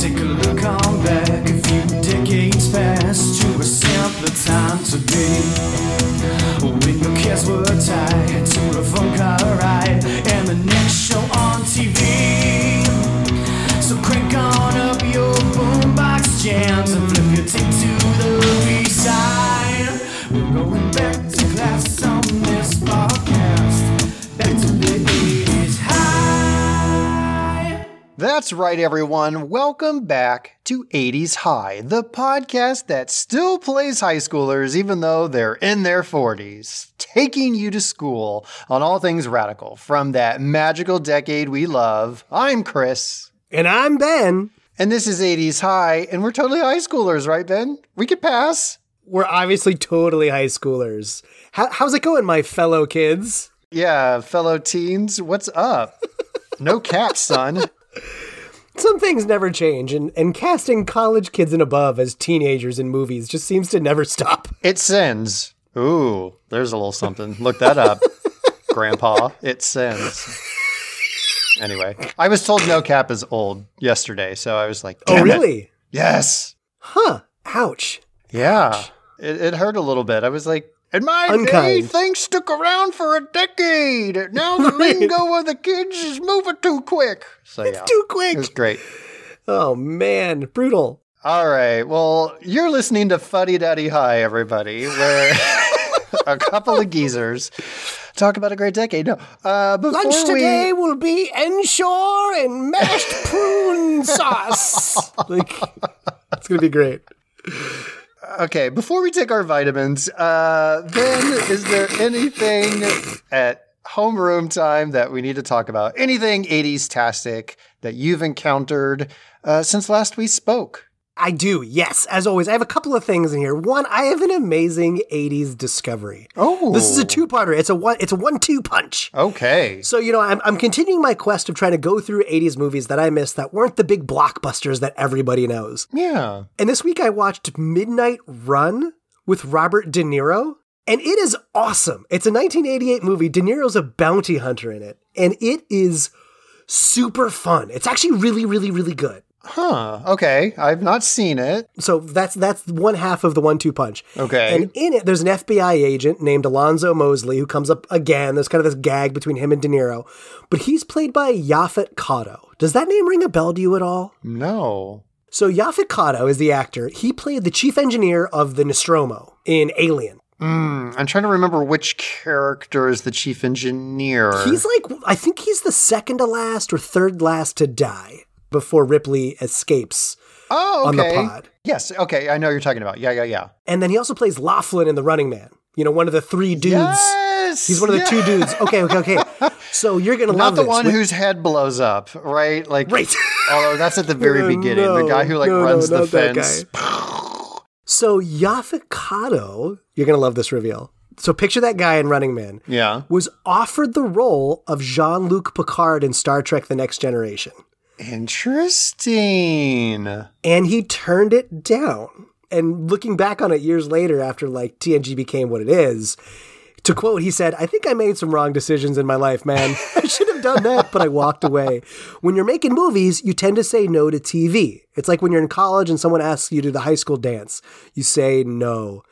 Take a look on back a few decades past to a simpler time to be. That's right, everyone. Welcome back to 80s High, the podcast that still plays high schoolers even though they're in their 40s, taking you to school on all things radical from that magical decade we love. I'm Chris, And I'm Ben. and this is 80s High, and we're totally high schoolers, right, Ben? We could pass. We're obviously totally high schoolers. How, how's it going, my fellow kids? Yeah, fellow teens, what's up? No cap, son. Some things never change, and, and casting college kids and above as teenagers in movies just seems to never stop. It sends. Ooh, there's a little something. Look that up, Grandpa. It sends. Anyway, I was told no cap is old yesterday, so I was like, Oh, "Damn it." really? Yes. Huh. Ouch. Yeah. It, it hurt a little bit. I was like, in my day, things stuck around for a decade. Now the lingo of the kids is moving too quick. So yeah, Too it quick. was great. Oh, man. Brutal. All right. Well, you're listening to Fuddy Duddy High, everybody, where a couple of geezers talk about a great decade. No, uh, Lunch we, today will be ensure and mashed prune sauce. Like, it's going to be great. Okay, before we take our vitamins, uh, Ben, is there anything at homeroom time that we need to talk about? Anything 80s tastic that you've encountered uh, since last we spoke? I do, yes. As always, I have a couple of things in here. One, I have an amazing 80s discovery. Oh, This is a two-parter. It's a one it's a one-two punch. Okay. So, you know, I'm, I'm continuing my quest of trying to go through 80s movies that I missed that weren't the big blockbusters that everybody knows. Yeah. And this week I watched Midnight Run with Robert De Niro, and it is awesome. It's a 1988 movie. De Niro's a bounty hunter in it, and it is super fun. It's actually really, really, really good. Huh. Okay. I've not seen it. So that's that's one half of the one-two punch. Okay. And in it, there's an FBI agent named Alonzo Mosley who comes up again. There's kind of this gag between him and De Niro, but he's played by Yaphet Kotto. Does that name ring a bell to you at all? no. So Yaphet Kotto is the actor. He played the chief engineer of the Nostromo in Alien. Mm, I'm trying to remember which character is the chief engineer. He's like, I think he's the second to last or third last to die before Ripley escapes oh, on the okay. pod. Yes. Okay. I know what you're talking about. Yeah. Yeah. Yeah. And then he also plays Laughlin in The Running Man. You know, one of the three dudes. Yes. He's one of the two dudes. Okay, okay, okay. So you're gonna Not love the this. one whose head blows up, right? Like, Right. although that's at the very No, beginning. the guy who like no, no, runs the fence. So Yaphet Kotto, you're gonna love this reveal. So picture that guy in Running Man Yeah. was offered the role of Jean-Luc Picard in Star Trek: The Next Generation, Interesting. and he turned it down. And looking back on it years later, after like TNG became what it is, to quote, he said, I think I made some wrong decisions in my life, man. I should have done that, but I walked away. When you're making movies, you tend to say no to TV. It's like when you're in college and someone asks you to the high school dance, you say no.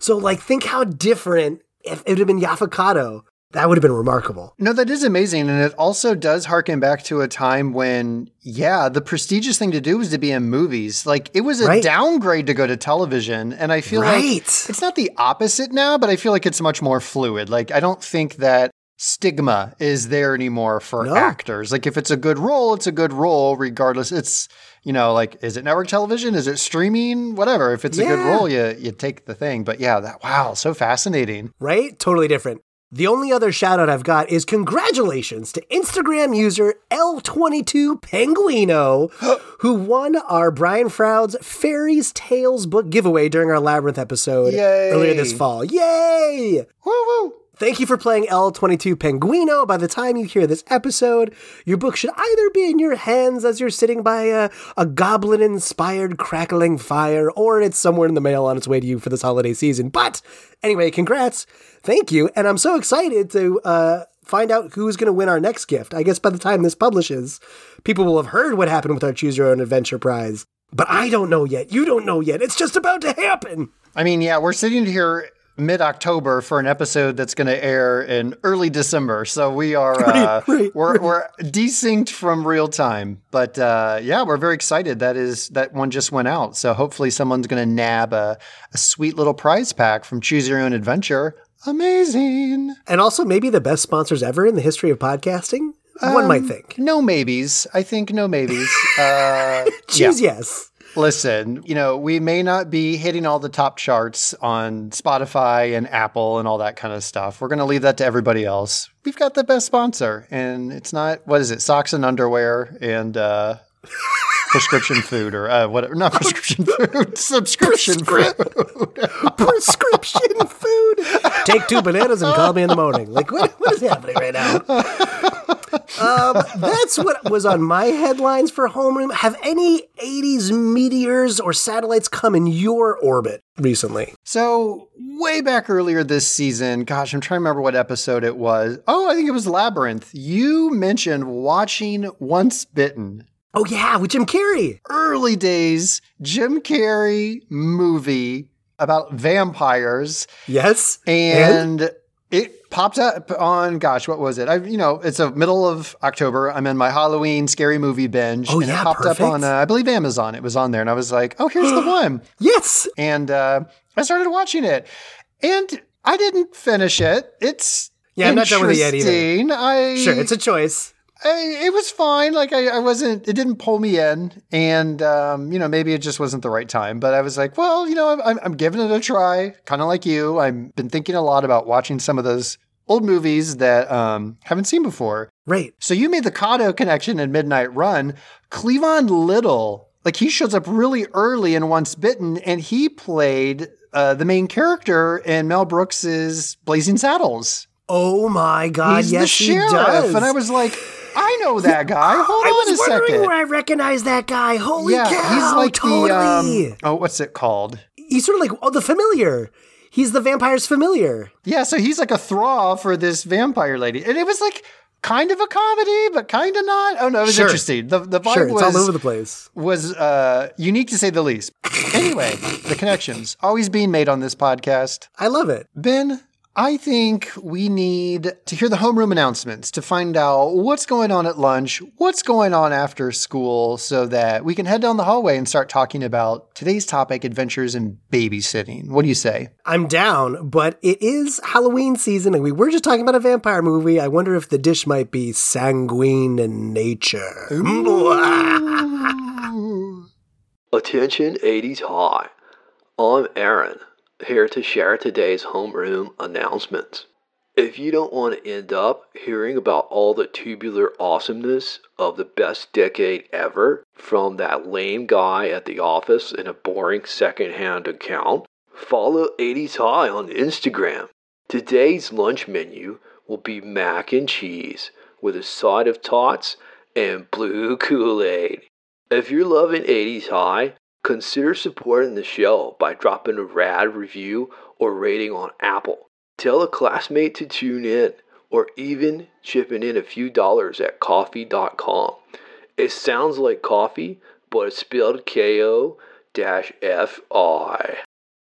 So, like, think how different if it would have been Kotto. That would have been remarkable. No, that is amazing. And it also does harken back to a time when, yeah, the prestigious thing to do was to be in movies. Like it was a Right. downgrade to go to television. And I feel Right. like it's not the opposite now, but I feel like it's much more fluid. Like I don't think that stigma is there anymore for No. actors. Like if it's a good role, it's a good role, regardless. It's, you know, like is it network television? Is it streaming? Whatever. If it's a good role, you you take the thing. But yeah, that wow, so fascinating. right? Totally different. The only other shout out I've got is congratulations to Instagram user L22 Penguino, who won our Brian Froud's Fairies Tales book giveaway during our Labyrinth episode Yay. earlier this fall. Yay! Woo woo. Thank you for playing L22 Penguino. By the time you hear this episode, your book should either be in your hands as you're sitting by a, a goblin inspired crackling fire, or it's somewhere in the mail on its way to you for this holiday season. But anyway, congrats. Thank you. And I'm so excited to uh, find out who's going to win our next gift. I guess by the time this publishes, people will have heard what happened with our Choose Your Own Adventure prize. But I don't know yet. You don't know yet. It's just about to happen. I mean, yeah, we're sitting here mid October for an episode that's going to air in early December. So we are uh, Right, right, we're we're desynced from real time. But uh, yeah, we're very excited. That is that one just went out. So hopefully someone's going to nab a, a sweet little prize pack from Choose Your Own Adventure. Amazing. And also, maybe the best sponsors ever in the history of podcasting. One might think. No maybes. I think no maybes. Uh, Choose yes. Listen, you know, we may not be hitting all the top charts on Spotify and Apple and all that kind of stuff. We're going to leave that to everybody else. We've got the best sponsor, and it's not, what is it, socks and underwear and uh, prescription food or uh, whatever. Not prescription food, subscription food. Prescription food. Take two bananas and call me in the morning. Like, what, what is happening right now? Um, that's what was on my headlines for homeroom. Have any 80s meteors or satellites come in your orbit recently? So, way back earlier this season, gosh, I'm trying to remember what episode it was. Oh, I think it was Labyrinth. You mentioned watching Once Bitten. Oh, yeah, with Jim Carrey. early days Jim Carrey movie about vampires, Yes. and it popped up on gosh, what was it? I you know it's a middle of October. I'm in my Halloween scary movie binge, Oh, and yeah, it popped perfect. up on uh, I believe Amazon. It was on there, and I was like, oh, here's the one, Yes. and uh, I started watching it, and I didn't finish it. It's Yeah, I'm not done with it yet either. I Sure, it's a choice. I, it was fine. Like I, I wasn't. It didn't pull me in, and um, you know maybe it just wasn't the right time. But I was like, well, you know, I'm, I'm giving it a try. Kind of like you. I've been thinking a lot about watching some of those old movies that um, haven't seen before. Right. So you made the Kotto connection in Midnight Run. Cleavon Little, like he shows up really early in Once Bitten, and he played uh, the main character in Mel Brooks's Blazing Saddles. Oh my God! He's yes, the sheriff, he does. and I was like, I know that guy. Hold I on was wondering where I recognize that guy. Holy yeah, cow! he's like totally. the um, oh, what's it called? he's sort of like oh, the familiar. He's the vampire's familiar. Yeah, so he's like a thaw for this vampire lady, and it was like kind of a comedy, but kind of not. Oh no, it was Sure. interesting. The the vibe Sure, it's was all over the place. was uh, unique to say the least. Anyway, the connections always being made on this podcast. I love it. Ben, I think we need to hear the homeroom announcements to find out what's going on at lunch, what's going on after school, so that we can head down the hallway and start talking about today's topic adventures in babysitting. What do you say? I'm down, but it is Halloween season, and we were just talking about a vampire movie. I wonder if the dish might be sanguine in nature. Attention 80s High. I'm Aaron, here to share today's homeroom announcements. If you don't want to end up hearing about all the tubular awesomeness of the best decade ever from that lame guy at the office in a boring secondhand account, follow 80s High on Instagram. Today's lunch menu will be mac and cheese with a side of tots and blue Kool Aid. If you're loving 80s High, consider supporting the show by dropping a rad review or rating on Apple. Tell a classmate to tune in, or even chipping in a few dollars at ko-fi.com. It sounds like coffee, but it's spelled K O F I.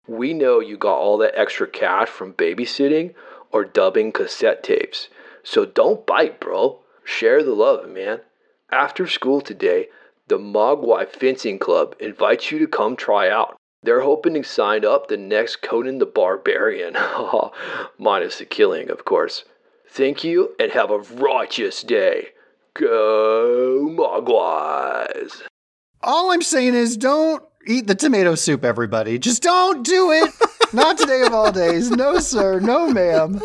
We know you got all that extra cash from babysitting or dubbing cassette tapes, so don't bite, bro. Share the love, man. After school today, the Mogwai Fencing Club invites you to come try out. They're hoping to sign up the next Conan the Barbarian. Minus the killing, of course. Thank you and have a righteous day. Go Mogwais! All I'm saying is don't eat the tomato soup, everybody. Just don't do it. Not today of all days. No, sir. No, ma'am.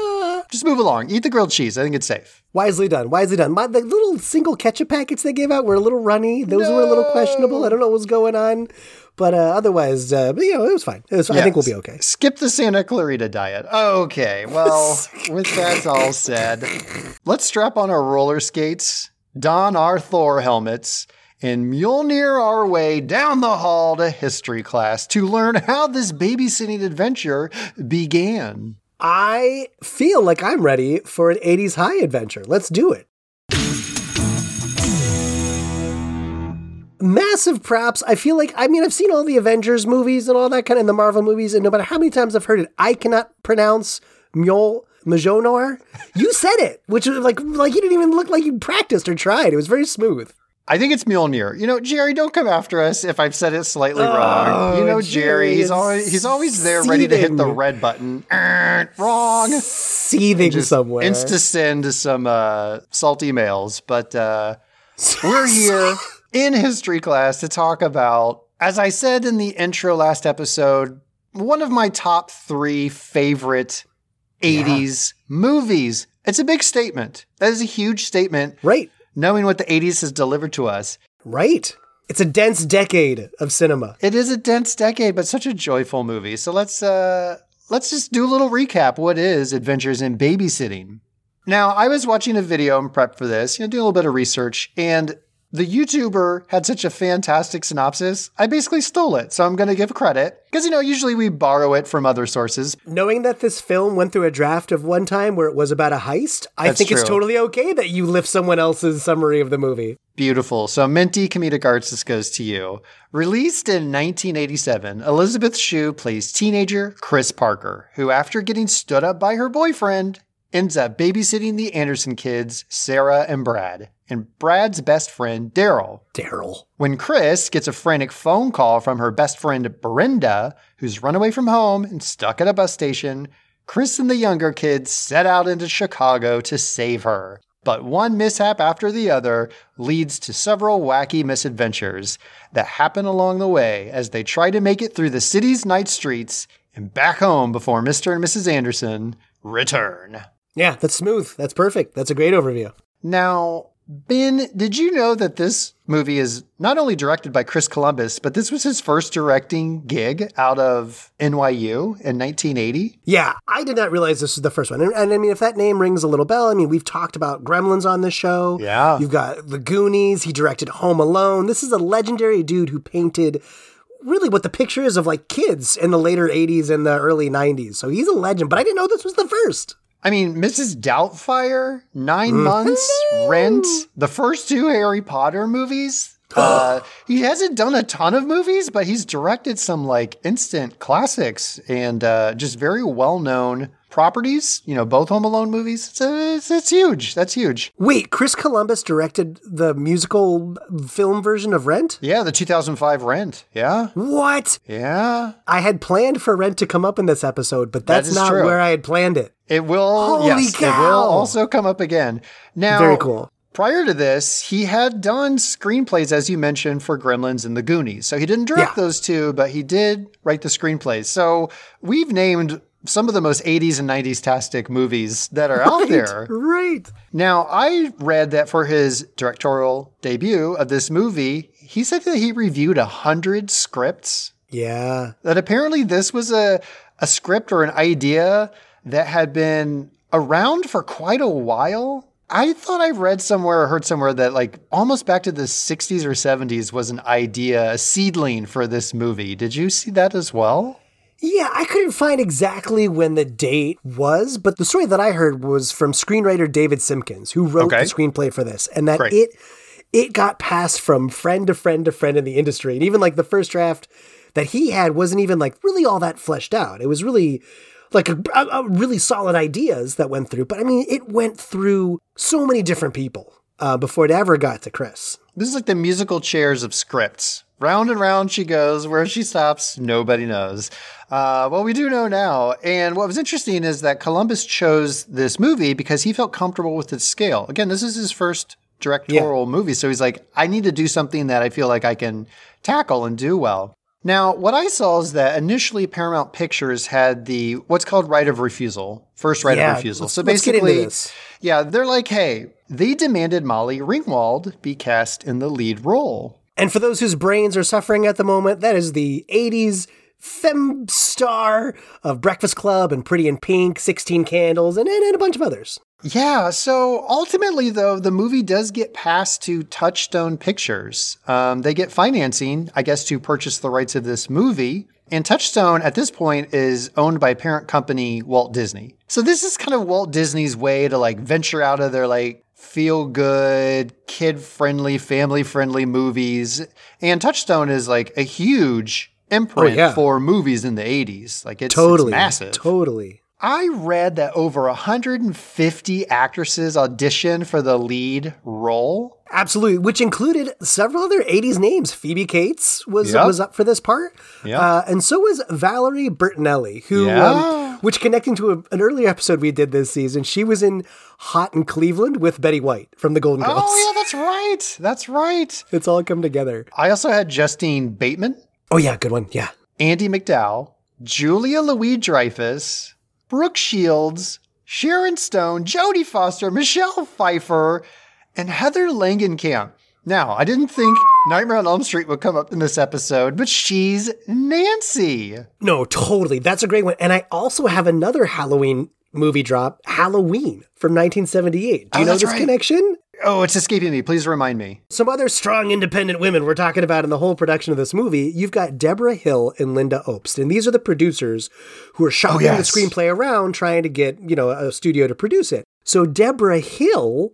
Just move along. Eat the grilled cheese. I think it's safe. Wisely done. Wisely done. My, the little single ketchup packets they gave out were a little runny. Those were a little questionable. I don't know what was going on. But uh, otherwise, uh, you know, it was fine. It was, I think we'll be okay. Skip the Santa Clarita diet. Okay, well, with that all said, let's strap on our roller skates, don our Thor helmets, and Mjolnir our way down the hall to history class to learn how this babysitting adventure began. I feel like I'm ready for an 80s high adventure. Let's do it. Massive props. I feel like, I mean, I've seen all the Avengers movies and all that kind of, and the Marvel movies, and no matter how many times I've heard it, I cannot pronounce Mjol. Majonor, you said it, which was like like you didn't even look like you practiced or tried. It was very smooth. I think it's Mjolnir. You know, Jerry, don't come after us if I've said it slightly wrong. You know, Jerry, Jerry he's always he's always there ready to hit the red button. Er, wrong. Seething somewhere. Insta send some uh, salty mails, but uh, we're here in history class to talk about, as I said in the intro last episode, one of my top three favorite 80s movies. It's a big statement. That is a huge statement, right, knowing what the 80s has delivered to us. right. It's a dense decade of cinema. It is a dense decade, but such a joyful movie. So let's uh let's just do a little recap. What is Adventures in Babysitting? Now, I was watching a video and prep for this, you know, doing a little bit of research, and the YouTuber had such a fantastic synopsis. I basically stole it, so I'm going to give credit because you know usually we borrow it from other sources. Knowing that this film went through a draft of one time where it was about a heist, I That's think it's totally okay that you lift someone else's summary of the movie. Beautiful. So, Minty Comedic Arts, this goes to you. Released in 1987, Elisabeth Shue plays teenager Chris Parker, who, after getting stood up by her boyfriend, ends up babysitting the Anderson kids, Sarah and Brad, and Brad's best friend, Daryl. Daryl. When Chris gets a frantic phone call from her best friend, Brenda, who's run away from home and stuck at a bus station, Chris and the younger kids set out into Chicago to save her. But one mishap after the other leads to several wacky misadventures that happen along the way as they try to make it through the city's night streets and back home before Mr. and Mrs. Anderson return. Yeah, that's smooth. That's perfect. That's a great overview. Now, Ben, did you know that this movie is not only directed by Chris Columbus, but this was his first directing gig out of NYU in 1980? Yeah, I did not realize this was the first one. And, and I mean, if that name rings a little bell, I mean, we've talked about Gremlins on this show. Yeah. You've got The Goonies. He directed Home Alone. This is a legendary dude who painted really what the picture is of like kids in the later 80s and the early 90s. So he's a legend, but I didn't know this was the first. I mean, Mrs. Doubtfire, 9 Months, Rent, the first two Harry Potter movies. Uh, he hasn't done a ton of movies, but he's directed some like instant classics and uh, just very well known properties. You know, both Home Alone movies. It's, uh, it's, it's huge. That's huge. Wait, Chris Columbus directed the musical film version of Rent? Yeah, the 2005 Rent. Yeah. What? Yeah. I had planned for Rent to come up in this episode, but that's is not true. where I had planned it. It will. Holy yes, it will also come up again. Now, Very cool. Prior to this, he had done screenplays, as you mentioned, for Gremlins and The Goonies. So he didn't direct Yeah. those two, but he did write the screenplays. So we've named some of the most 80s and 90s tastic movies that are out there. Right. Now, I read that for his directorial debut of this movie, he said that he reviewed a hundred scripts Yeah. that apparently this was a, a script or an idea that had been around for quite a while. I thought I read somewhere or heard somewhere that like almost back to the 60s or 70s was an idea, a seedling for this movie. Did you see that as well? Yeah, I couldn't find exactly when the date was, but the story that I heard was from screenwriter David Simkins, who wrote Okay. the screenplay for this, and that Great. it it got passed from friend to friend to friend in the industry, and even like the first draft that he had wasn't even like really all that fleshed out. It was really like a, a, really solid ideas that went through, but I mean, it went through so many different people uh, before it ever got to Chris. This is like the musical chairs of scripts. Round and round she goes. Where she stops, nobody knows. Uh, well, we do know now. And what was interesting is that Columbus chose this movie because he felt comfortable with its scale. Again, this is his first directorial movie. So he's like, I need to do something that I feel like I can tackle and do well. Now, what I saw is that initially Paramount Pictures had the what's called right of refusal, first right Yeah, of refusal. so let's get into basically, yeah, they're like, hey, they demanded Molly Ringwald be cast in the lead role. And for those whose brains are suffering at the moment, that is the 80s femme star of Breakfast Club and Pretty in Pink, 16 Candles, and, and, and a bunch of others. Yeah, so ultimately, though, the movie does get passed to Touchstone Pictures. Um, they get financing, I guess, to purchase the rights of this movie. And Touchstone at this point is owned by parent company Walt Disney. So this is kind of Walt Disney's way to like venture out of their like feel good, kid friendly, family friendly movies. And Touchstone is like a huge imprint Oh, yeah. for movies in the 80s. Like it's, Totally. it's massive. Totally. I read that over 150 actresses auditioned for the lead role. Absolutely, which included several other 80s names. Phoebe Cates was Yep. was up for this part. Yep. Uh, and so was Valerie Bertinelli, who, Yeah. um, which connecting to a, an earlier episode we did this season, she was in Hot in Cleveland with Betty White from the Golden Girls. Oh, yeah, that's right. That's right. It's all come together. I also had Justine Bateman, Oh, yeah, good one. Yeah. Andie MacDowell, Julia Louis Dreyfus, Brooke Shields, Sharon Stone, Jodie Foster, Michelle Pfeiffer, and Heather Langenkamp. Now, I didn't think Nightmare on Elm Street would come up in this episode, but she's Nancy. No, totally. That's a great one. And I also have another Halloween movie drop, Halloween from 1978. Do you Oh, know this right. connection? Oh, it's escaping me. Please remind me. Some other strong independent women we're talking about in the whole production of this movie. You've got Debra Hill and Lynda Obst, and these are the producers who are oh, shopping Oh, yes. the screenplay around trying to get, you know, a studio to produce it. So Debra Hill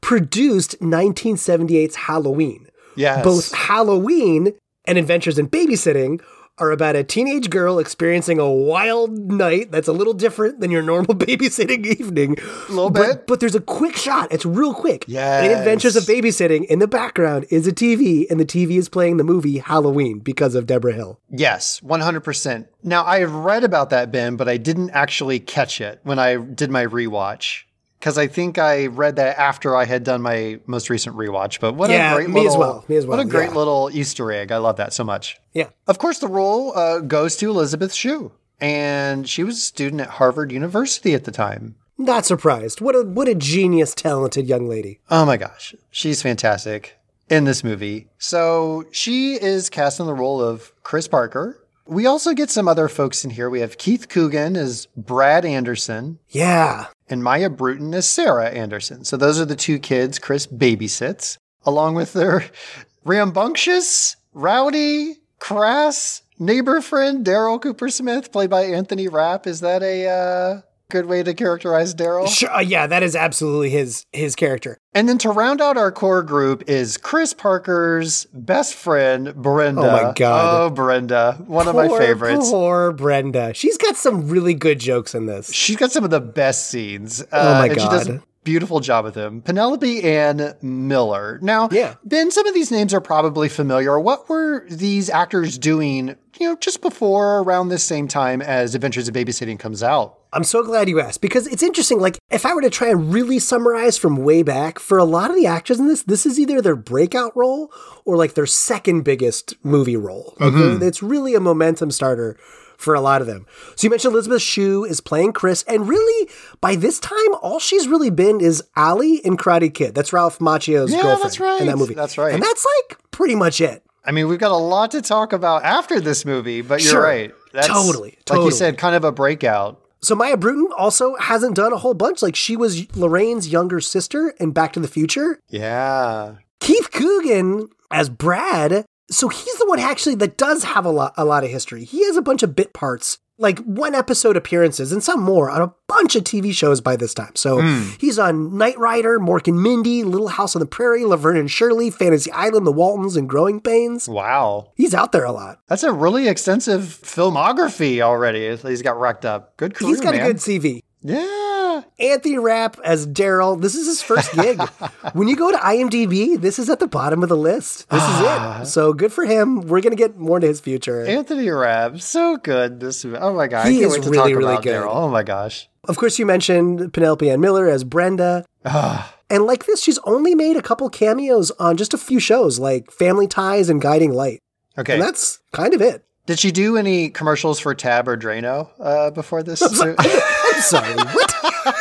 produced 1978's Halloween. Yes. Both Halloween and Adventures in Babysitting are about a teenage girl experiencing a wild night that's a little different than your normal babysitting evening. A little but, bit. But there's a quick shot. It's real quick. Yes. In Adventures of Babysitting, in the background is a TV, and the TV is playing the movie Halloween because of Debra Hill. Yes, 100%. Now, I have read about that, Ben, but I didn't actually catch it when I did my rewatch. Because I think I read that after I had done my most recent rewatch. But what Yeah, a great me as little, well, me as What a great yeah. little Easter egg. I love that so much. Yeah. Of course, the role uh, goes to Elisabeth Shue. And she was a student at Harvard University at the time. Not surprised. What a what a genius, talented young lady. Oh my gosh, she's fantastic in this movie. So she is cast in the role of Chris Parker. We also get some other folks in here. We have Keith Coogan as Brad Anderson Yeah. And Maia Brewton as Sarah Anderson. So those are the two kids Chris babysits, along with their rambunctious, rowdy, crass neighbor friend Daryl Cooper Smith, played by Anthony Rapp. Is that a uh, good way to characterize Daryl? Sure, uh, yeah, that is absolutely his his character. And then to round out our core group is Chris Parker's best friend, Brenda. Oh my God. Oh, Brenda. One of my favorites. Poor Brenda. She's got some really good jokes in this. She's got some of the best scenes. Uh, Oh my and She does a God. beautiful job with him. Penelope Ann Miller. Now, Yeah. Ben, some of these names are probably familiar. What were these actors doing, you know, just before around this same time as Adventures of Babysitting comes out? I'm so glad you asked because it's interesting. Like, if I were to try and really summarize from way back, for a lot of the actors in this, this is either their breakout role or like their second biggest movie role. Mm-hmm. It's really a momentum starter for a lot of them. So you mentioned Elisabeth Shue is playing Chris, and really by this time, all she's really been is Ali in Karate Kid. That's Ralph Macchio's Yeah, girlfriend that's right. in that movie. That's right. and that's like pretty much it. I mean, we've got a lot to talk about after this movie, but you're Sure. right. That's, Totally, Like you said, kind of a breakout. So Maia Brewton also hasn't done a whole bunch. Like she was Lorraine's younger sister in Back to the Future. Yeah. Keith Coogan as Brad. So he's the one actually that does have a lot, a lot of history. He has a bunch of bit parts, like one episode appearances and some more on a bunch of TV shows by this time. So hmm. he's on Knight Rider, Mork and Mindy, Little House on the Prairie, Laverne and Shirley, Fantasy Island, The Waltons, and Growing Pains. Wow. He's out there a lot. That's a really extensive filmography already. He's got racked up. Good career. He's got man. a good CV. Yeah. Anthony Rapp as Daryl. This is his first gig. when you go to IMDb, this is at the bottom of the list. This is it. So good for him. We're gonna get more into his future. Anthony Rapp, so good. This. Oh my god. He I can't is wait to really, talk really about good. Daryl. Oh my gosh. Of course, you mentioned Penelope Ann Miller as Brenda. and like this, she's only made a couple cameos on just a few shows, like Family Ties and Guiding Light. Okay. And that's kind of it. Did she do any commercials for Tab or Drano uh, before this? I'm sorry. What?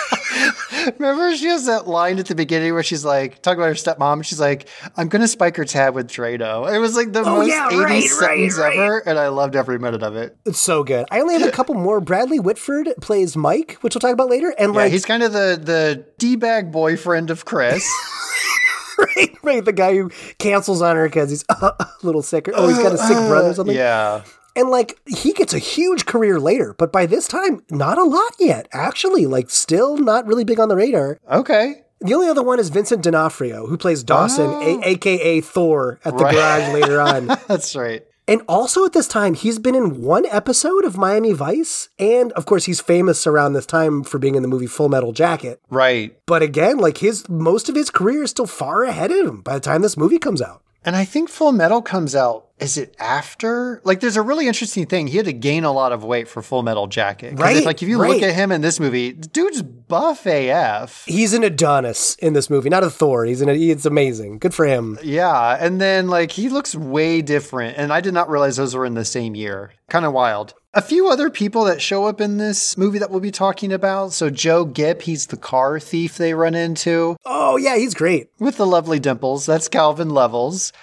Remember, she has that line at the beginning where she's like talking about her stepmom. And she's like, "I'm gonna spike her tab with Drano." It was like the Oh, most yeah, 80s right, sentence right, right. ever, and I loved every minute of it. It's so good. I only have a couple more. Bradley Whitford plays Mike, which we'll talk about later. And Yeah, like, he's kind of the the d bag boyfriend of Chris. right, right, the guy who cancels on her because he's a little sick. Oh, he's got a sick brother or uh, something. yeah, And like, he gets a huge career later, but by this time, not a lot yet. Actually, like, still not really big on the radar. okay. The only other one is Vincent D'Onofrio, who plays Dawson, a- oh. aka Thor, at the Right. garage later on. That's right. And also at this time, he's been in one episode of Miami Vice. And of course, he's famous around this time for being in the movie Full Metal Jacket. Right. But again, like his most of his career is still far ahead of him by the time this movie comes out. And I think Full Metal comes out. Is it after? Like, there's a really interesting thing. He had to gain a lot of weight for Full Metal Jacket. Right, If, like, if you right. look at him in this movie, dude's buff AF. He's an Adonis in this movie, not a Thor. He's an it's amazing. Good for him. Yeah, and then like he looks way different, and I did not realize those were in the same year. Kind of wild. A few other people that show up in this movie that we'll be talking about. So Joe Gipp, he's the car thief they run into Oh yeah, he's great. with the lovely dimples. That's Calvin Levels,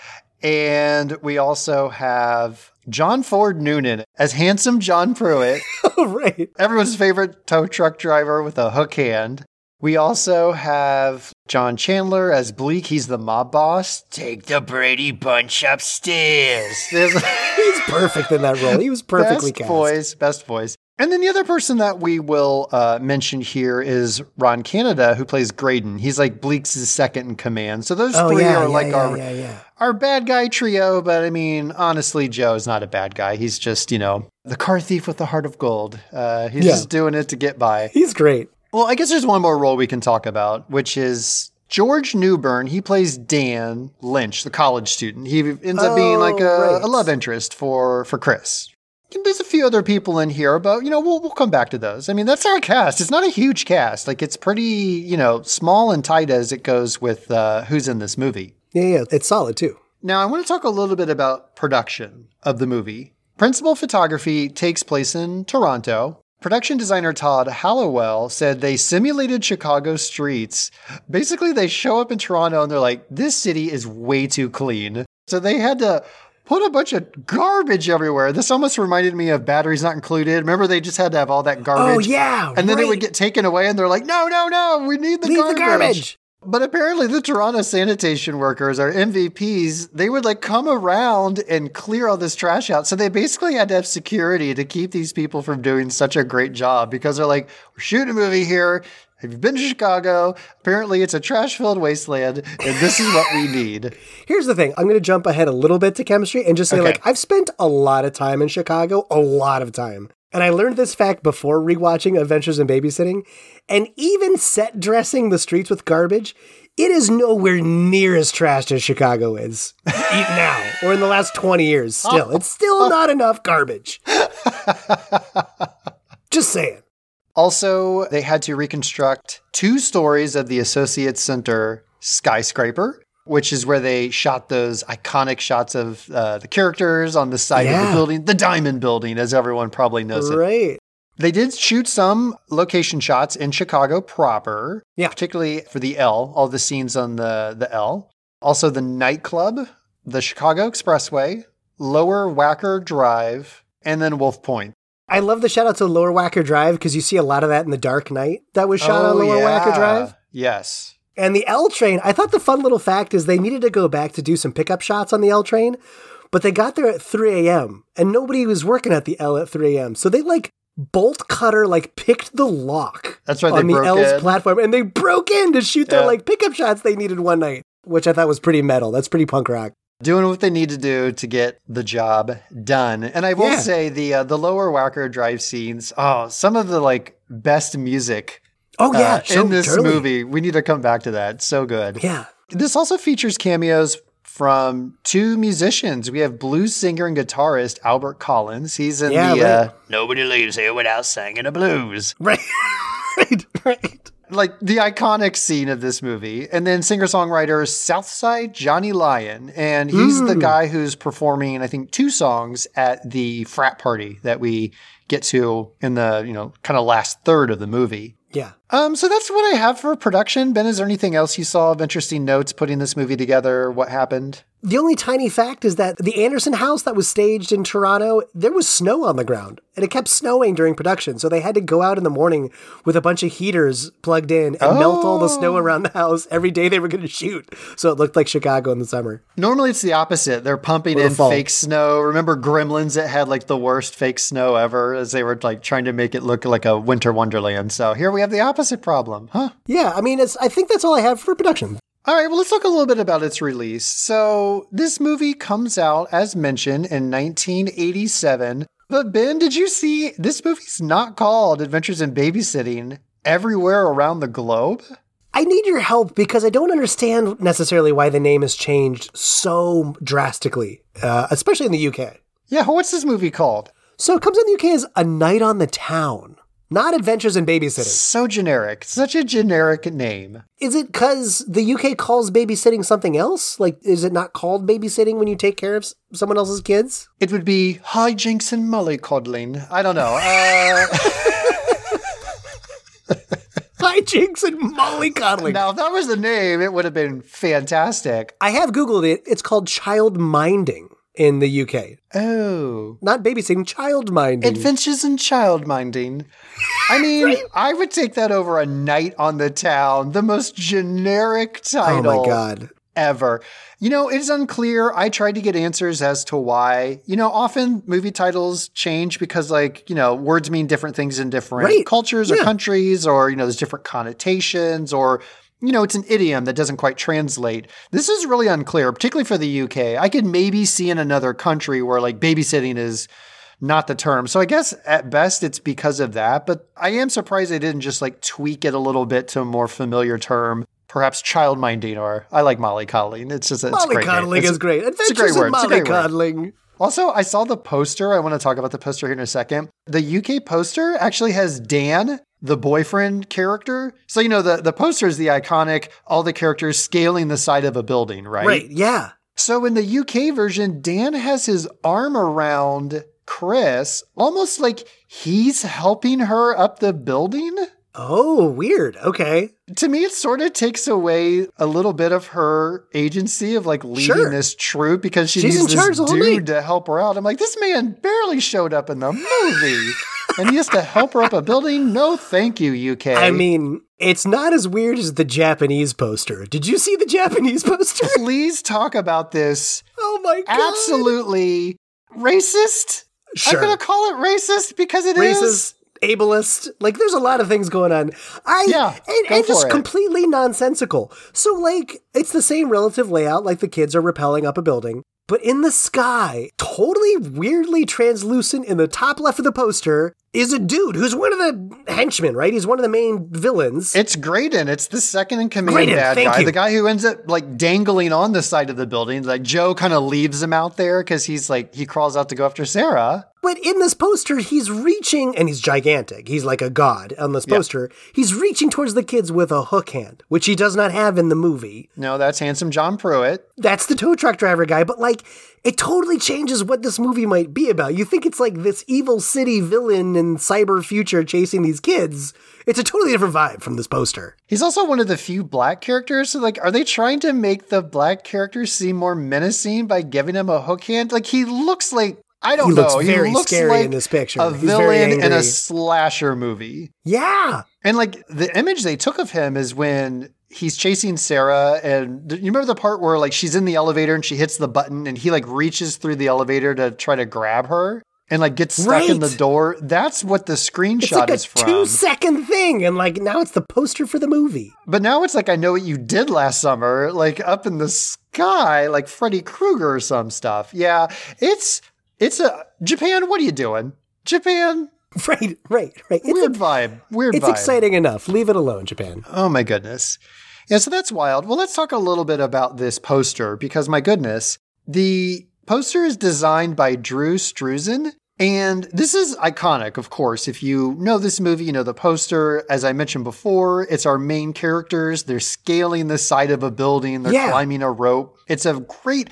and we also have John Ford Noonan as handsome John Pruitt, Oh right. everyone's favorite tow truck driver with a hook hand. We also have John Chandler as Bleak. He's the mob boss. Take the Brady Bunch upstairs. He's perfect in that role. He was perfectly best cast. voice, best voice. And then the other person that we will uh, mention here is Ron Canada, who plays Graydon. He's like Bleak's second in command. So those Oh three yeah, are yeah, like yeah, our yeah, yeah. Our bad guy trio. But I mean, honestly, Joe is not a bad guy. He's just you know the car thief with the heart of gold. Uh, he's Yeah. just doing it to get by. He's great. Well, I guess there's one more role we can talk about, which is George Newbern. He plays Dan Lynch, the college student. He ends up being like a, Oh, right. a love interest for for Chris. And There's a few other people in here, but you know we'll we'll come back to those. I mean, that's our cast. It's not a huge cast. Like it's pretty you know small and tight as it goes with uh, who's in this movie. Yeah, yeah. It's solid too. Now, I want to talk a little bit about production of the movie. Principal photography takes place in Toronto. Production designer Todd Hallowell said they simulated Chicago streets. Basically, they show up in Toronto and they're like, this city is way too clean. So they had to put a bunch of garbage everywhere. This almost reminded me of Batteries Not Included. Remember, they just had to have all that oh, garbage. Oh yeah. And then it would get taken away, and they're like, no, no, no, we need the Leave garbage. the garbage. But apparently, the Toronto sanitation workers, our MVPs, they would like come around and clear all this trash out. So they basically had to have security to keep these people from doing such a great job because they're like, we're shooting a movie here. Have you been to Chicago? Apparently, it's a trash filled wasteland, and this is what we need. Here's the thing. I'm going to jump ahead a little bit to chemistry and just say, Okay. like, I've spent a lot of time in Chicago, a lot of time. And I learned this fact before rewatching Adventures in Babysitting. And even set dressing the streets with garbage, it is nowhere near as trashed as Chicago is now or in the last 20 years. Still, it's still not enough garbage. Just saying. Also, they had to reconstruct two stories of the Associates Center skyscraper, which is where they shot those iconic shots of uh, the characters on the side of the building, the Diamond Building, as everyone probably knows it. Right. They did shoot some location shots in Chicago proper, Yeah. particularly for the L, all the scenes on the, the L. Also, the nightclub, the Chicago Expressway, Lower Wacker Drive, and then Wolf Point. I love the shout out to Lower Wacker Drive because you see a lot of that in the Dark Knight that was shot on Oh, Lower yeah. Wacker Drive. Yes. And the L train, I thought the fun little fact is they needed to go back to do some pickup shots on the L train, but they got there at 3 a.m. and nobody was working at the L at 3 a.m. So they like bolt cutter, like picked the lock That's right, they on the L's in. platform and they broke in to shoot their like pickup shots they needed one night, which I thought was pretty metal. That's pretty punk rock. doing what they need to do to get the job done. And I will Yeah. say the uh, the lower Wacker Drive scenes. Oh, some of the like best music Oh, yeah. uh, so in this early. movie. We need to come back to that. So good. Yeah. This also features cameos from two musicians. We have blues singer and guitarist Albert Collins. He's in Yeah, the right. uh, Nobody Leaves Here Without Singing a Blues. Right. right. Right. Like the iconic scene of this movie. And then singer songwriter Southside Johnny Lyon. And he's Hmm. the guy who's performing, I think, two songs at the frat party that we get to in the, you know, kind of last third of the movie. Yeah. Um, so that's what I have for production. Ben, is there anything else you saw of interesting notes putting this movie together? What happened? The only tiny fact is that the Anderson house that was staged in Toronto, there was snow on the ground and it kept snowing during production. So they had to go out in the morning with a bunch of heaters plugged in and melt all the snow around the house every day they were going to shoot. So it looked like Chicago in the summer. Normally it's the opposite. They're pumping in fall. fake snow. Remember Gremlins that had like the worst fake snow ever as they were like trying to make it look like a winter wonderland. So here we have the opposite problem, huh? Yeah, I mean, it's. I think that's all I have for production. All right, well, let's talk a little bit about its release. So, this movie comes out, as mentioned, in 1987. But, Ben, did you see this movie's not called Adventures in Babysitting everywhere around the globe? I need your help because I don't understand necessarily why the name has changed so drastically, uh, especially in the UK. Yeah, what's this movie called? So it comes in the UK as A Night on the Town, not Adventures in Babysitting. So generic. Such a generic name. Is it because the UK calls babysitting something else? Like, is it not called babysitting when you take care of someone else's kids? It would be hijinks and mollycoddling. I don't know. Uh, Hijinks and mollycoddling. now, if that was the name, it would have been fantastic. I have Googled it. It's called child minding in the UK. Oh. Not babysitting, child minding. Adventures in Child Minding. I mean, I would take that over a night on the town, the most generic title. oh my God. ever. You know, it's unclear. I tried to get answers as to why. You know, often movie titles change because, like, you know, words mean different things in different Right. cultures or countries, or, you know, there's different connotations, or, you know, it's an idiom that doesn't quite translate. This is really unclear, particularly for the UK. I could maybe see in another country where, like, babysitting is not the term. So I guess at best it's because of that, but I am surprised they didn't just like tweak it a little bit to a more familiar term. Perhaps child minding, or I like Molly mollycoddling. It's just it's a great. It's- is great. It's a Adventures great word. in It's a great word. mollycoddling. Also, I saw the poster. I want to talk about the poster here in a second. The UK poster actually has Dan, the boyfriend character. So you know the the poster is the iconic all the characters scaling the side of a building, right? Right, yeah. So in the UK version, Dan has his arm around Chris, almost like he's helping her up the building. Oh, weird. Okay. To me, it sort of takes away a little bit of her agency of like leading Sure. this troop because she She's needs this dude to help her out. I'm like, this man barely showed up in the movie. and he has to help her up a building? No, thank you, UK. I mean, it's not as weird as the Japanese poster. Did you see the Japanese poster? please talk about this oh my god. absolutely racist. Sure. I'm going to call it racist because it is. Racist, ableist. Like, there's a lot of things going on. I Yeah, and, and just it. completely nonsensical. So, like, it's the same relative layout. Like the kids are rappelling up a building, but in the sky, totally weirdly translucent in the top left of the poster, is a dude who's one of the henchmen. Right? He's one of the main villains. It's Graydon. It's the second in command Graydon, bad guy. you. The guy who ends up like dangling on the side of the building. Like Joe kind of leaves him out there because he's like he crawls out to go after Sarah. But in this poster, he's reaching, and he's gigantic. He's like a god on this poster. He's reaching towards the kids with a hook hand, which he does not have in the movie. No, that's handsome John Pruitt. That's the tow truck driver guy, but like, it totally changes what this movie might be about. You think it's like this evil city villain in cyber future chasing these kids. It's a totally different vibe from this poster. He's also one of the few black characters. So like, are they trying to make the black character seem more menacing by giving him a hook hand? Like he looks like I don't He know. looks very he looks scary like in this picture. A He's villain in a slasher movie. Yeah. And like the image they took of him is when he's chasing Sarah and you remember the part where like she's in the elevator and she hits the button and he like reaches through the elevator to try to grab her and like gets stuck in the door. That's what the screenshot It's like a is from. two second thing, and like now it's the poster for the movie. but now it's like I know what you did last summer, like up in the sky, like Freddy Krueger or some stuff. Yeah, it's it's a Japan. What are you doing, Japan? Right, right, right. It's, Weird vibe. Weird vibe. it's vibe. exciting enough. Leave it alone, Japan. Oh my goodness. Yeah, so that's wild. Well, let's talk a little bit about this poster because my goodness, the poster is designed by Drew Struzan. And this is iconic, of course. If you know this movie, you know the poster. As I mentioned before, it's our main characters. They're scaling the side of a building, they're Yeah. climbing a rope. It's a great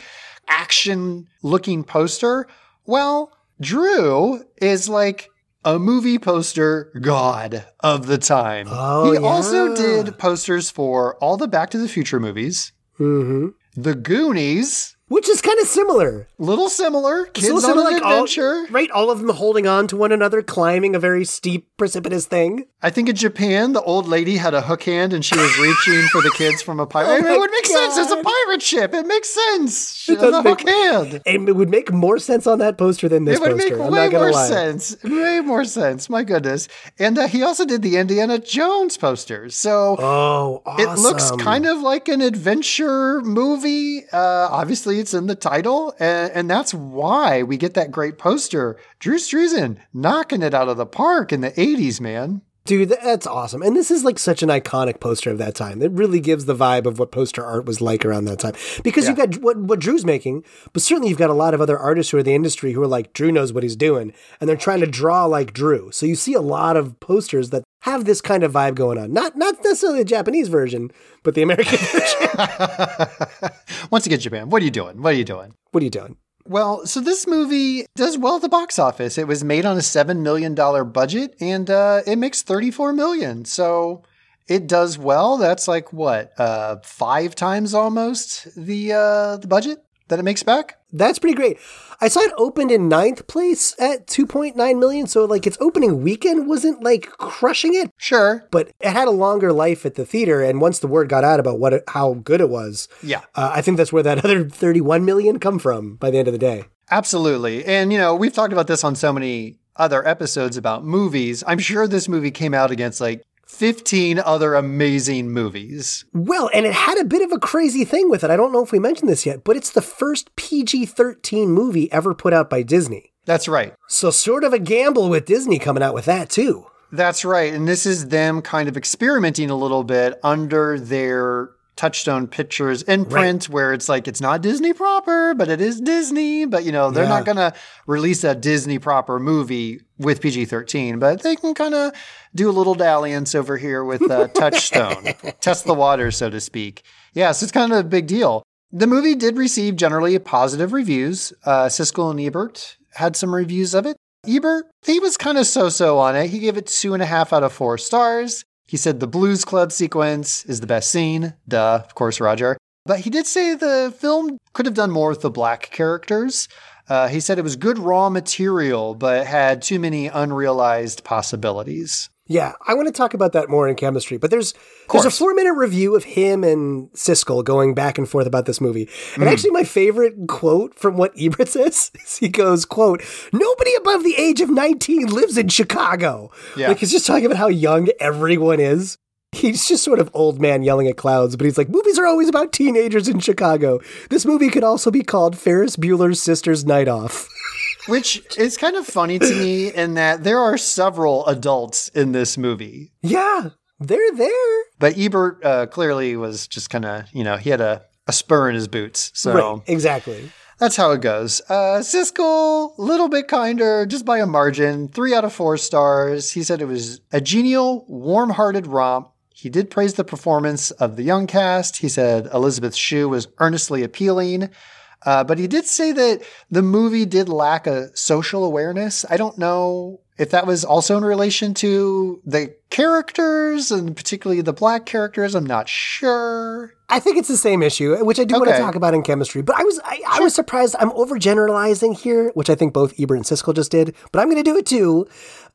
action looking poster. Well, Drew is like a movie poster god of the time. Oh, he also did posters for all the Back to the Future movies, hmm The Goonies, Which is kind of similar. little similar, kids So on an like, adventure. right? All of them holding on to one another, climbing a very steep, precipitous thing. I think in Japan, the old lady had a hook hand and she was reaching for the kids from a pirate. Oh it would make sense. It's a pirate ship. It makes sense. She It has a make- hook hand. It would make more sense on that poster than this It would poster. make I'm way not gonna more lie. sense. Way more sense. My goodness. And uh, he also did the Indiana Jones posters. So Oh, awesome. it looks kind of like an adventure movie. Uh, obviously, it's in the title. And, and that's why we get that great poster. Drew Struzan knocking it out of the park in the 80s, man. Dude, that's awesome. And this is like such an iconic poster of that time. It really gives the vibe of what poster art was like around that time. Because you've got what, what Drew's making, but certainly you've got a lot of other artists who are in the industry who are like, Drew knows what he's doing, and they're trying to draw like Drew. So you see a lot of posters that have this kind of vibe going on. Not not necessarily the Japanese version, but the American version. Once again, Japan, what are you doing? What are you doing? what are you doing? Well, so this movie does well at the box office. It was made on a seven million dollar budget, and uh, it makes thirty four million. So it does well. That's like what uh, five times almost the uh, the budget that it makes back. That's pretty great. I saw it opened in ninth place at 2.9 million. So like its opening weekend wasn't like crushing it, Sure. but it had a longer life at the theater. And once the word got out about what it, how good it was, Yeah. uh, I think that's where that other 31 million come from by the end of the day. Absolutely. And, you know, we've talked about this on so many other episodes about movies. I'm sure this movie came out against like 15 other amazing movies. Well, and it had a bit of a crazy thing with it. I don't know if we mentioned this yet, but it's the first PG 13 movie ever put out by Disney. That's right. So, sort of a gamble with Disney coming out with that, too. That's right. And this is them kind of experimenting a little bit under their Touchstone Pictures imprint, where it's like it's not Disney proper, but it is Disney. But, you know, they're Yeah. not going to release a Disney proper movie with PG 13, but they can kind of do a little dalliance over here with uh, Touchstone, test the waters, so to speak. Yeah, so it's kind of a big deal. The movie did receive generally positive reviews. Uh, Siskel and Ebert had some reviews of it. Ebert, he was kind of so so on it. He gave it two and a half out of four stars. He said the Blues Club sequence is the best scene. Duh, of course, Roger. But he did say the film could have done more with the black characters. Uh, he said it was good raw material, but had too many unrealized possibilities. Yeah, I want to talk about that more in chemistry. But there's there's a four minute review of him and Siskel going back and forth about this movie. And Mm. actually, my favorite quote from what Ebert says is he goes, "quote Nobody above the age of 19 lives in Chicago." Yeah. Like he's just talking about how young everyone is. He's just sort of old man yelling at clouds, but he's like, movies are always about teenagers in Chicago. This movie could also be called Ferris Bueller's Sister's Night Off. Which is kind of funny to me in that there are several adults in this movie. yeah, they're there. But Ebert uh, clearly was just kind of, you know, he had a, a spur in his boots. So Right, exactly. that's how it goes. Uh, Siskel, a little bit kinder, just by a margin, three out of four stars. He said it was a genial, warm hearted romp. He did praise the performance of the young cast. He said Elisabeth Shue was earnestly appealing. Uh, but he did say that the movie did lack a social awareness. I don't know if that was also in relation to the characters and particularly the black characters. I'm not sure. I think it's the same issue, which I do want to talk about in chemistry. But I was I, I was surprised. I'm overgeneralizing here, which I think both Ebert and Siskel just did. But I'm going to do it too.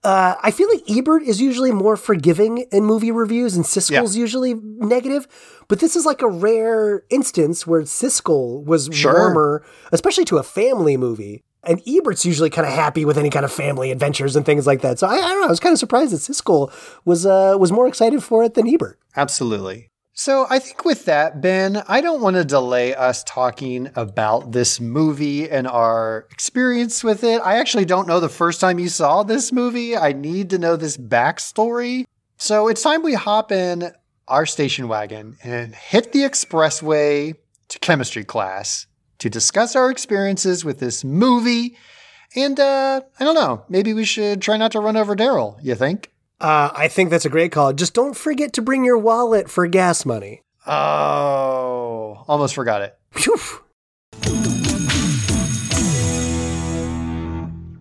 Uh, I feel like Ebert is usually more forgiving in movie reviews, and Siskel's usually negative. But this is like a rare instance where Siskel was Sure. warmer, especially to a family movie. And Ebert's usually kind of happy with any kind of family adventures and things like that. So I, I don't know. I was kind of surprised that Siskel was uh, was more excited for it than Ebert. Absolutely. So I think with that, Ben, I don't want to delay us talking about this movie and our experience with it. I actually don't know the first time you saw this movie. I need to know this backstory. So it's time we hop in our station wagon and hit the expressway to chemistry class to discuss our experiences with this movie. And uh, I don't know, maybe we should try not to run over Daryl, you think? Uh, I think that's a great call. Just don't forget to bring your wallet for gas money. Oh, almost forgot it. Phew.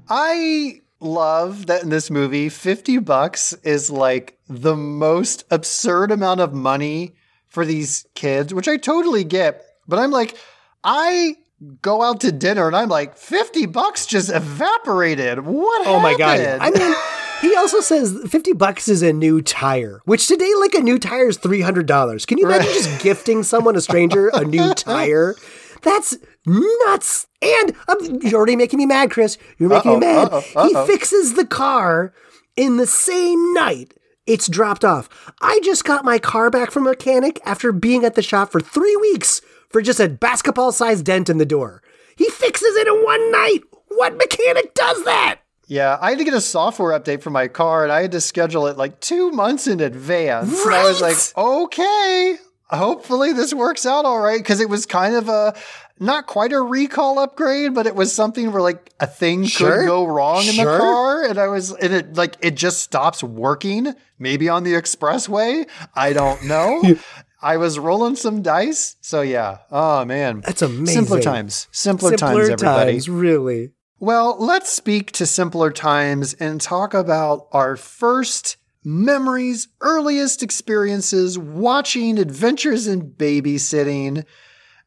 I love that in this movie, 50 bucks is like the most absurd amount of money for these kids, which I totally get. But I'm like, I go out to dinner and I'm like, 50 bucks just evaporated. What Oh my god! I mean, he also says fifty bucks is a new tire, which today, like a new tire, is three hundred dollars. Can you imagine just gifting someone, a stranger, a new tire? That's nuts. And um, you're already making me mad, Chris. You're making me Uh-oh, mad. uh-oh, uh-oh. He fixes the car in the same night. It's dropped off. I just got my car back from a mechanic after being at the shop for three weeks for just a basketball sized dent in the door. He fixes it in one night. What mechanic does that? Yeah, I had to get a software update for my car and I had to schedule it like two months in advance. And I was like, okay, hopefully this works out all right. Cause it was kind of a, not quite a recall upgrade, but it was something where like a thing Sure. could go wrong in the car. And I was, and it like, it just stops working, maybe on the expressway. I don't know. I was rolling some dice. So yeah. Oh man. That's amazing. Simpler times. Simpler, Simpler times, everybody. times, really. Well, let's speak to simpler times and talk about our first memories, earliest experiences watching Adventures in Babysitting.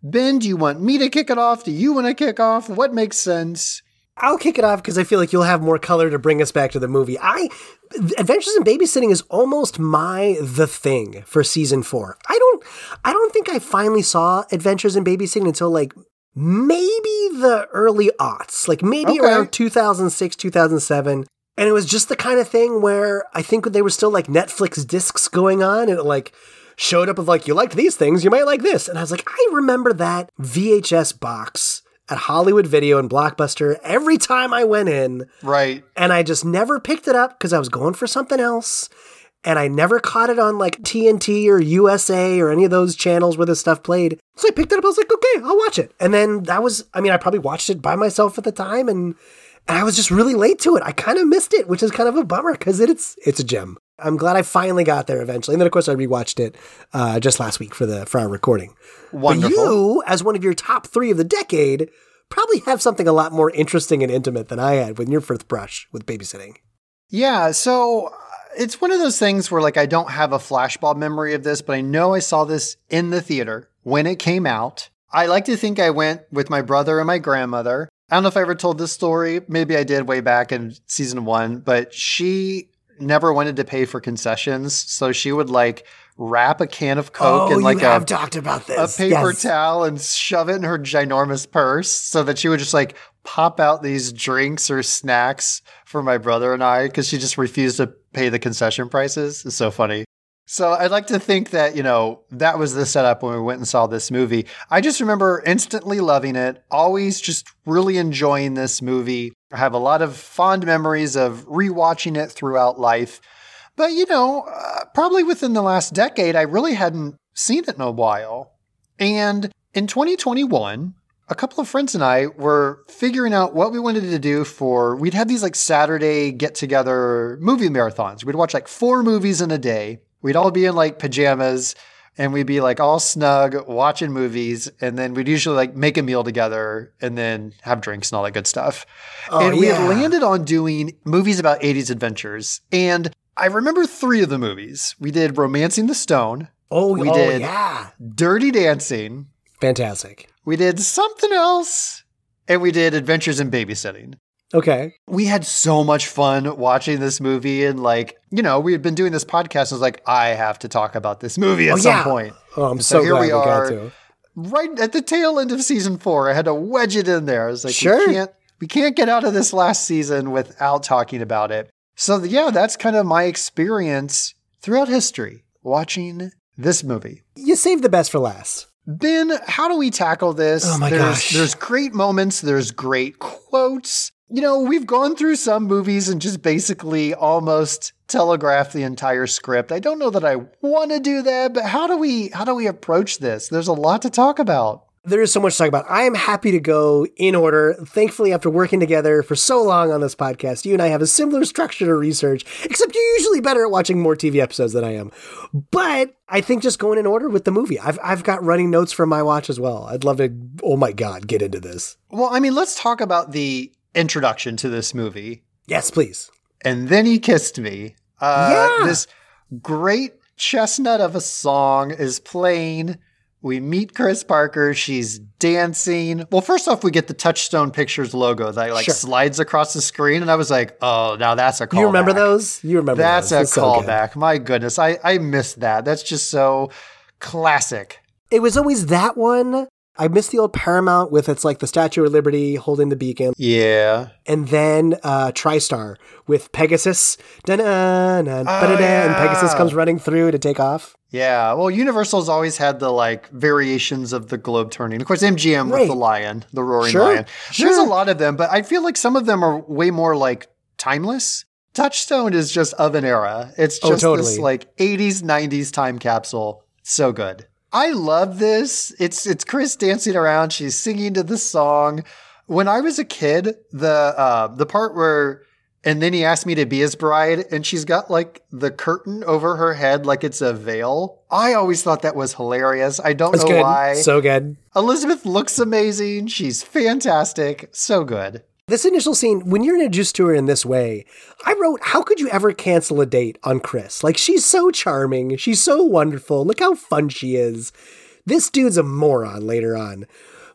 Ben, do you want me to kick it off? Do you want to kick off? What makes sense? I'll kick it off because I feel like you'll have more color to bring us back to the movie. I Adventures in Babysitting is almost my the thing for season four. I don't I don't think I finally saw Adventures in Babysitting until like maybe the early aughts, like maybe Okay. around 2006, 2007. And it was just the kind of thing where I think they were still like Netflix discs going on and it like showed up of like, you liked these things, you might like this. And I was like, I remember that VHS box at Hollywood Video and Blockbuster every time I went in. Right. And I just never picked it up because I was going for something else. And I never caught it on like TNT or USA or any of those channels where this stuff played. So I picked it up. I was like, okay, I'll watch it. And then that was, I mean, I probably watched it by myself at the time and, and I was just really late to it. I kind of missed it, which is kind of a bummer because it's, it's a gem. I'm glad I finally got there eventually. And then, of course, I rewatched it uh, just last week for the for our recording. Wonderful. But you, as one of your top three of the decade, probably have something a lot more interesting and intimate than I had with your first brush with babysitting. Yeah, so it's one of those things where like I don't have a flashbulb memory of this, but I know I saw this in the theater when it came out. I like to think I went with my brother and my grandmother. I don't know if I ever told this story. Maybe I did way back in season one, but she never wanted to pay for concessions. So she would like wrap a can of Coke oh, in like Oh, a, have talked about a paper Yes. towel and shove it in her ginormous purse so that she would just like pop out these drinks or snacks for my brother and I because she just refused to pay the concession prices. It's so funny. So I'd like to think that, you know, that was the setup when we went and saw this movie. I just remember instantly loving it, always just really enjoying this movie. I have a lot of fond memories of rewatching it throughout life. But, you know, uh, probably within the last decade, I really hadn't seen it in a while. And in 2021, a couple of friends and I were figuring out what we wanted to do for we'd have these like Saturday get together movie marathons. We'd watch like four movies in a day. We'd all be in like pajamas and we'd be like all snug watching movies and then we'd usually like make a meal together and then have drinks and all that good stuff. Oh, and we had landed on doing movies about 80s adventures. And I remember three of the movies. We did Romancing the Stone, Oh, We oh, did. yeah. Dirty Dancing, Fantastic. we did something else, and we did Adventures in Babysitting. Okay. We had so much fun watching this movie, and like, you know, we had been doing this podcast. And I was like, I have to talk about this movie at Oh, some yeah. point. Oh, I'm So so, here glad we are. got to. Right at the tail end of season four, I had to wedge it in there. I was like, Sure. we can't, we can't get out of this last season without talking about it. So yeah, that's kind of my experience throughout history watching this movie. You saved the best for last. Ben, how do we tackle this? Oh my there's, gosh. There's great moments, there's great quotes. You know, we've gone through some movies and just basically almost telegraphed the entire script. I don't know that I want to do that, but how do we how do we approach this? There's a lot to talk about. There is so much to talk about. I am happy to go in order. Thankfully, after working together for so long on this podcast, you and I have a similar structure to research, except you're usually better at watching more TV episodes than I am. But I think just going in order with the movie. I've, I've got running notes from my watch as well. I'd love to, oh my God, get into this. Well, I mean, let's talk about the introduction to this movie. Yes, please. and then he kissed me. Uh, Yeah. This great chestnut of a song is playing. We meet Chris Parker. She's dancing. Well, first off, we get the Touchstone Pictures logo that like Sure. slides across the screen, and I was like, "Oh, now that's a callback." You remember those? You remember That's those. a It's so good. callback. My goodness, I I missed that. That's just so classic. It was always that one. I miss the old Paramount with its like the Statue of Liberty holding the beacon, Yeah. and then uh, TriStar with Pegasus. Dun-dun-dun, ba-da-da, And Pegasus Oh, comes running through to take off. Yeah, well, Universal's always had the like variations of the globe turning. Of course, MGM with the lion, the roaring Sure, lion. There's a lot of them, but I feel like some of them are way more like timeless. Touchstone is just of an era. It's Oh, just this like 80s, 90s time capsule. So good. I love this. It's it's Chris dancing around. She's singing to the song. When I was a kid, the uh, the part where and then he asked me to be his bride, and she's got like the curtain over her head like it's a veil. I always thought that was hilarious. I don't That's know good. why. So good. Elisabeth looks amazing. She's fantastic. So good. This initial scene, when you're introduced to her in this way, I wrote, How could you ever cancel a date on Chris? Like, she's so charming. She's so wonderful. Look how fun she is. This dude's a moron later on.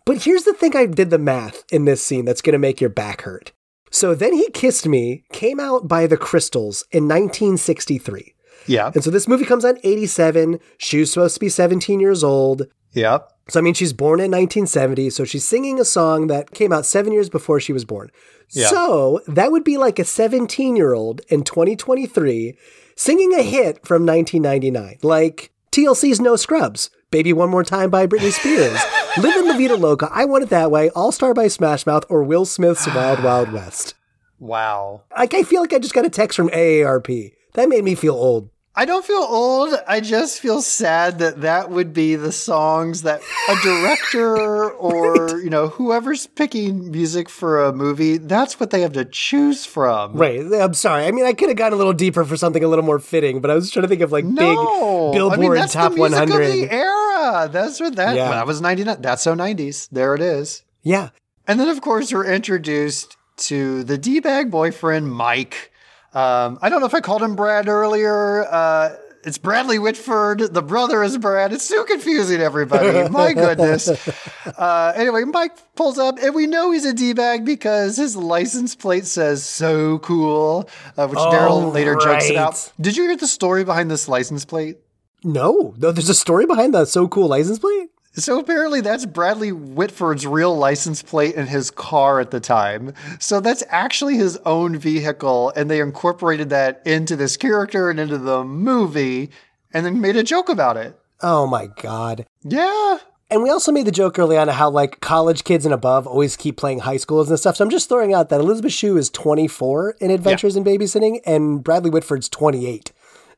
But here's the thing I did the math in this scene that's going to make your back hurt. So then he kissed me, came out by the Crystals in 1963. Yeah. And so this movie comes out in 87. She's supposed to be 17 years old. Yep. So, I mean, she's born in 1970. So she's singing a song that came out seven years before she was born. Yeah. So that would be like a 17 year old in 2023 singing a hit from 1999, like TLC's No Scrubs, Baby One More Time by Britney Spears, Livin' La Vida Loca, I Want It That Way, All Star by Smash Mouth, or Will Smith's Wild Wild West. Wow. Like, I feel like I just got a text from AARP. That made me feel old. I don't feel old. I just feel sad that that would be the songs that a director or, you know, whoever's picking music for a movie, that's what they have to choose from. Right. I'm sorry. I mean, I could have gone a little deeper for something a little more fitting, but I was trying to think of like No, big Billboard I mean, that's Top the music 100. of the era. That's what that. Yeah. That was ninety nine. That's so nineties. There it is. Yeah. And then, of course, we're introduced to the d bag boyfriend, Mike. Um, I don't know if I called him Brad earlier. Uh, it's Bradley Whitford. The brother is Brad. It's so confusing, everybody. My goodness. Uh, anyway, Mike pulls up, and we know he's a d bag because his license plate says "so cool," uh, which Oh, Daryl later jokes about. Did you hear the story behind this license plate? No, no, there's a story behind that so cool license plate. So apparently that's Bradley Whitford's real license plate in his car at the time. So that's actually his own vehicle, and they incorporated that into this character and into the movie, and then made a joke about it. Oh my god. Yeah. And we also made the joke early on how like college kids and above always keep playing high schools and stuff. So I'm just throwing out that Elisabeth Shue is 24 in Adventures in Babysitting, and Bradley Whitford's 28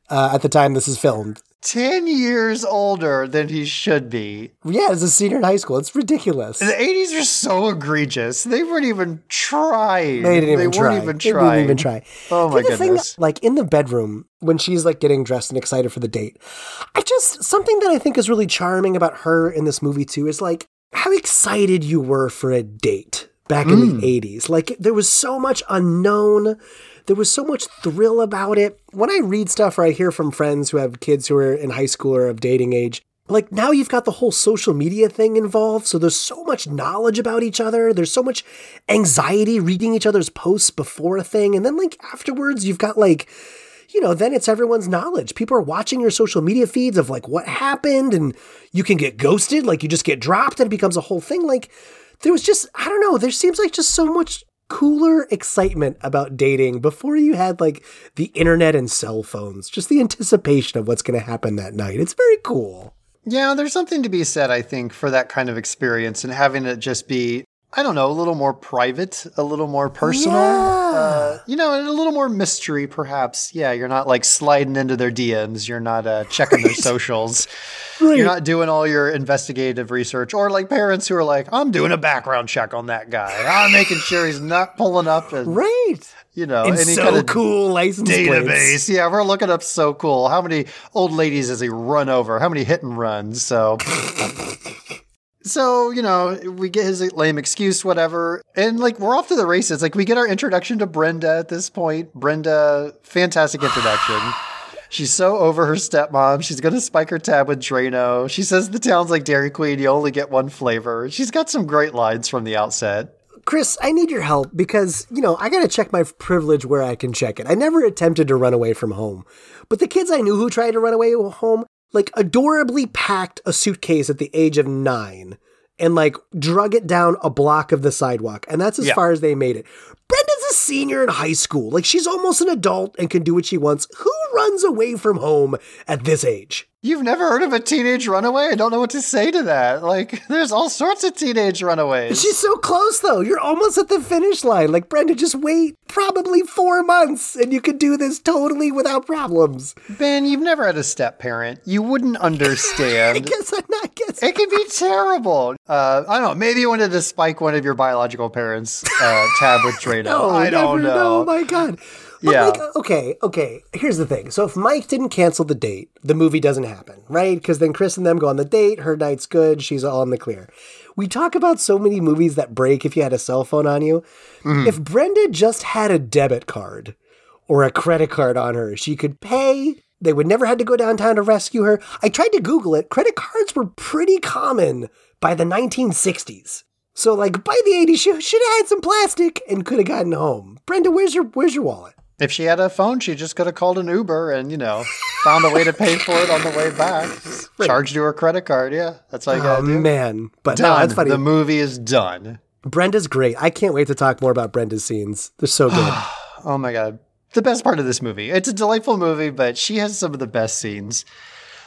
uh, at the time this is filmed. 10 years older than he should be. Yeah, as a senior in high school, it's ridiculous. The 80s are so egregious. They weren't even trying. They didn't even weren't try. even They trying. didn't even try. Oh my The other thing, goodness. like in the bedroom when she's like getting dressed and excited for the date, I just something that I think is really charming about her in this movie too is like how excited you were for a date back in Mm. the 80s. Like there was so much unknown. There was so much thrill about it. When I read stuff or I hear from friends who have kids who are in high school or of dating age, like now you've got the whole social media thing involved. So there's so much knowledge about each other. There's so much anxiety reading each other's posts before a thing. And then like afterwards, you've got like, you know, then it's everyone's knowledge. People are watching your social media feeds of like what happened and you can get ghosted. Like you just get dropped and it becomes a whole thing. Like there was just, I don't know, there seems like just so much cooler excitement about dating before you had like the internet and cell phones. Just the anticipation of what's going to happen that night. It's very cool. Yeah, there's something to be said, I think, for that kind of experience and having it just be, I don't know, a little more private, a little more personal, uh, you know, and a little more mystery, perhaps. Yeah, you're not like sliding into their DMs, you're not uh, checking their socials, Right. you're not doing all your investigative research, or like parents who are like, I'm doing a background check on that guy, I'm making sure he's not pulling up, and, Right. you know, And any so kind of cool license database. plates. Yeah, we're looking up so cool. How many old ladies has he run over? How many hit and runs? So So, you know, we get his lame excuse, whatever. And like, we're off to the races. Like, we get our introduction to Brenda at this point. Brenda, fantastic introduction. She's so over her stepmom. She's going to spike her tab with Drano. She says the town's like Dairy Queen. You only get one flavor. She's got some great lines from the outset. Chris, I need your help because, you know, I got to check my privilege where I can check it. I never attempted to run away from home. But the kids I knew who tried to run away home, like, adorably packed a suitcase at the age of nine and, like, drug it down a block of the sidewalk. And that's as Yeah. far as they made it. Brenda's a senior in high school. Like, she's almost an adult and can do what she wants. Who runs away from home at this age? You've never heard of a teenage runaway? I don't know what to say to that. Like, there's all sorts of teenage runaways. She's so close, though. You're almost at the finish line. Like, Brenda, just wait probably four months and you could do this totally without problems. Ben, you've never had a step parent. You wouldn't understand. I guess I'm not guessing. It can be terrible. Uh, I don't know. Maybe you wanted to spike one of your biological parents' uh, tab with No, I don't never. know. Oh my god. But Yeah. like, okay, okay. Here's the thing. So if Mike didn't cancel the date, the movie doesn't happen, right? Because then Chris and them go on the date. Her night's good. She's all in the clear. We talk about so many movies that break if you had a cell phone on you. Mm-hmm. If Brenda just had a debit card or a credit card on her, she could pay. They would never had to go downtown to rescue her. I tried to Google it. Credit cards were pretty common by the 1960s. So like by the 80s, she should have had some plastic and could have gotten home. Brenda, where's your where's your wallet? If she had a phone, she just could have called an Uber and, you know, found a way to pay for it on the way back. Just Charged to her credit card. Yeah, that's all you Oh gotta do. man, but no, Done. that's funny. The movie is done. Brenda's great. I can't wait to talk more about Brenda's scenes. They're so good. Oh my god. The best part of this movie. It's a delightful movie, but she has some of the best scenes.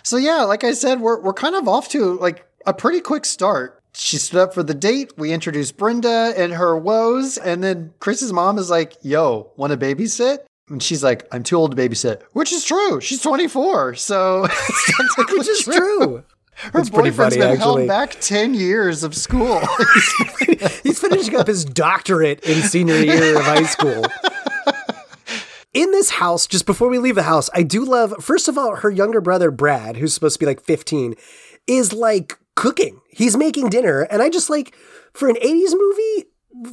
So yeah, like I said, we're we're kind of off to like a pretty quick start. She stood up for the date. We introduced Brenda and her woes, and then Chris's mom is like, "Yo, want to babysit?" And she's like, "I'm too old to babysit," which is true. She's 24, so Which is true. Her pretty boyfriend's funny, been actually. held back 10 years of school. He's finishing up his doctorate in senior year of high school. In this house, just before we leave the house, I do love, first of all, her younger brother, Brad, who's supposed to be like 15, is like cooking. He's making dinner. And I just like, for an 80s movie,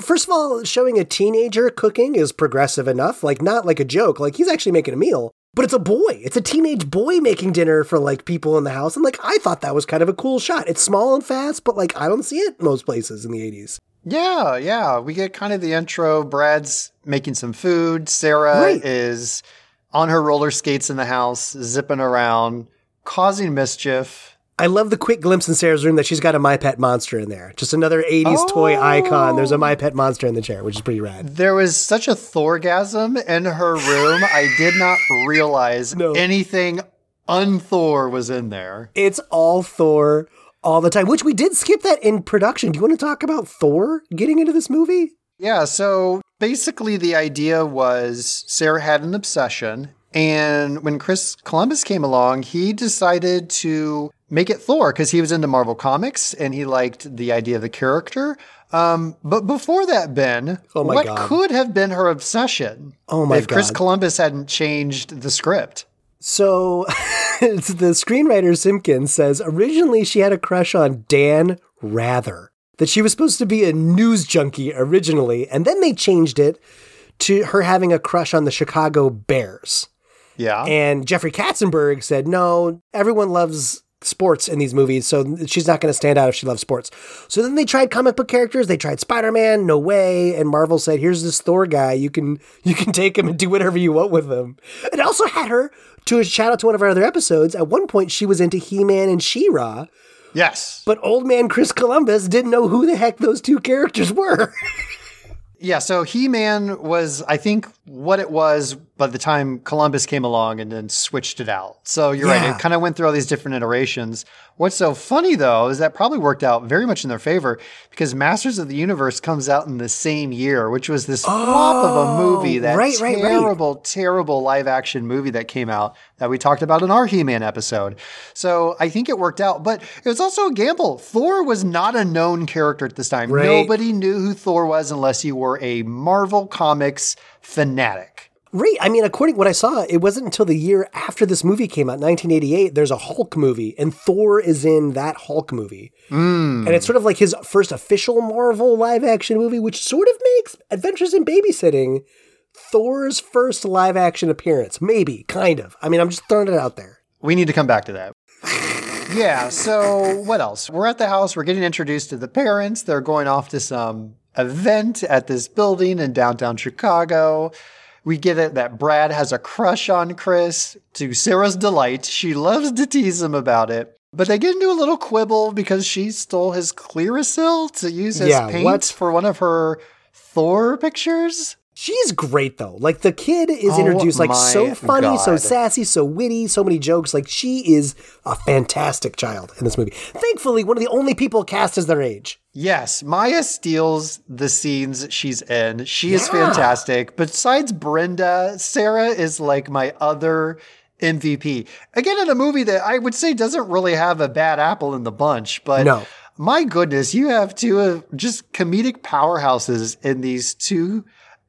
first of all, showing a teenager cooking is progressive enough. Like, not like a joke. Like, he's actually making a meal. But it's a boy. It's a teenage boy making dinner for like people in the house. And like, I thought that was kind of a cool shot. It's small and fast, but like, I don't see it most places in the 80s. Yeah, yeah. We get kind of the intro. Brad's making some food. Sarah Right. is on her roller skates in the house, zipping around, causing mischief. I love the quick glimpse in Sarah's room that she's got a My Pet Monster in there. Just another 80s toy icon. There's a My oh. Pet Monster in the chair, which is pretty rad. There was such a Thorgasm in her room. I did not realize No. anything unthor was in there. It's all Thor all the time, which we did skip that in production. Do you want to talk about Thor getting into this movie? Yeah, so basically the idea was Sarah had an obsession, and when Chris Columbus came along, he decided to make it Thor because he was into Marvel Comics and he liked the idea of the character. Um, but before that, Ben, Oh what God. could have been her obsession Oh my if Chris Columbus hadn't changed the script? So the screenwriter Simkins says originally she had a crush on Dan Rather, that she was supposed to be a news junkie originally, and then they changed it to her having a crush on the Chicago Bears. Yeah. And Jeffrey Katzenberg said, no, everyone loves sports in these movies, so she's not going to stand out if she loves sports. So then they tried comic book characters. They tried Spider-Man, no way. And Marvel said, here's this Thor guy. You can you can take him and do whatever you want with him. It also had her, to a shout out to one of our other episodes, at one point she was into He-Man and She-Ra, yes. but old man Chris Columbus didn't know who the heck those two characters were. Yeah, so He Man was, I think, what it was by the time Columbus came along and then switched it out. So you're right, it kind of went through all these different iterations. What's so funny though is that probably worked out very much in their favor because Masters of the Universe comes out in the same year, which was this flop of a oh, movie, that Oh, right, right, right. terrible, terrible live action movie that came out that we talked about in our He Man episode. So I think it worked out, but it was also a gamble. Thor was not a known character at this time. Nobody knew who Thor was unless you were a Marvel Comics fanatic. Right. I mean, according to what I saw, it wasn't until the year after this movie came out, 1988, there's a Hulk movie, and Thor is in that Hulk movie. Hmm. And it's sort of like his first official Marvel live action movie, which sort of makes Adventures in Babysitting Thor's first live action appearance. Maybe, kind of. I mean, I'm just throwing it out there. We need to come back to that. yeah, so what else? We're at the house, we're getting introduced to the parents. They're going off to some event at this building in downtown Chicago. We get it that Brad has a crush on Chris to Sarah's delight. She loves to tease him about it. But they get into a little quibble because she stole his Clearasil to use as Yeah, paint what? for one of her Thor pictures. She's great though. Like the kid is Oh introduced like so funny, so sassy, so witty, so many jokes. Like she is a fantastic child in this movie. Thankfully, one of the only people cast as their age. Yes, Maia steals the scenes she's in. She is fantastic. Besides Brenda, Sarah is like my other MVP. Again, in a movie that I would say doesn't really have a bad apple in the bunch, but No. my goodness, you have two of just comedic powerhouses in these two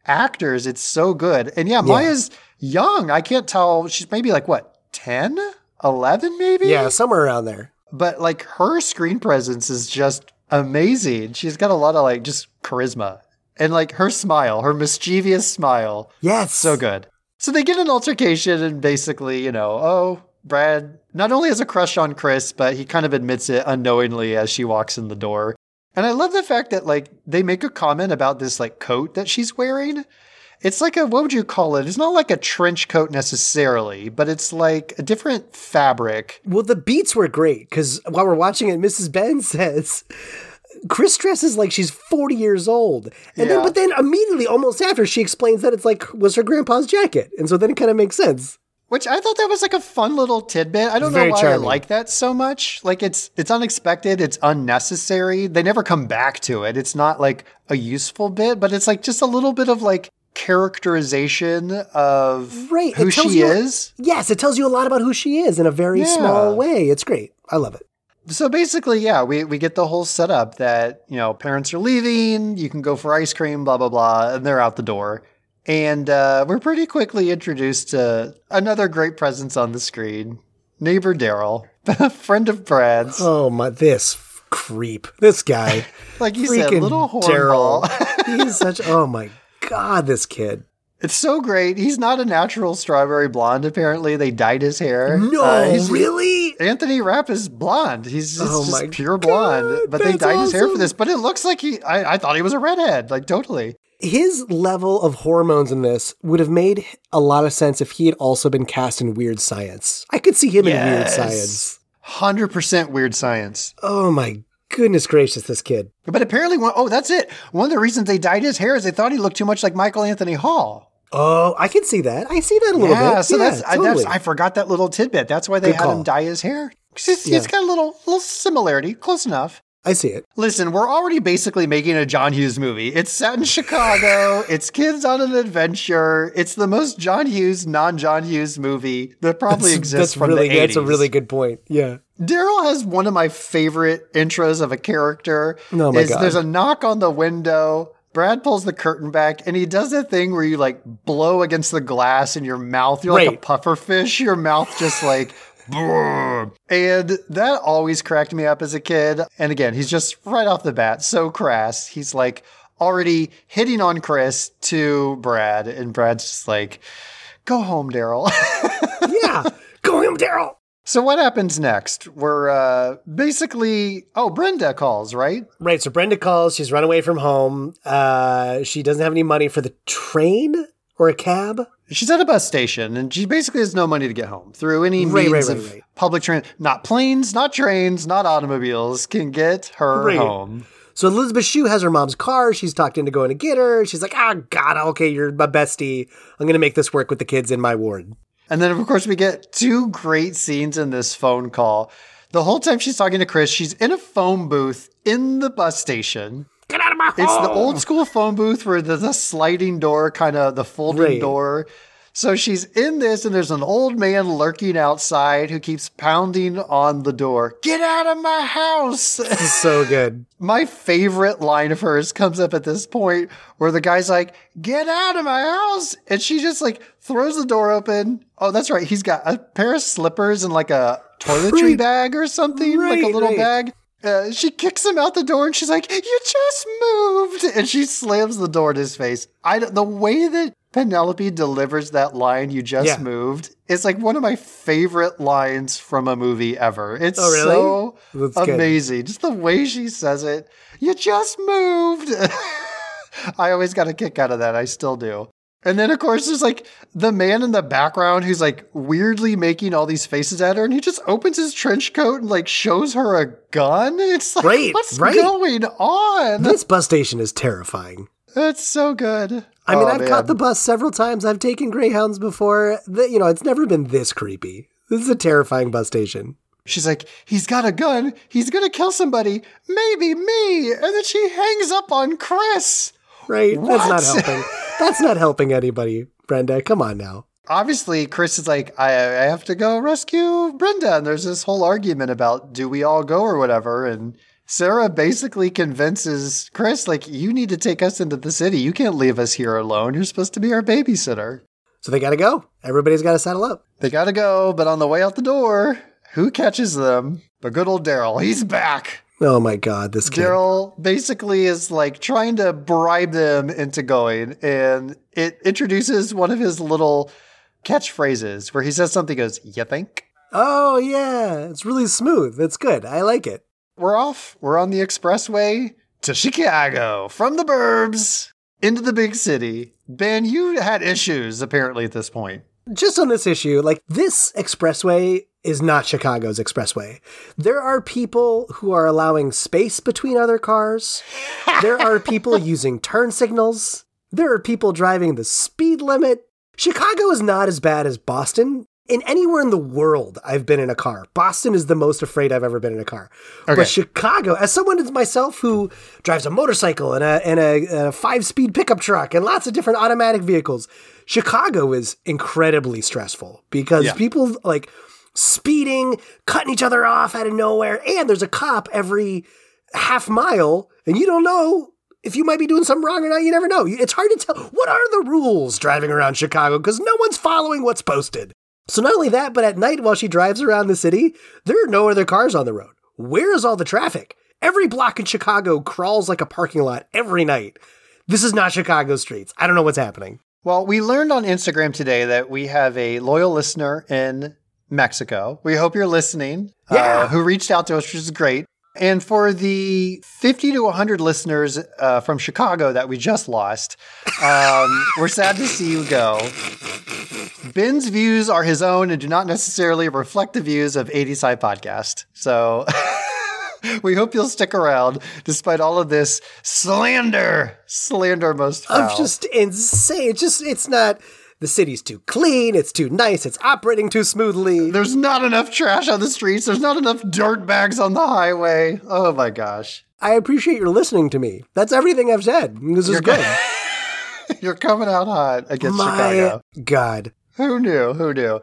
actors. It's so good. And yeah, Maia's young. I can't tell. She's maybe like what, 10, 11 maybe? Yeah, somewhere around there. but like her screen presence is just amazing. She's got a lot of like just charisma and like her smile, her mischievous smile. Yes, So good. So they get an altercation and basically, you know, oh, Brad not only has a crush on Chris, but he kind of admits it unknowingly as she walks in the door. And I love the fact that like they make a comment about this like coat that she's wearing. It's like a what would you call it? It's not like a trench coat necessarily, but it's like a different fabric. Well, the beats were great because while we're watching it, Mrs. Ben says. Chris dresses like she's 40 years old. And then, but then immediately, almost after, she explains that it's like, was her grandpa's jacket. And so then it kind of makes sense. Which I thought that was like a fun little tidbit. I don't know why charming. I like that so much. Like it's it's unexpected, it's unnecessary. They never come back to it. It's not like a useful bit, but it's like just a little bit of like characterization of Right, who she you- is. Yes, it tells you a lot about who she is in a very Yeah. small way. It's great. I love it. So basically, yeah, we, we get the whole setup that, you know, parents are leaving, you can go for ice cream, blah, blah, blah, and they're out the door. And uh, we're pretty quickly introduced to another great presence on the screen neighbor Daryl, a friend of Brad's. Oh my, this creep, this guy, Like you said, little Daryl. He's such. Oh my god, this kid. it's so great. He's not a natural strawberry blonde. Apparently, they dyed his hair. No, Uh, really. Anthony Rapp is blonde. He's just, Oh just pure blonde. God, but they dyed his hair for this. But it looks like he. I, I thought he was a redhead. Like totally. His level of hormones in this would have made a lot of sense if he had also been cast in Weird Science. I could see him in Weird Science. Hundred percent weird science. Oh my goodness gracious, this kid. But apparently, one, oh, that's it. One of the reasons they dyed his hair is they thought he looked too much like Michael Anthony Hall. Oh, I can see that. I see that a little yeah, bit. so yeah, that's, I, totally. that's I forgot that little tidbit. That's why they Good had him dye his hair. He's, Yeah. he's got a little little similarity, close enough. I see it. Listen, we're already basically making a John Hughes movie. It's set in Chicago. it's kids on an adventure. It's the most John Hughes, non-John Hughes movie that probably That's- exists that's from really, the 80s. That's a really good point. Yeah. Daryl has one of my favorite intros of a character. Oh my is God. There's a knock on the window. Brad pulls the curtain back and he does that thing where you like blow against the glass in your mouth. You're like a Right. puffer fish. Your mouth just like. And that always cracked me up as a kid. And again, he's just right off the bat so crass. He's like already hitting on Chris to Brad, and Brad's just like, "Go home, Daryl." Yeah. Go home, Daryl. So what happens next? We're uh, basically oh Brenda calls right. Right. So Brenda calls. She's run away from home. Uh, she doesn't have any money for the train or a cab. She's at a bus station and she basically has no money to get home through any Right, means right, of right, right. public transit. Not planes, not trains, not automobiles can get her home. So Elisabeth Shue has her mom's car. She's talked into going to get her. She's like, ah, God, okay, you're my bestie. I'm going to make this work with the kids in my ward. And then of course we get two great scenes in this phone call. The whole time she's talking to Chris, she's in a phone booth in the bus station. Get out of my home. It's the old school phone booth where there's a sliding door, kind of the folding Right. door. So she's in this, and there's an old man lurking outside who keeps pounding on the door. Get out of my house! So good. my favorite line of hers comes up at this point where the guy's like, Get out of my house! And she just like throws the door open. Oh, that's right. He's got a pair of slippers and like a toiletry Right. bag or something, like a little right. bag. Uh, she kicks him out the door and she's like, "You just moved," and she slams the door in his face. I the way that Penelope delivers that line, "You just Yeah. moved," is like one of my favorite lines from a movie ever. It's Oh, really? so That's good. amazing, just the way she says it. You just moved. I always got a kick out of that. I still do. And then, of course, there's like the man in the background who's like weirdly making all these faces at her, and he just opens his trench coat and like shows her a gun. It's like, Right, what's right. going on? This bus station is terrifying. It's so good. I mean, Oh, I've man. caught the bus several times. I've taken Greyhounds before. The, you know, it's never been this creepy. This is a terrifying bus station. She's like, he's got a gun. He's gonna kill somebody. Maybe me. And then she hangs up on Chris. Right? That's not helping. That's not helping anybody, Brenda. Come on now. obviously Chris is like, I, I have to go rescue Brenda. And there's this whole argument about do we all go or whatever. And Sarah basically convinces Chris, like, you need to take us into the city. You can't leave us here alone. You're supposed to be our babysitter. So they got to go. Everybody's got to saddle up. They gotta go, but on the way out the door, who catches them? But good old Daryl. He's back. Oh my God, this kid. Daryl basically is like trying to bribe them into going, and it introduces one of his little catchphrases where he says something goes, You think? Oh yeah, it's really smooth. It's good. I like it. We're off. We're on the expressway to Chicago from the burbs into the big city. Ben, you had issues apparently at this point. Just on this issue, like this expressway is not Chicago's expressway. There are people who are allowing space between other cars. There are people using turn signals. There are people driving the speed limit. Chicago is not as bad as Boston. In anywhere in the world I've been in a car, Boston is the most afraid I've ever been in a car. Okay. But Chicago, as someone as myself who drives a motorcycle and a, and a, a five speed pickup truck and lots of different automatic vehicles, Chicago is incredibly stressful because Yeah. people like speeding, cutting each other off out of nowhere, and there's a cop every half mile, and you don't know if you might be doing something wrong or not. You never know. It's hard to tell. What are the rules driving around Chicago? Because no one's following what's posted. So not only that, but at night while she drives around the city, there are no other cars on the road. Where is all the traffic? Every block in Chicago crawls like a parking lot every night. This is not Chicago streets. I don't know what's happening. Well, we learned on Instagram today that we have a loyal listener in Mexico. We hope you're listening. uh, Yeah. who reached out to us, which is great. And for the 50 to 100 listeners uh, from Chicago that we just lost, um, we're sad to see you go. Ben's views are his own and do not necessarily reflect the views of 80s High Podcast. So we hope you'll stick around despite all of this slander. Slander most foul. I'm just insane. It's just it's not the city's too clean, it's too nice, it's operating too smoothly. There's not enough trash on the streets. There's not enough dirt bags on the highway. Oh my gosh. I appreciate your listening to me. That's everything I've said. This is You're good. You're coming out hot against My Chicago. God. Who knew? Who knew?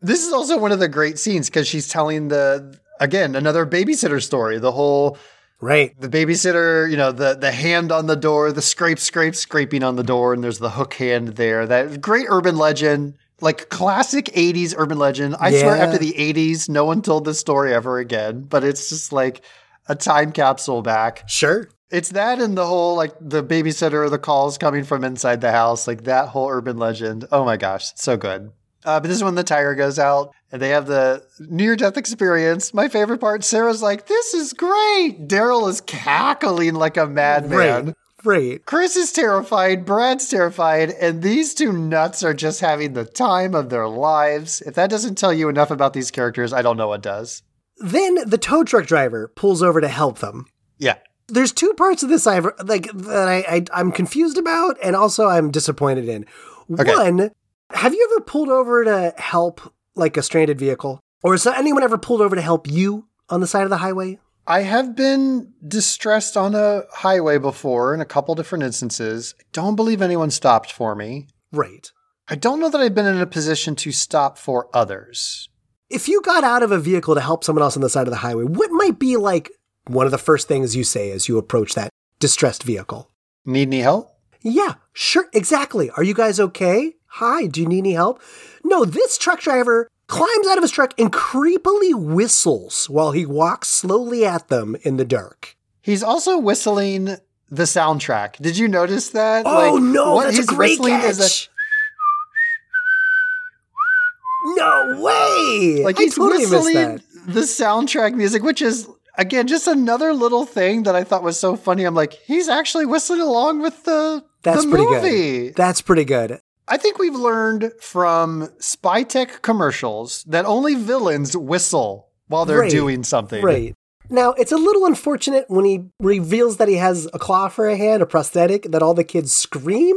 This is also one of the great scenes because she's telling the again another babysitter story. The whole Right. the babysitter, you know, the the hand on the door, the scrape, scrape, scraping on the door, and there's the hook hand there. That great urban legend, like classic '80s urban legend. I swear, after the '80s, no one told this story ever again. But it's just like a time capsule back. Sure. It's that and the whole like the babysitter, the calls coming from inside the house, like that whole urban legend. Oh my gosh, so good. Uh, but this is when the tire goes out and they have the near death experience. My favorite part Sarah's like, This is great. Daryl is cackling like a madman. Right. Right. Chris is terrified, Brad's terrified, and these two nuts are just having the time of their lives. If that doesn't tell you enough about these characters, I don't know what does. Then the tow truck driver pulls over to help them. Yeah. There's two parts of this I've like that I, I I'm confused about and also I'm disappointed in. Okay. One, have you ever pulled over to help like a stranded vehicle? Or has anyone ever pulled over to help you on the side of the highway? I have been distressed on a highway before in a couple different instances. I don't believe anyone stopped for me. Right. I don't know that I've been in a position to stop for others. If you got out of a vehicle to help someone else on the side of the highway, what might be like one of the first things you say as you approach that distressed vehicle? Need any help? Yeah, sure, exactly. Are you guys okay? Hi, do you need any help? No, this truck driver climbs out of his truck and creepily whistles while he walks slowly at them in the dark. He's also whistling the soundtrack. Did you notice that? Oh no, what that's a great whistling catch. is a- No way! like he's totally whistling the soundtrack music, which is again just another little thing that I thought was so funny. I'm like, he's actually whistling along with the That's the pretty movie. good. That's pretty good. I think we've learned from spy tech commercials that only villains whistle while they're Right, doing something. Right. Now, it's a little unfortunate when he reveals that he has a claw for a hand, a prosthetic, that all the kids scream.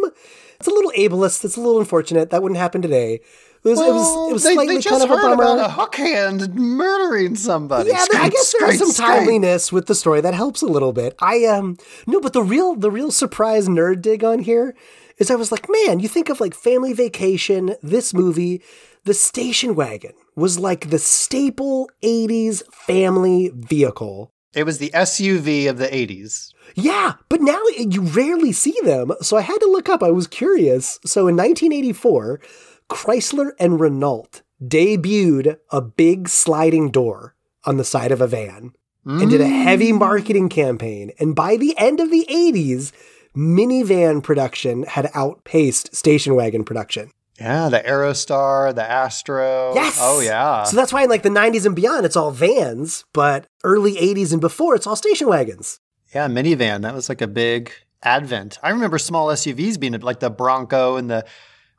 It's a little ableist. It's a little unfortunate. That wouldn't happen today. It was, it was, it was they, slightly they just kind of a bummer. about a hook hand murdering somebody. yeah, there- I guess there is some scrape. timeliness with the story that helps a little bit. I um no, but the real the real surprise nerd dig on here is I was like, man, you think of like Family Vacation, this movie, the station wagon was like the staple '80s family vehicle. It was the SUV of the 80s. Yeah, but now you rarely see them. So I had to look up. I was curious. So in 1984, Chrysler and Renault debuted a big sliding door on the side of a van and did a heavy mm. marketing campaign. And by the end of the 80s, minivan production had outpaced station wagon production. Yeah, the Aerostar, the Astro. Yes. Oh, yeah. So that's why in like the 90s and beyond, it's all vans, but early 80s and before, it's all station wagons. yeah, minivan. That was like a big advent. I remember small SUVs being like the Bronco and the,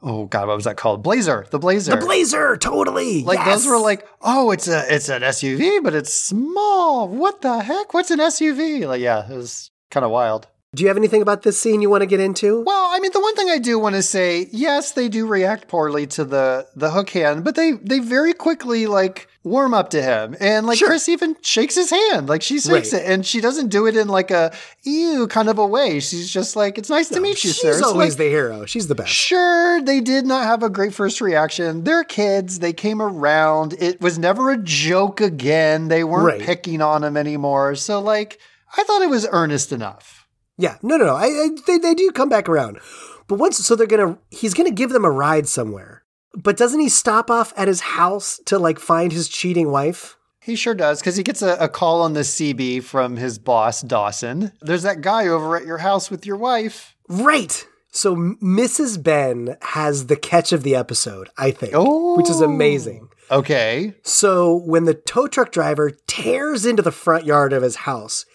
oh God, what was that called? Blazer. The Blazer. The Blazer, totally. Like yes. those were like, oh, it's a it's an SUV, but it's small. What the heck? What's an SUV? Like, yeah, it was kind of wild. Do you have anything about this scene you want to get into? Well, I mean, the one thing I do want to say, yes, they do react poorly to the the hook hand, but they they very quickly like warm up to him, and like Sure. Chris even shakes his hand, like she shakes Right. it, and she doesn't do it in like a ew kind of a way. She's just like, it's nice to meet you, She's sir. So, always like, the hero. She's the best. Sure, they did not have a great first reaction. They're kids. They came around. It was never a joke again. They weren't Right. picking on him anymore. So, like, I thought it was earnest enough. Yeah, no, no, no. I, I, they, they do come back around. But once, so they're gonna, he's gonna give them a ride somewhere. But doesn't he stop off at his house to like find his cheating wife? He sure does, because he gets a, a call on the CB from his boss, Dawson. There's that guy over at your house with your wife. Right. So Mrs. Ben has the catch of the episode, I think, Oh. which is oh! amazing. Okay. So when the tow truck driver tears into the front yard of his house,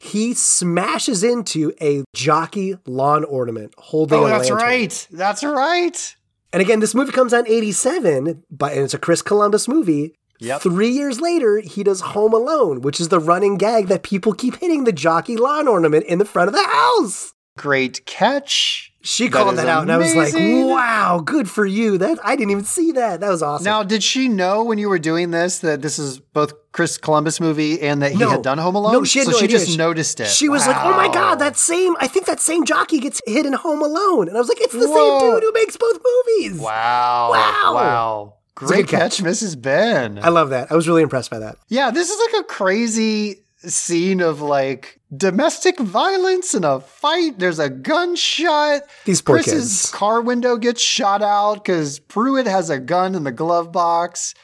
he smashes into a jockey lawn ornament holding Oh, that's lantern. right. That's right. And again, this movie comes out in 87, but and it's a Chris Columbus movie. Yep. Three years later, he does Home Alone, which is the running gag that people keep hitting the jockey lawn ornament in the front of the house. Great catch. She That called that out, and I was like, "Wow, good for you!" That I didn't even see that. That was awesome. Now, did she know when you were doing this that this is both Chris Columbus movie and that he No. had done Home Alone? No, she had so no she idea. just She- noticed it. she was like, "Oh my god, that same! I think that same jockey gets hit in Home Alone," and I was like, "It's the Whoa. same dude who makes both movies." Wow. Wow. Wow. Great catch, catch. Mrs. Ben. I love that. I was really impressed by that. yeah, this is like a crazy scene of like domestic violence and a fight. There's a gunshot. These poor Chris's kids. car window gets shot out because Pruitt has a gun in the glove box.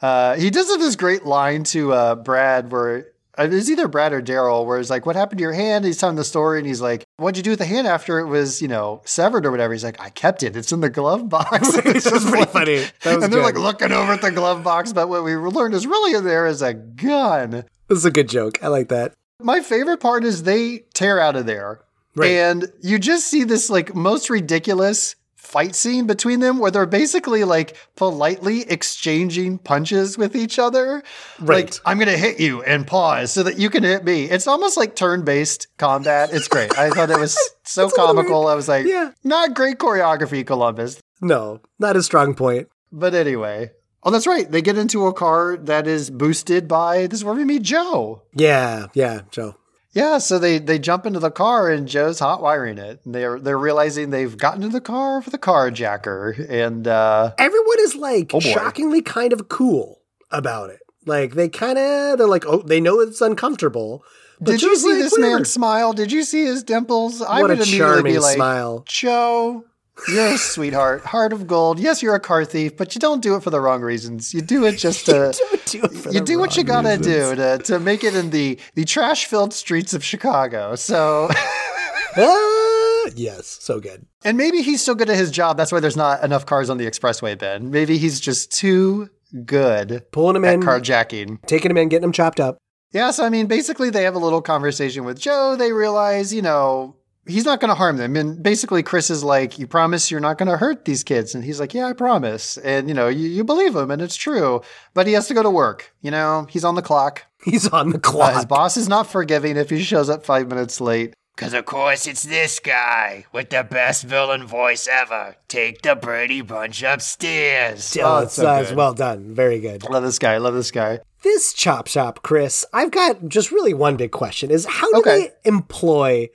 Uh, he does have this great line to uh, Brad where uh, it's either Brad or Daryl, where it's like, "What happened to your hand?" He's telling the story, and he's like, "What'd you do with the hand after it was, you know, severed or whatever?" He's like, "I kept it. It's in the glove box." It's just pretty like- funny. That was and they're good. like looking over at the glove box, but what we learned is really in there is a gun. This is a good joke. I like that. My favorite part is they tear out of there. Right. And you just see this like most ridiculous fight scene between them where they're basically like politely exchanging punches with each other. Right. Like, I'm going to hit you and pause so that you can hit me. It's almost like turn based combat. It's great. I thought it was so It's comical. I was like, Yeah. not great choreography, Columbus. No, not a strong point. But anyway. Oh, that's right. They get into a car that is boosted by this is where we meet Joe. Yeah, yeah, Joe. Yeah, so they they jump into the car and Joe's hot wiring it. And they're they're realizing they've gotten into the car with a carjacker, and uh, Everyone is like Oh, shockingly kind of cool about it. Like they kind of they're like, oh, they know it's uncomfortable. But did you see like, this "Whatever." man smile? Did you see his dimples? I What would a immediately charming be like, smile. Joe, you're a sweetheart, heart of gold. Yes, you're a car thief, but you don't do it for the wrong reasons. You do it just to. Don't do it for you do what you gotta reasons. do to, to make it in the, the trash filled streets of Chicago. So, Ah, yes, so good. and maybe he's so good at his job. That's why there's not enough cars on the expressway, Ben. Maybe he's just too good Pulling him at in, carjacking. taking him in, getting him chopped up. Yeah, so I mean, basically, they have a little conversation with Joe. They realize, you know, he's not going to harm them. And basically, Chris is like, You promise you're not going to hurt these kids? And he's like, Yeah, I promise. And, you know, you, you believe him, and it's true. But he has to go to work. You know, he's on the clock. He's on the Uh, clock. his boss is not forgiving if he shows up five minutes late. Cause of course it's this guy with the best villain voice ever. Take the Brady Bunch upstairs. Oh, Oh, it's, it's so uh, good. well done. Very good. Love this guy. Love this guy. This chop shop, Chris, I've got just really one big question is how do Okay. they employ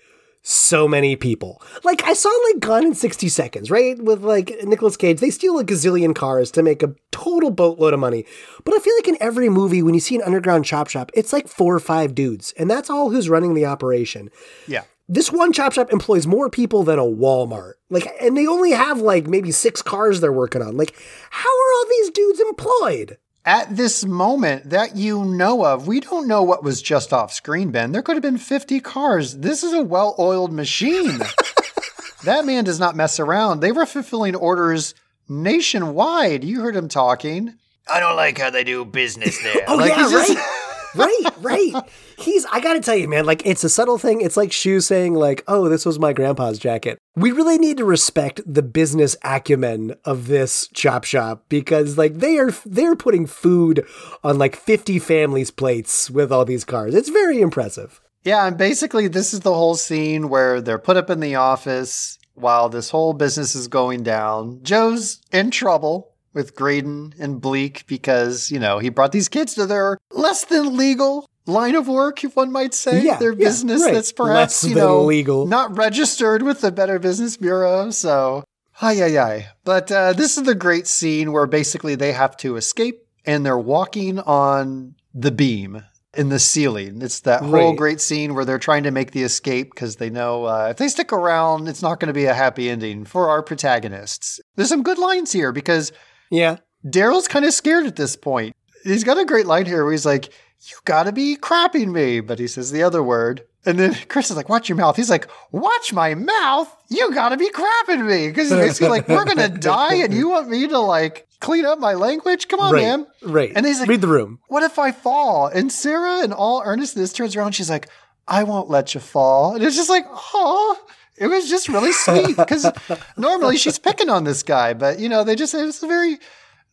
so many people? Like I saw like Gone in 60 Seconds, right? With like Nicolas Cage, they steal a gazillion cars to make a total boatload of money. But I feel like in every movie when you see an underground chop shop, it's like four or five dudes, and that's all who's running the operation. Yeah. This one chop shop employs more people than a Walmart. Like and they only have like maybe 6 cars they're working on. Like how are all these dudes employed? At this moment that you know of, we don't know what was just off screen, Ben. There could have been 50 cars. This is a well oiled machine. that man does not mess around. They were fulfilling orders nationwide. You heard him talking. I don't like how they do business there. Oh Like, yeah, he's just- right, right, right. He's. I gotta tell you, man. Like it's a subtle thing. It's like Shue saying, like, "Oh, this was my grandpa's jacket." We really need to respect the business acumen of this chop shop because, like, they are they're putting food on like fifty families' plates with all these cars. It's very impressive. Yeah, and basically, this is the whole scene where they're put up in the office while this whole business is going down. Joe's in trouble with Graydon and Bleak because, you know, he brought these kids to their less than legal line of work, if one might say. Yeah, their yeah, business right. that's perhaps, Less you know, legal. not registered with the Better Business Bureau. So, ay, ay, ay. But uh, this is the great scene where basically they have to escape and they're walking on the beam in the ceiling. It's that whole great scene where they're trying to make the escape because they know uh, if they stick around, it's not going to be a happy ending for our protagonists. There's some good lines here because Yeah. Daryl's kind of scared at this point. He's got a great line here where he's like, You gotta be crapping me. But he says the other word. And then Chris is like, Watch your mouth. He's like, Watch my mouth? You gotta be crapping me. Because he's basically like, We're gonna die and you want me to like clean up my language? Come on, right. man. Right. And he's like, read the room. What if I fall? And Sarah, in all earnestness, turns around. She's like, I won't let you fall. And it's just like, oh, it was just really sweet because normally she's picking on this guy, but you know, they just, it was a very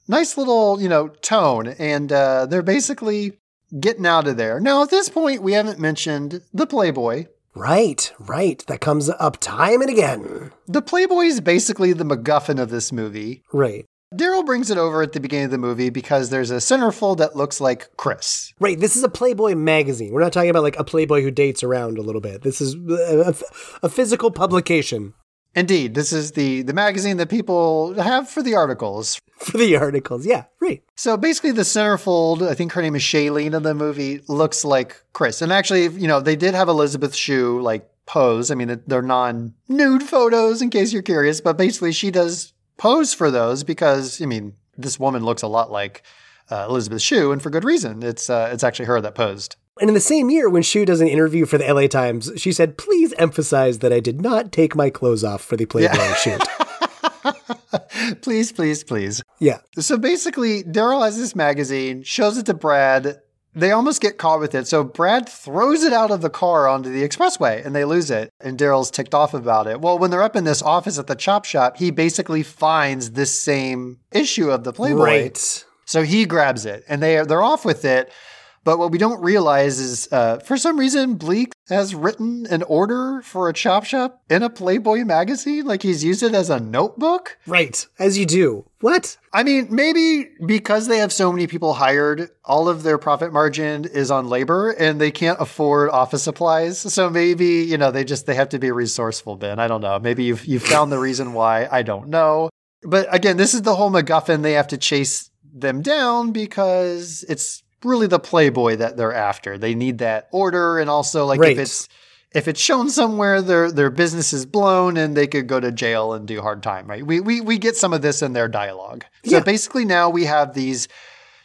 nice little, you know, tone. And uh, they're basically getting out of there. Now, at this point, we haven't mentioned the Playboy. Right. Right. That comes up time and again. The Playboy is basically the MacGuffin of this movie. Right. Daryl brings it over at the beginning of the movie because there's a centerfold that looks like Chris. Right. This is a Playboy magazine. We're not talking about like a Playboy who dates around a little bit. This is a, a- physical publication Indeed, this is the the magazine that people have for the articles. for the articles. Yeah. Right. So basically, the centerfold, I think her name is Shailene in the movie, looks like Chris. And actually, you know, they did have Elisabeth Shue like pose. I mean, they're non nude photos, in case you're curious, but basically, she does pose for those because, I mean, this woman looks a lot like uh, Elisabeth Shue, and for good reason. It's uh, it's actually her that posed. And in the same year, when Shue does an interview for the LA Times, she said, "Please emphasize that I did not take my clothes off for the Playboy shoot." please, please, please. Yeah. So basically, Daryl has this magazine, shows it to Brad. They almost get caught with it. So Brad throws it out of the car onto the expressway and they lose it. And Daryl's ticked off about it. Well, when they're up in this office at the chop shop, he basically finds this same issue of the Playboy. Right. So he grabs it and they they're off with it. But what we don't realize is, uh, for some reason, Bleak has written an order for a chop shop in a Playboy magazine? Like he's used it as a notebook? Right, as you do. What? I mean, maybe because they have so many people hired, all of their profit margin is on labor and they can't afford office supplies. So maybe, you know, they just they have to be resourceful, Ben. I don't know. Maybe you've you found the reason why. I don't know. But again, this is the whole MacGuffin. They have to chase them down because it's really the Playboy that they're after. They need that order, and also like Right. if it's if it's shown somewhere, their their business is blown, and they could go to jail and do hard time. Right? We we we get some of this in their dialogue. So Yeah. basically, now we have these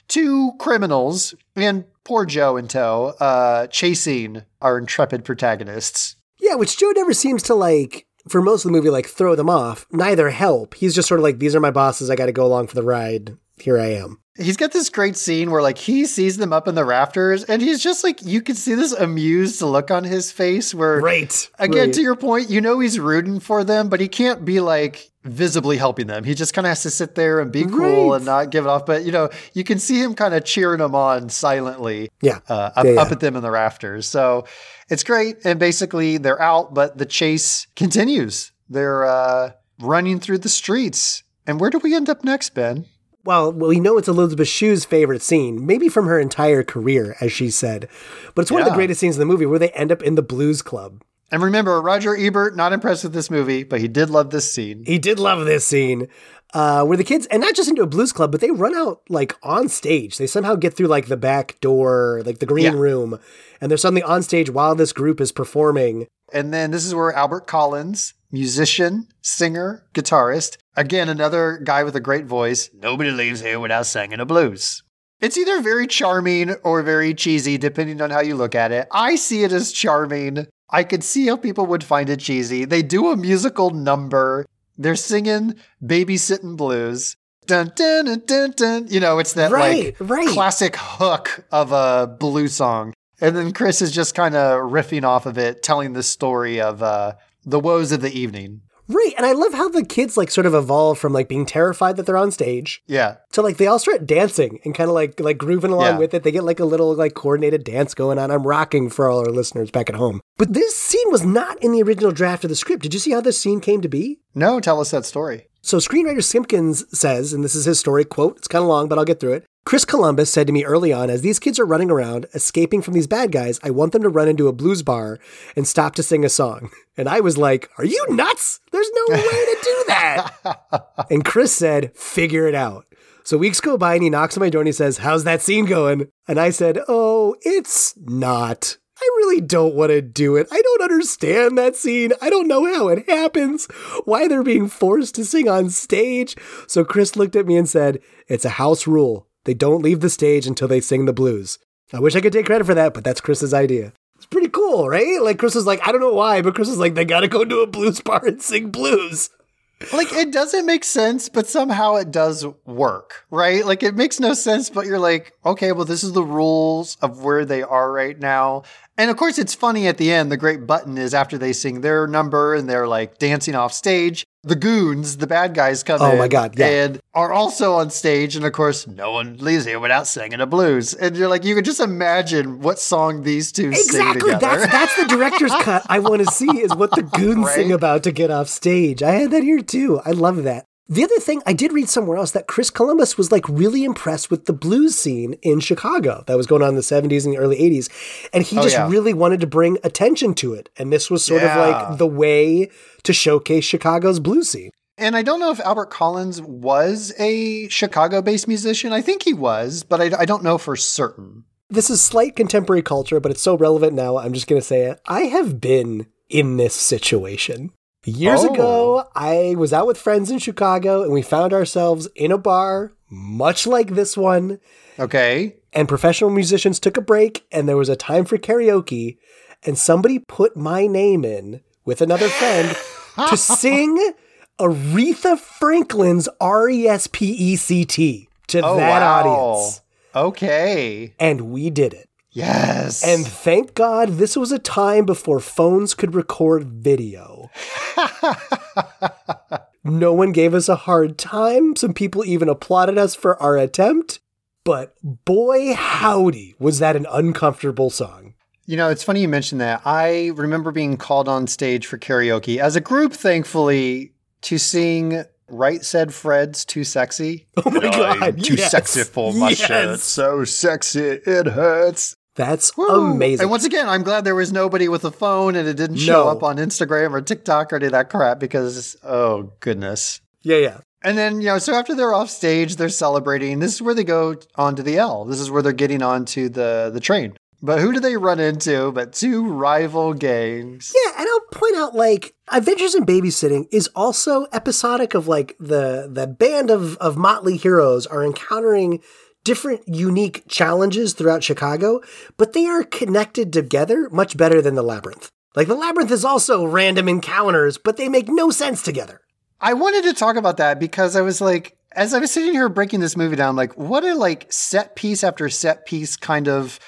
two criminals and poor Joe in tow, uh, chasing our intrepid protagonists. Yeah, which Joe never seems to like, for most of the movie, like throw them off. Neither help. He's just sort of like, these are my bosses. I got to go along for the ride. Here I am. He's got this great scene where like he sees them up in the rafters and he's just like you can see this amused look on his face where Right. again right. to your point you know he's rooting for them but he can't be like visibly helping them he just kind of has to sit there and be cool Right. and not give it off but you know you can see him kind of cheering them on silently Yeah. uh, up, Yeah, yeah. up at them in the rafters so it's great and basically they're out but the chase continues they're uh, running through the streets and where do we end up next ben Well, we know it's Elisabeth Shue's favorite scene, maybe from her entire career, as she said. But it's one of the greatest scenes in the movie where they end up in the blues club. And remember, Roger Ebert, not impressed with this movie, but he did love this scene. He did love this scene. Uh, where the kids, and not just into a blues club, but they run out like on stage. They somehow get through like the back door, like the green Yeah. room, and they're suddenly on stage while this group is performing. And then this is where Albert Collins, musician, singer, guitarist, again, another guy with a great voice. Nobody leaves here without singing a blues. It's either very charming or very cheesy, depending on how you look at it. I see it as charming. I could see how people would find it cheesy. They do a musical number. They're singing babysitting blues. Dun, dun, dun, dun, dun. You know, it's that Right, like right. classic hook of a blues song. And then Chris is just kind of riffing off of it, telling the story of uh, the woes of the evening. Right. And I love how the kids like sort of evolve from like being terrified that they're on stage Yeah. to like they all start dancing and kind of like like grooving along Yeah. with it. They get like a little like coordinated dance going on. I'm rocking for all our listeners back at home. But this scene was not in the original draft of the script. Did you see how this scene came to be? No, tell us that story. So screenwriter Simkins says, and this is his story, quote, it's kind of long, but I'll get through it. Chris Columbus said to me early on, as these kids are running around, escaping from these bad guys, I want them to run into a blues bar and stop to sing a song. And I was like, Are you nuts? There's no way to do that. and Chris said, Figure it out. So weeks go by and he knocks on my door and he says, How's that scene going? And I said, Oh, it's not. I really don't want to do it. I don't understand that scene. I don't know how it happens, why they're being forced to sing on stage. So Chris looked at me and said, It's a house rule. They don't leave the stage until they sing the blues. I wish I could take credit for that, but that's Chris's idea. It's pretty cool, right? Like Chris was like, I don't know why, but Chris was like, they gotta go to a blues bar and sing blues. Like, it doesn't make sense, but somehow it does work, right? Like, it makes no sense, but you're like, okay, well, this is the rules of where they are right now. And of course, it's funny at the end. The great button is after they sing their number and they're like dancing off stage. The goons, the bad guys, come Oh in my God, yeah. and are also on stage. And of course, no one leaves here without singing a blues. And you're like, you can just imagine what song these two sing Exactly. That's that's the director's cut. I want to see is what the goons sing about to get off stage. I had that here too. I love that. The other thing I did read somewhere else that Chris Columbus was like really impressed with the blues scene in Chicago that was going on in the 70s and the early 80s. And he Oh, just yeah. really wanted to bring attention to it. And this was sort Yeah. of like the way to showcase Chicago's blues scene. And I don't know if Albert Collins was a Chicago based musician. I think he was, but I, I don't know for certain. This is slight contemporary culture, but it's so relevant now. I'm just going to say it. I have been in this situation. Years Oh. ago, I was out with friends in Chicago and we found ourselves in a bar, much like this one, Okay. and professional musicians took a break and there was a time for karaoke, and somebody put my name in with another friend to sing Aretha Franklin's R E S P E C T to Oh, that wow. audience. Okay. And we did it. Yes. And thank God this was a time before phones could record video. no one gave us a hard time. Some people even applauded us for our attempt. But boy, howdy, was that an uncomfortable song. You know, it's funny you mentioned that. I remember being called on stage for karaoke as a group, thankfully, to sing Right Said Fred's Too Sexy. Oh my god, Too yes. sexy for my Yes. shirt. So sexy, it hurts. That's Woo. amazing. And once again, I'm glad there was nobody with a phone and it didn't show No. up on Instagram or TikTok or any of that crap because, oh, goodness. yeah, yeah. And then, you know, so after they're off stage, they're celebrating. This is where they go onto the L. This is where they're getting onto the, the train. But who do they run into but two rival gangs? Yeah, and I'll point out like Adventures in Babysitting is also episodic of like the the band of of motley heroes are encountering different unique challenges throughout Chicago, but they are connected together much better than the labyrinth. Like the labyrinth is also random encounters, but they make no sense together. I wanted to talk about that because I was like, as I was sitting here breaking this movie down, like, what a like set piece after set piece kind of,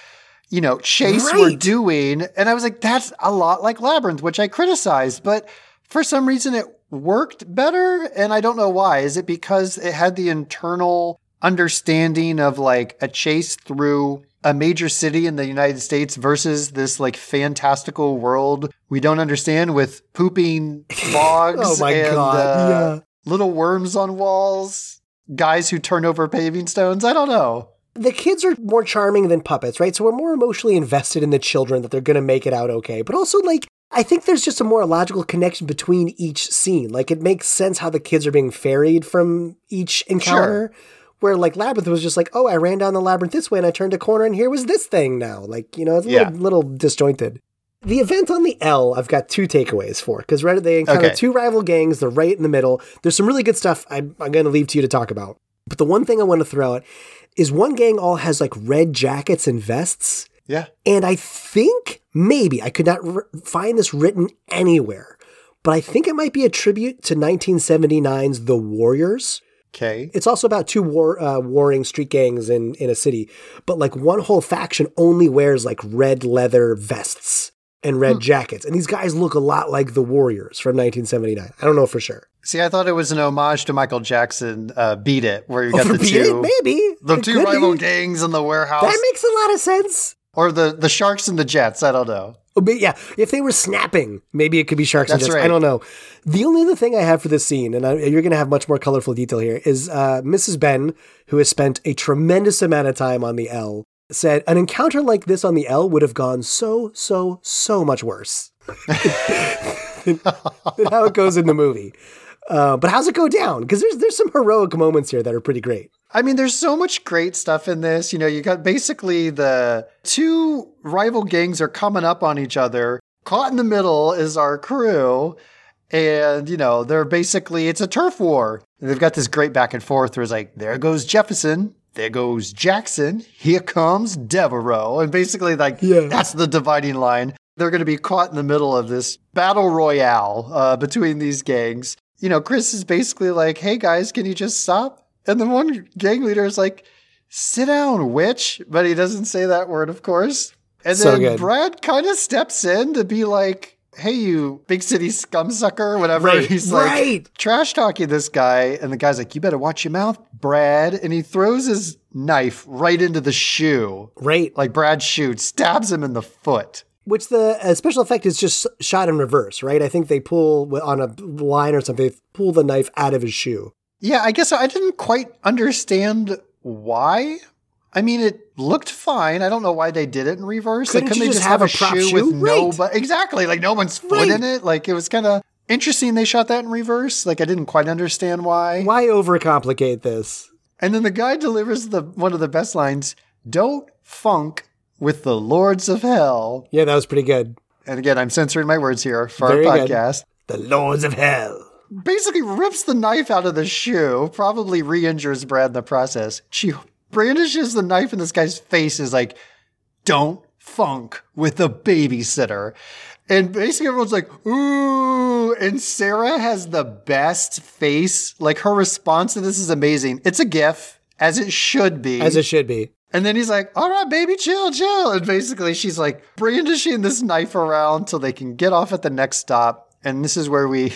you know, chase we're doing. And I was like, that's a lot like Labyrinth, which I criticized, but for some reason it worked better. And I don't know why. Is it because it had the internal understanding of like a chase through a major city in the United States versus this like fantastical world we don't understand with pooping bogs Oh my and God, uh, yeah. little worms on walls, guys who turn over paving stones. I don't know. The kids are more charming than puppets, right? So we're more emotionally invested in the children that they're going to make it out okay. But also, like, I think there's just a more logical connection between each scene. Like, it makes sense how the kids are being ferried from each encounter. Where, like, Labyrinth was just like, oh, I ran down the labyrinth this way and I turned a corner and here was this thing now. Like, you know, it's a Yeah. little, little disjointed. The event on the L, I've got two takeaways for because right, they encounter Okay. two rival gangs. They're right in the middle. There's some really good stuff I'm, I'm going to leave to you to talk about. But the one thing I want to throw out is one gang all has like red jackets and vests. Yeah. And I think maybe I could not r- find this written anywhere, but I think it might be a tribute to 1979's The Warriors. Okay. It's also about two war uh, warring street gangs in in a city, but like one whole faction only wears like red leather vests and red jackets, and these guys look a lot like the Warriors from 1979. I don't know for sure. See, I thought it was an homage to Michael Jackson, uh, "Beat It," where you got For the Beat It, maybe the It two rival be. gangs in the warehouse, That makes a lot of sense. or the the Sharks and the Jets. I don't know. But yeah, if they were snapping, maybe it could be sharks and That's jets. I don't know. The only other thing I have for this scene, and I, you're going to have much more colorful detail here, is uh, Mrs. Ben, who has spent a tremendous amount of time on the L, said an encounter like this on the L would have gone so, so, so much worse than how it goes in the movie. Uh, but how's it go down? Because there's there's some heroic moments here that are pretty great. I mean, there's so much great stuff in this. You know, you got basically the two rival gangs are coming up on each other. Caught in the middle is our crew. And, you know, they're basically, it's a turf war. And they've got this great back and forth where it's like, there goes Jefferson. There goes Jackson. Here comes Devereaux. And basically, like, Yeah. that's the dividing line. They're going to be caught in the middle of this battle royale uh, between these gangs. You know, Chris is basically like, hey guys, can you just stop? And the one gang leader is like, sit down, witch. But he doesn't say that word, of course. And So then good. Brad kind of steps in to be like, hey, you big city scum sucker, whatever. Right, He's like right. trash talking this guy. And the guy's like, you better watch your mouth, Brad. And he throws his knife right into the shoe, Right. like Brad shoots, stabs him in the foot. Which the uh, special effect is just shot in reverse, right? I think they pull on a line or something, they pull the knife out of his shoe. Yeah, I guess I didn't quite understand why. I mean, it looked fine. I don't know why they did it in reverse. Couldn't like, you they just have a prop shoe? with no, but exactly, like no one's foot Right. in it. Like it was kind of interesting. They shot that in reverse. Like I didn't quite understand why. Why overcomplicate this? And then the guy delivers the one of the best lines: "Don't funk with the lords of hell." Yeah, that was pretty good. And again, I'm censoring my words here for Very our good. podcast. The Lords of Hell. Basically rips the knife out of the shoe, probably re injures Brad in the process. She brandishes the knife in this guy's face, is like, don't funk with the babysitter. And basically everyone's like, ooh. And Sarah has the best face. Like her response to this is amazing. It's a gif, as it should be. As it should be. And then he's like, all right, baby, chill, chill. And basically, she's like brandishing this knife around till they can get off at the next stop. And this is where we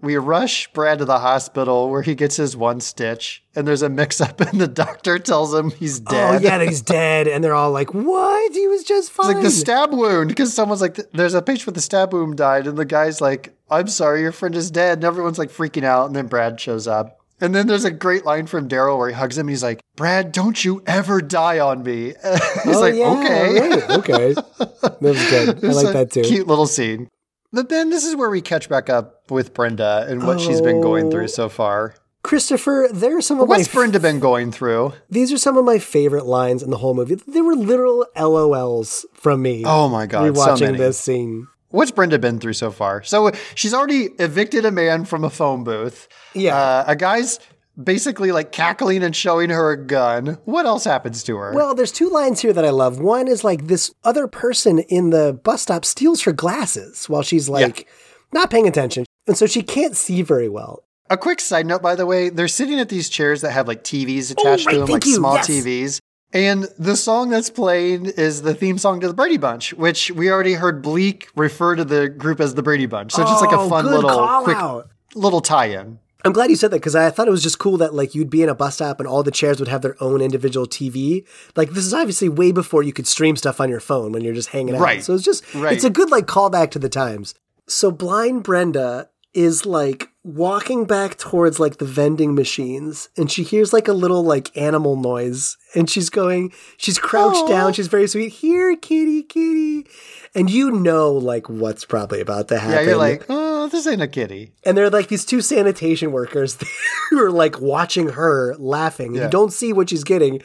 we rush Brad to the hospital where he gets his one stitch, and there's a mix-up, and the doctor tells him he's oh, dead. Oh yeah, he's dead, and they're all like, "What? He was just fine." It's like the stab wound because someone's like, "There's a patient with a stab wound died," and the guy's like, "I'm sorry, your friend is dead," and everyone's like freaking out, and then Brad shows up. And then there's a great line from Daryl where he hugs him. He's like, "Brad, don't you ever die on me." he's Oh, like, yeah, "Okay." right, okay, that was good. I like that too. Cute little scene. But then this is where we catch back up with Brenda and what she's been going Oh. through so far. Christopher, there are some of What's my Brenda been going through? these are some of my favorite lines in the whole movie. They were literal LOLs from me. Oh my god, so rewatching many. this scene. What's Brenda been through so far? So she's already evicted a man from a phone booth. Yeah. Uh, a guy's basically like cackling and showing her a gun. What else happens to her? Well, there's two lines here that I love. One is like this other person in the bus stop steals her glasses while she's like not paying attention. And so she can't see very well. a quick side note, by the way, they're sitting at these chairs that have like TVs oh, attached Oh, right, to them, like you, small yes. TVs. And the song that's playing is the theme song to the Brady Bunch, which we already heard Bleak refer to the group as the Brady Bunch. So just like a Oh, fun little quick out. little tie-in. I'm glad you said that because I thought it was just cool that like you'd be in a bus stop and all the chairs would have their own individual TV. Like this is obviously way before you could stream stuff on your phone when you're just hanging out. Right. So it's just Right. it's a good like callback to the times. So blind Brenda is like walking back towards like the vending machines and she hears like a little like animal noise and she's going she's crouched down she's very sweet here kitty kitty and you know like what's probably about to happen Yeah, you're like, oh, this ain't a kitty. and there are like these two sanitation workers who are like watching her laughing. Yeah. You don't see what she's getting.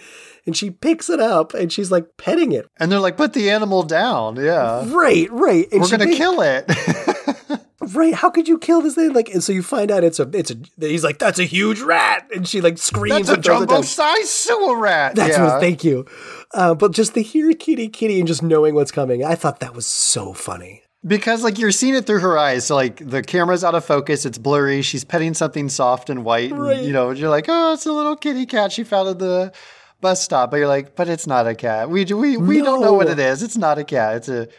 And she picks it up and she's like petting it. And they're like, put the animal down. Yeah. Right, right. And We're gonna kill it. Right. How could you kill this thing? Like, and so you find out it's a, it's a, he's like, that's a huge rat. And she like screams That's a and throws it jumbo down. sized sewer rat. That's yeah. what, thank you. Uh, but just the here kitty kitty and just knowing what's coming. I thought that was so funny. Because like you're seeing it through her eyes, so like the camera's out of focus, it's blurry. She's petting something soft and white, and, you know. You're like, oh, it's a little kitty cat she found at the bus stop. But you're like, but it's not a cat. We do we we don't know what it is. It's not a cat. It's a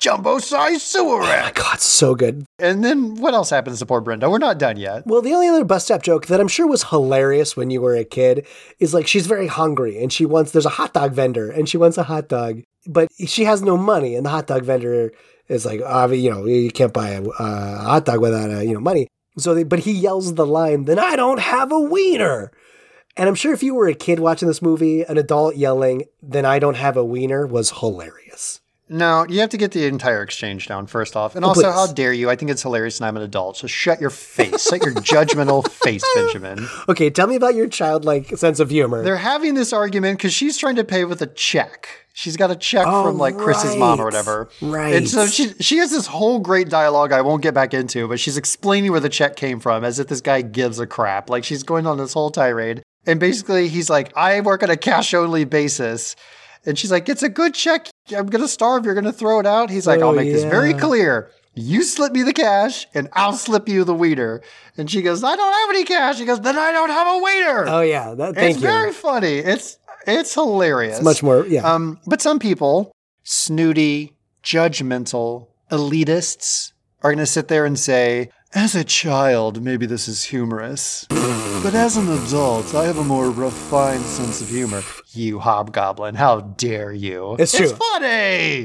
jumbo-sized sewer Oh my. God, so good. And then what else happens to poor Brenda? We're not done yet. Well, the only other bus stop joke that I'm sure was hilarious when you were a kid is like she's very hungry and she wants there's a hot dog vendor and she wants a hot dog, but she has no money and the hot dog vendor is like, uh, you know, you can't buy a, uh, hot dog without uh, you know money. So, they, but he yells the line, "Then I don't have a wiener." And I'm sure if you were a kid watching this movie, an adult yelling, "Then I don't have a wiener" was hilarious. No, you have to get the entire exchange down first off. And oh, also, please. how dare you? I think it's hilarious and I'm an adult. So shut your face. Shut your judgmental face, Benjamin. Okay, tell me about your childlike sense of humor. They're having this argument because she's trying to pay with a check. She's got a check Oh, from like Chris's mom or whatever. Right. And so she she has this whole great dialogue I won't get back into, but she's explaining where the check came from as if this guy gives a crap. Like she's going on this whole tirade. And basically he's like, I work on a cash only basis. And she's like, It's a good check. I'm gonna starve. You're gonna throw it out. He's like, I'll Oh, make this very clear. You slip me the cash and I'll slip you the weeder. And she goes, I don't have any cash. He goes, Then I don't have a waiter. oh yeah, that, thank it's you. very funny. It's it's hilarious. It's much more, yeah. Um, but some people, snooty, judgmental, elitists, are going to sit there and say, as a child, maybe this is humorous. but as an adult, I have a more refined sense of humor. You hobgoblin, how dare you? It's true. It's funny.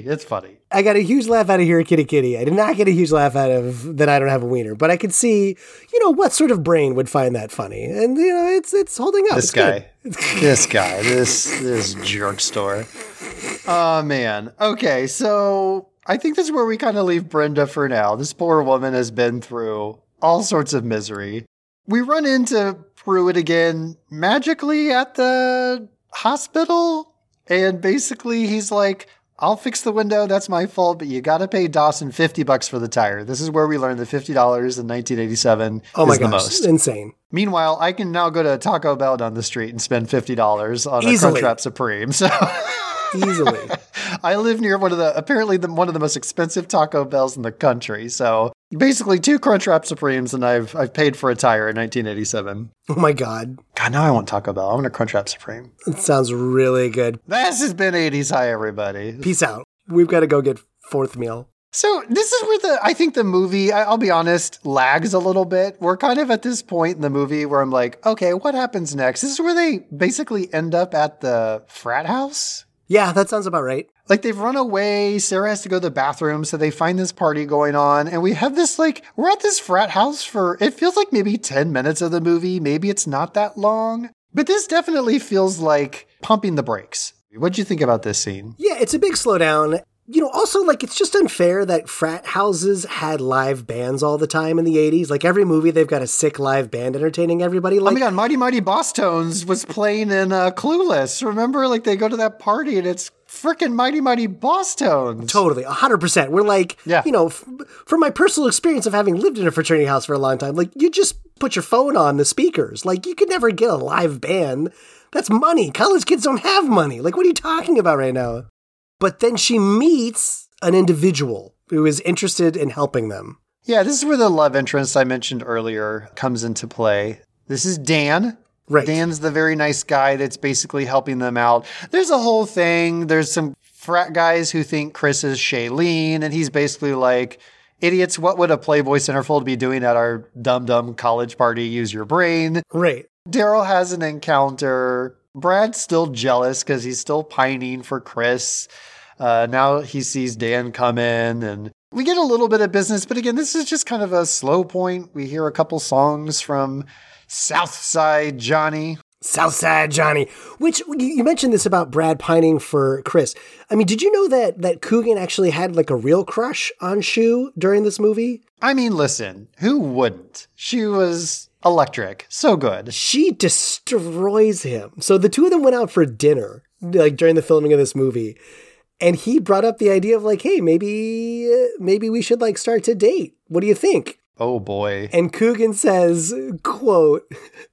It's funny. I got a huge laugh out of here, kitty kitty. I did not get a huge laugh out of that I don't have a wiener, but I could see, you know, what sort of brain would find that funny, and you know, it's it's holding up. This It's guy. this guy. This this jerk store. Oh man. Okay, so I think this is where we kind of leave Brenda for now. This poor woman has been through all sorts of misery. We run into Pruitt again magically at the hospital, and basically he's like, I'll fix the window. That's my fault, but you got to pay Dawson 50 bucks for the tire. This is where we learned that $50 in 1987 Oh my is the gosh, most. insane! Meanwhile, I can now go to Taco Bell down the street and spend fifty dollars on Easily. a Crunchwrap Supreme. So Easily. I live near one of the apparently the, one of the most expensive Taco Bells in the country. So basically, two Crunchwrap Supremes, and I've I've paid for a tire in 1987. oh my god, God, now I want Taco Bell. I want a Crunchwrap Supreme. it sounds really good. This has been 80s High, everybody. Peace out. We've got to go get fourth meal. So this is where the I think the movie, I- I'll be honest, lags a little bit. We're kind of at this point in the movie where I'm like, okay, what happens next? This is where they basically end up at the frat house. Yeah, that sounds about right. Like they've run away. Sarah has to go to the bathroom, so they find this party going on, and we have this like we're at this frat house for it feels like maybe ten minutes of the movie. Maybe it's not that long, but this definitely feels like pumping the brakes. What'd you think about this scene? Yeah, it's a big slowdown. You know, also, like, it's just unfair that frat houses had live bands all the time in the 80s. Like, every movie, they've got a sick live band entertaining everybody. Like, Oh my god, Mighty Mighty Bosstones was playing in uh, Clueless. Remember, like they go to that party and it's freaking Mighty Mighty Bosstones. Totally, 100%. We're like, Yeah. you know, f- from my personal experience of having lived in a fraternity house for a long time, like, you just put your phone on the speakers. Like, you could never get a live band. That's money. College kids don't have money. Like, what are you talking about right now? But then she meets an individual who is interested in helping them. Yeah, this is where the love interest I mentioned earlier comes into play. This is Dan. Right. Dan's the very nice guy that's basically helping them out. There's a whole thing. There's some frat guys who think Chris is Shailene, and he's basically like, idiots, what would a Playboy centerfold be doing at our dumb dumb college party? Use your brain. Right. Daryl has an encounter. Brad's still jealous because he's still pining for Chris. Uh, now he sees Dan come in, and we get a little bit of business. But again, this is just kind of a slow point. We hear a couple songs from Southside Johnny. Southside Johnny. Which you mentioned this about Brad pining for Chris. I mean, did you know that that Coogan actually had like a real crush on Shue during this movie? I mean, listen, who wouldn't? She was electric, so good. She destroys him. So the two of them went out for dinner like during the filming of this movie. And he brought up the idea of like, "Hey, maybe maybe we should like start to date. What do you think?" Oh boy. And Coogan says, quote,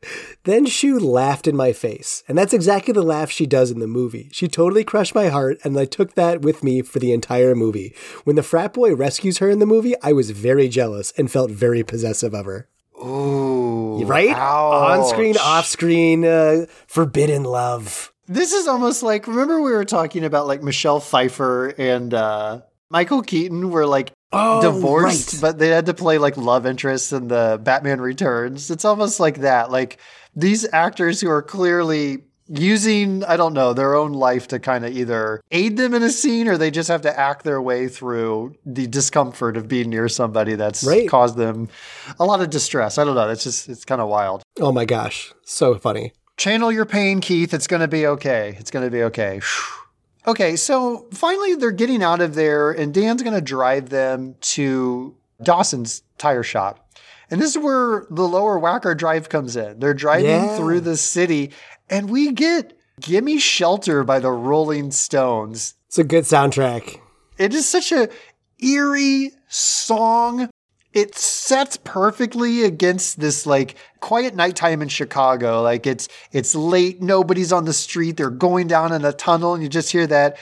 Then Shue laughed in my face. And that's exactly the laugh she does in the movie. She totally crushed my heart, and I took that with me for the entire movie. When the frat boy rescues her in the movie, I was very jealous and felt very possessive of her. Ooh. Right? On screen, off screen, uh, forbidden love. This is almost like remember we were talking about like Michelle Pfeiffer and uh Michael Keaton were like Oh, divorced, right. but they had to play like love interests in the Batman Returns. It's almost like that. Like these actors who are clearly using, I don't know, their own life to kind of either aid them in a scene or they just have to act their way through the discomfort of being near somebody that's Right. caused them a lot of distress. I don't know. It's just, it's kind of wild. Oh my gosh. So funny. Channel your pain, Keith. It's going to be okay. It's going to be okay. okay, so finally they're getting out of there, and Dan's going to drive them to Dawson's tire shop. And this is where the lower Wacker Drive comes in. They're driving Yeah. through the city, and we get Gimme Shelter by the Rolling Stones. It's a good soundtrack. It is such a eerie song. It sets perfectly against this like quiet nighttime in Chicago. Like it's it's late, nobody's on the street, they're going down in a tunnel, and you just hear that.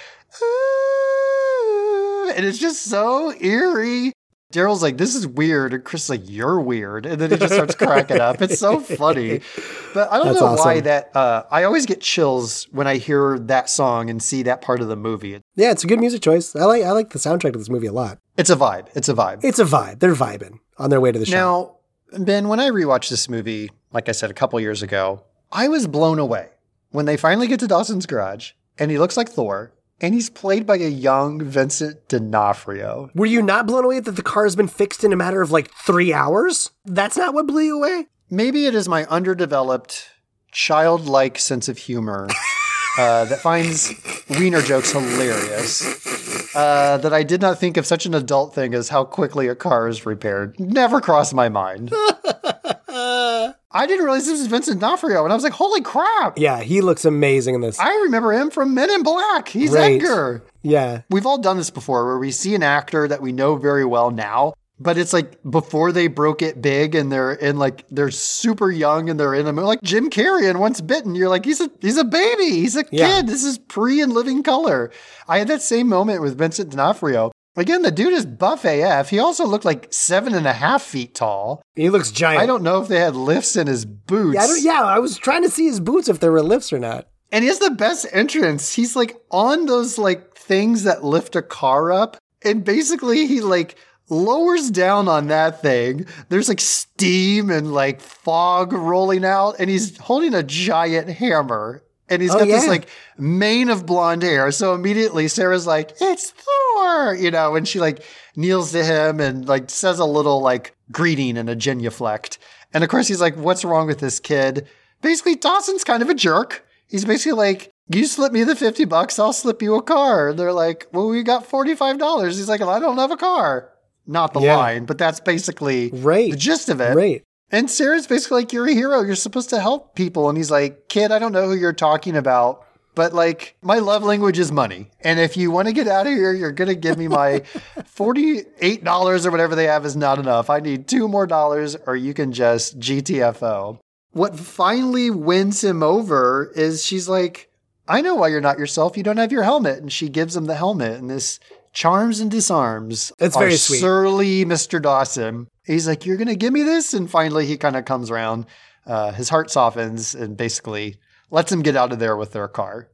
And it's just so eerie. Daryl's like, this is weird. And Chris is like, you're weird. And then he just starts cracking up. It's so funny. But I don't That's know why that, uh, I always get chills when I hear that song and see that part of the movie. Yeah, it's a good music choice. I like I like the soundtrack of this movie a lot. It's a vibe. It's a vibe. It's a vibe. They're vibing on their way to the show. Now, Ben, when I rewatched this movie, like I said a couple years ago, I was blown away when they finally get to Dawson's garage and he looks like Thor and he's played by a young Vincent D'Onofrio. Were you not blown away that the car has been fixed in a matter of like three hours? That's not what blew you away? Maybe it is my underdeveloped, childlike sense of humor uh, that finds wiener jokes hilarious. Uh, that I did not think of such an adult thing as how quickly a car is repaired. Never crossed my mind. I didn't realize this was Vincent D'Onofrio, and I was like, "Holy crap!" Yeah, he looks amazing in this. I remember him from Men in Black. He's Right. Edgar. yeah. We've all done this before where we see an actor that we know very well now, but it's like before they broke it big and they're in like they're super young and they're in a like Jim Carrey and Once Bitten. You're like, he's a he's a baby. He's a Yeah. kid. This is pre In Living Color. I had that same moment with Vincent D'Onofrio. Again, the dude is buff AF. He also looked like seven and a half feet tall. He looks giant. I don't know if they had lifts in his boots. Yeah, I yeah, I was trying to see his boots if there were lifts or not. And he has the best entrance. He's like on those like things that lift a car up. And basically, he like lowers down on that thing. There's like steam and like fog rolling out, and he's holding a giant hammer. And he's Oh, got this like mane of blonde hair. So immediately Sarah's like, it's Thor, you know, and she like kneels to him and like says a little like greeting and a genuflect. And of course, he's like, what's wrong with this kid? Basically, Dawson's kind of a jerk. He's basically like, you slip me the 50 bucks, I'll slip you a car. And they're like, well, we got $45. He's like, well, I don't have a car. Not the Yeah. line, but that's basically Right. the gist of it. Right. And Sarah's basically like, You're a hero. You're supposed to help people. And he's like, Kid, I don't know who you're talking about, but like, my love language is money. And if you want to get out of here, you're going to give me my $48 or whatever they have is not enough. I need two more dollars, or you can just GTFO. What finally wins him over is she's like, I know why you're not yourself. You don't have your helmet. And she gives him the helmet. And this charms and disarms. It's very sweet. Surly Mr. Dawson. He's like, You're going to give me this? And finally, he kind of comes around. Uh, his heart softens and basically lets him get out of there with their car.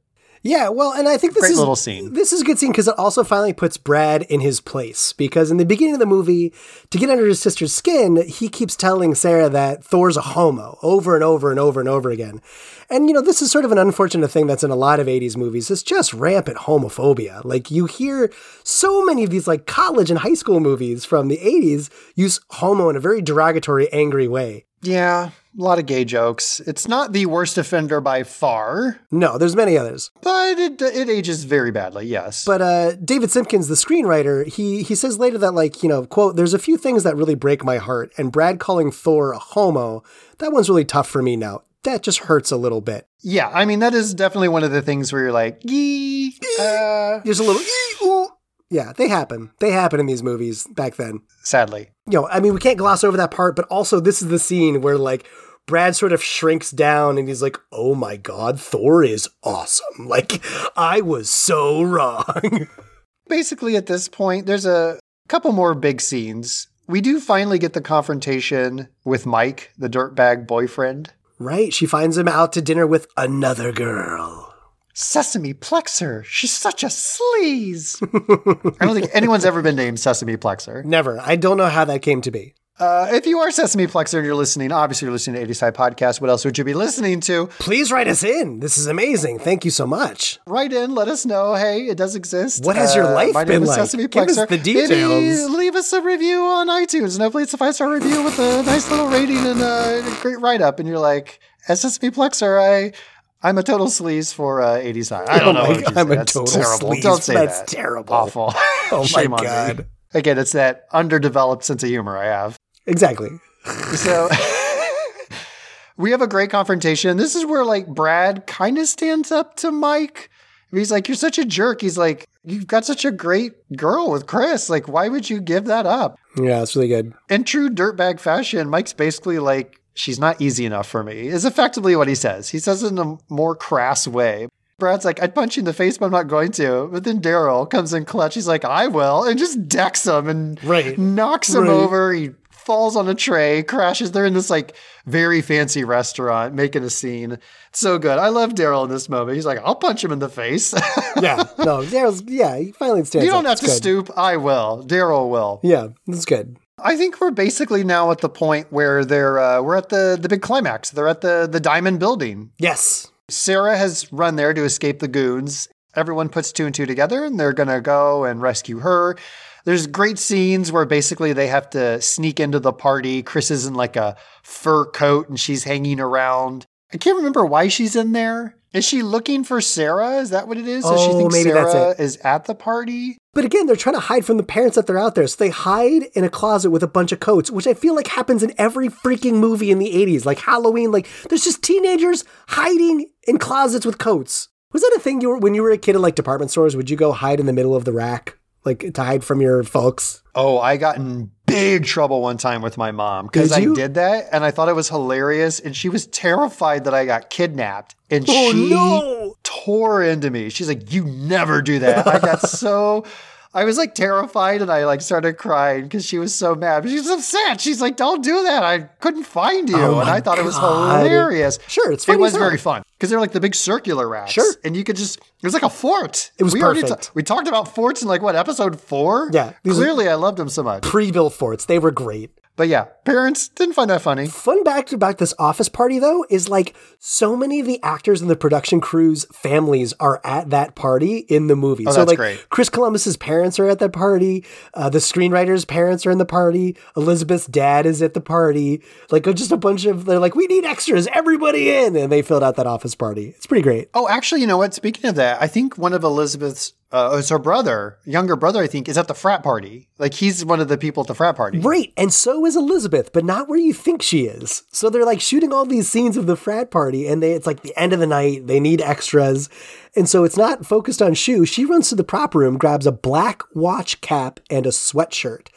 Yeah, well, and I think this Great is little scene. This is a good scene because it also finally puts Brad in his place. Because in the beginning of the movie, to get under his sister's skin, he keeps telling Sarah that Thor's a homo over and over and over and over again. And you know, this is sort of an unfortunate thing that's in a lot of '80s movies. It's just rampant homophobia. Like you hear so many of these like college and high school movies from the '80s use homo in a very derogatory, angry way. Yeah, a lot of gay jokes. It's not the worst offender by far, No, there's many others. but it, it ages very badly, yes. But uh, David Simkins, the screenwriter, he he says later that like you know quote, there's a few things that really break my heart, and Brad calling Thor a homo, that one's really tough for me now. That just hurts a little bit. yeah, I mean, that is definitely one of the things where you're like, yee, uh, There's a little. Yeah, they happen. They happen in these movies back then. sadly. You know, I mean, we can't gloss over that part, but also this is the scene where like. Brad sort of shrinks down and he's like, Oh my God, Thor is awesome. Like, I was so wrong. Basically, at this point, there's a couple more big scenes. We do finally get the confrontation with Mike, the dirtbag boyfriend. right? She finds him out to dinner with another girl. Sesame Plexer. She's such a sleaze. I don't think anyone's ever been named Sesame Plexer. Never. I don't know how that came to be. Uh, if you are Sesame Plexer and you're listening, obviously you're listening to 80s High Podcast. What else would you be listening to? Please write us in. This is amazing. Thank you so much. Write in, let us know. Hey, it does exist. Uh, What has your life my been like? Sesame Give us Plexer. the details. Maybe leave us a review on iTunes, and hopefully it's a five star review with a nice little rating and a great write up. And you're like, Sesame Plexer, I. I'm a total sleaze for uh, 80s high. I don't Oh know. my what you I'm a That's total terrible. sleaze. Don't say That's that. terrible. Awful. Oh my Shame on me. God. Again, it's that underdeveloped sense of humor I have. Exactly. So we have a great confrontation. This is where like Brad kind of stands up to Mike. He's like, You're such a jerk. He's like, You've got such a great girl with Chris. Like, why would you give that up? Yeah, it's really good. In true dirtbag fashion, Mike's basically like, She's not easy enough for me, is effectively what he says. He says it in a more crass way. Brad's like, I'd punch you in the face, but I'm not going to. But then Daryl comes in clutch. He's like, I will, and just decks him and Right. knocks him Right. over. He falls on a tray, crashes. They're in this like very fancy restaurant making a scene. So good. I love Daryl in this moment. He's like, I'll punch him in the face. Yeah. No, Daryl's, yeah, he finally stands you don't up. have to good. stoop. I will. Daryl will. Yeah, that's good. I think we're basically now at the point where they're uh, we're at the the big climax. They're at the the diamond building. Yes. Sarah has run there to escape the goons. Everyone puts two and two together and they're going to go and rescue her. There's great scenes where basically they have to sneak into the party. Chris is in like a fur coat and she's hanging around. I can't remember why she's in there. Is she looking for Sarah? Is that what it is? Does she Oh, think maybe that's Sarah is at the party? But again, they're trying to hide from the parents that they're out there. So they hide in a closet with a bunch of coats, which I feel like happens in every freaking movie in the 80s. Like Halloween, like there's just teenagers hiding in closets with coats. Was that a thing you were when you were a kid in like department stores? Would you go hide in the middle of the rack? Like to hide from your folks? Oh, I got in big trouble one time with my mom because I did that and I thought it was hilarious. And she was terrified that I got kidnapped. And Oh, she no. tore into me. She's like, You never do that. I got so I was like terrified and I like started crying because she was so mad. She's upset. She's like, "Don't do that. I couldn't find you." Oh and I thought it was hilarious. Sure, it's funny, It was as very fun because they're like the big circular racks. Sure. and you could just it was like a fort. It was we already perfect. ta- we talked about forts in like what episode four? Yeah, clearly I loved them so much. Pre-built forts, they were great. But yeah, parents didn't find that funny. Fun fact about this office party, though, is like so many of the actors and the production crew's families are at that party in the movie. so, Oh, that's like, great. Chris Columbus's parents are at that party. Uh, the screenwriter's parents are in the party. Elisabeth's dad is at the party. Like, just a bunch of, they're like, we need extras, everybody in. And they filled out that office party. It's pretty great. Oh, actually, you know what? Speaking of that, I think one of Elisabeth's, uh, it's her brother, younger brother, I think, is at the frat party. Like he's one of the people at the frat party. Right. And so is Elisabeth, but not where you think she is. So they're like shooting all these scenes of the frat party and they it's like the end of the night. They need extras. And so it's not focused on Shue. She runs to the prop room, grabs a black watch cap and a sweatshirt.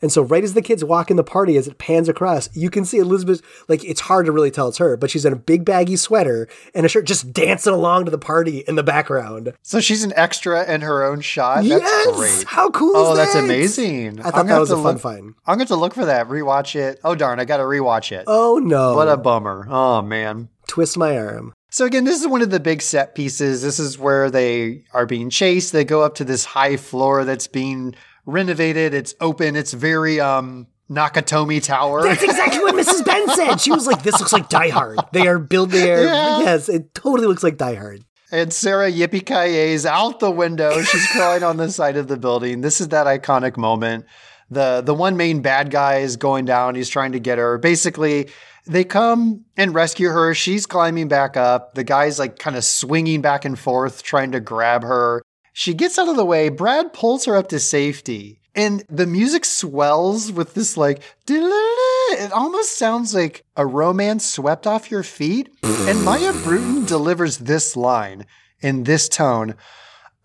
And so right as the kids walk in the party, as it pans across, you can see Elisabeth, like it's hard to really tell it's her, but she's in a big baggy sweater and a shirt just dancing along to the party in the background. So she's an extra in her own shot. That's yes! great. How cool Oh, is that? that's amazing. I thought that was a fun look- find. I'm going to look for that, rewatch it. Oh, darn, I got to rewatch it. Oh no. What a bummer. Oh, man. twist my arm. So again, this is one of the big set pieces. This is where they are being chased. They go up to this high floor that's being renovated. It's open. It's very um Nakatomi Tower. That's exactly what Mrs. Ben said. She was like, "This looks like Die Hard." They are building their Yeah. yes, it totally looks like Die Hard. And Sarah Yippee Ki out the window. She's crawling on the side of the building. This is that iconic moment. The the one main bad guy is going down. He's trying to get her. Basically, they come and rescue her. She's climbing back up. The guy's like kind of swinging back and forth, trying to grab her. She gets out of the way. Brad pulls her up to safety. And the music swells with this like, it almost sounds like a romance swept off your feet. and Maia Brewton delivers this line in this tone.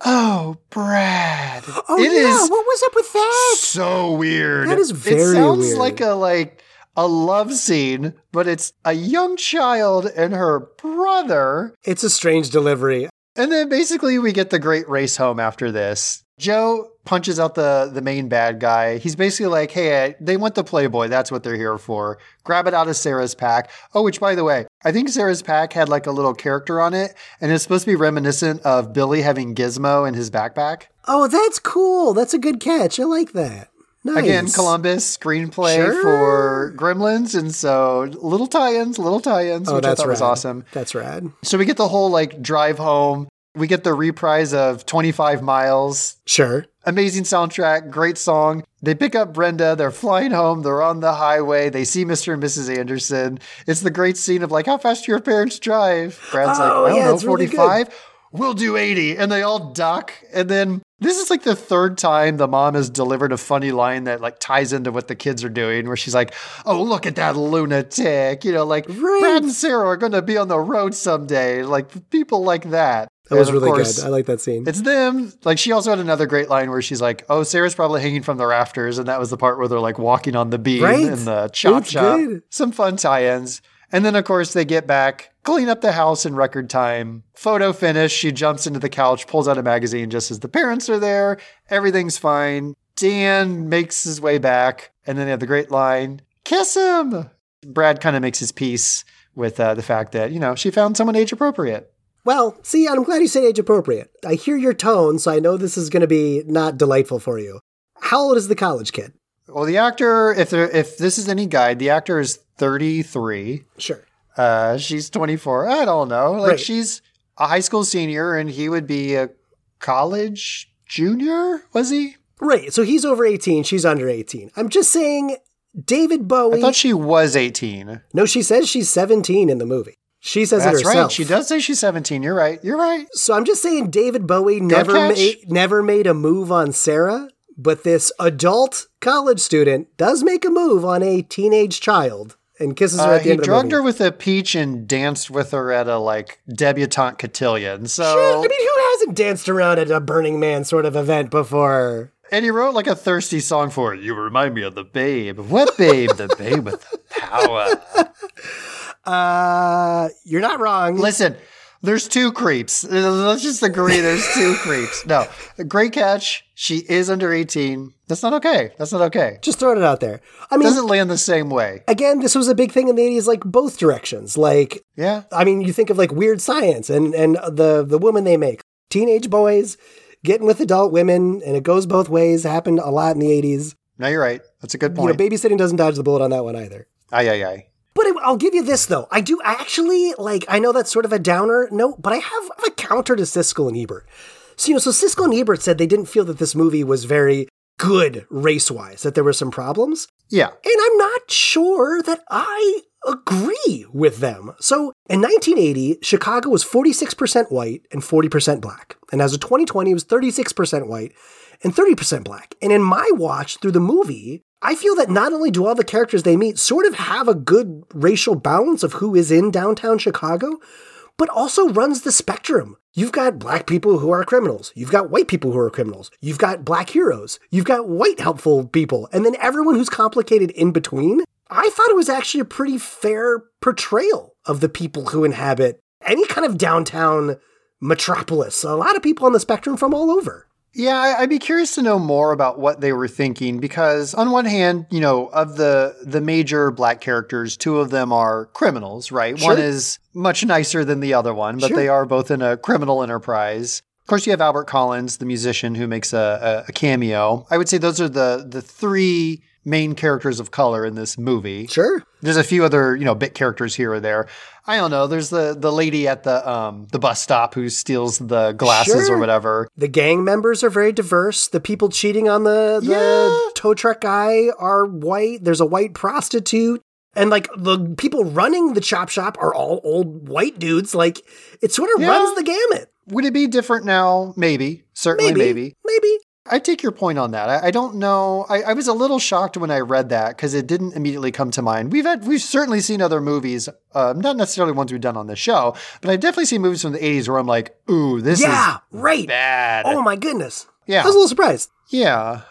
Oh, Brad. Oh It yeah, what was up with that? so weird. That is very It sounds weird. like a like a love scene, but it's a young child and her brother. It's a strange delivery. And then basically we get the great race home after this. Joe punches out the the main bad guy. He's basically like, "Hey, they want the Playboy. That's what they're here for. Grab it out of Sarah's pack." Oh, which by the way, I think Sarah's pack had like a little character on it, and it's supposed to be reminiscent of Billy having Gizmo in his backpack. Oh, that's cool. That's a good catch. I like that. Nice. Again, Columbus screenplay Sure. for Gremlins, and so little tie-ins, little tie-ins, Oh, which I thought was awesome. That's rad. So we get the whole like drive home. We get the reprise of 25 miles. Sure. Amazing soundtrack, great song. They pick up Brenda. They're flying home. They're on the highway. They see Mr. and Mrs. Anderson. It's the great scene of like, how fast do your parents drive? Brad's Oh, like, I don't yeah, know, it's really 45. We'll do 80. And they all duck. And then this is like the third time the mom has delivered a funny line that like ties into what the kids are doing, where she's like, oh, look at that lunatic. You know, like Right. Brad and Sarah are going to be on the road someday. Like people like that. That was And of really course, good. I like that scene. It's them. Like she also had another great line where she's like, "Oh, Sarah's probably hanging from the rafters," and that was the part where they're like walking on the beam Right. in the chop It's shop. good. Some fun tie-ins, and then of course they get back, clean up the house in record time. Photo finish. She jumps into the couch, pulls out a magazine just as the parents are there. Everything's fine. Dan makes his way back, and then they have the great line, "Kiss him." Brad kind of makes his peace with uh, the fact that you know she found someone age appropriate. Well, see, I'm glad you said age appropriate. I hear your tone, so I know this is going to be not delightful for you. How old is the college kid? Well, the actor, if there, if this is any guide, the actor is 33. Sure. Uh, she's 24. I don't know. Like Right. she's a high school senior, and he would be a college junior. Was he? Right. So he's over 18. She's under 18. I'm just saying, David Bowie. I thought she was 18. no, she says she's 17 in the movie. She says it herself. right. She does say she's 17. You're right. You're right. So I'm just saying, David Bowie never catch. made never made a move on Sarah, but this adult college student does make a move on a teenage child and kisses her Uh, at the he end of the drugged her with a peach and danced with her at a like debutante cotillion. So, Sure. I mean, who hasn't danced around at a Burning Man sort of event before? and he wrote like a thirsty song for it. You remind me of the babe. What babe? the babe with the power. Uh, you're not wrong. Listen, There's two creeps. Let's just agree there's two creeps. No, great catch. She is under 18. That's not okay. That's not okay. Just throwing it out there. I mean, Doesn't land the same way. again, this was a big thing in the 80s, like both directions. Like, Yeah. I mean, you think of like weird science and, and the, the woman they make. Teenage boys getting with adult women, and it goes both ways. Happened a lot in the 80s. No, you're right. That's a good point. You know, babysitting doesn't dodge the bullet on that one either. Aye, aye, aye. But I'll give you this though. I do actually like. I know that's sort of a downer note, but I have a counter to Siskel and Ebert. So you know, so Siskel and Ebert said they didn't feel that this movie was very good race wise. That there were some problems, Yeah. and I'm not sure that I agree with them. So in 1980, Chicago was 46% white and 40% black, and as of 2020, it was 36% white and 30% black. And in my watch through the movie, I feel that not only do all the characters they meet sort of have a good racial balance of who is in downtown Chicago, but also runs the spectrum. You've got black people who are criminals. You've got white people who are criminals. You've got black heroes. You've got white helpful people. And then everyone who's complicated in between. I thought it was actually a pretty fair portrayal of the people who inhabit any kind of downtown metropolis. A lot of people on the spectrum from all over. Yeah, I'd be curious to know more about what they were thinking because on one hand, you know, of the the major black characters, two of them are criminals, right? One is much nicer than the other one, but Sure. they are both in a criminal enterprise. Of course, you have Albert Collins, the musician who makes a, a, a cameo. I would say those are the the three main characters of color in this movie. Sure. There's a few other, you know, bit characters here or there. I don't know. There's the the lady at the um the bus stop who steals the glasses Sure. or whatever. The gang members are very diverse. The people cheating on the, the Yeah. tow truck guy are white. There's a white prostitute. And like the people running the chop shop are all old white dudes. Like it sort of Yeah. runs the gamut. Would it be different now? Maybe. Certainly, Maybe. maybe. Maybe. I take your point on that. I, I don't know. I, I was a little shocked when I read that because it didn't immediately come to mind. We've had we've certainly seen other movies, uh, not necessarily ones we've done on the show, but I've definitely seen movies from the '80s where I'm like, "Ooh, this is yeah, is right. bad." Oh my goodness. yeah, I was a little surprised. yeah.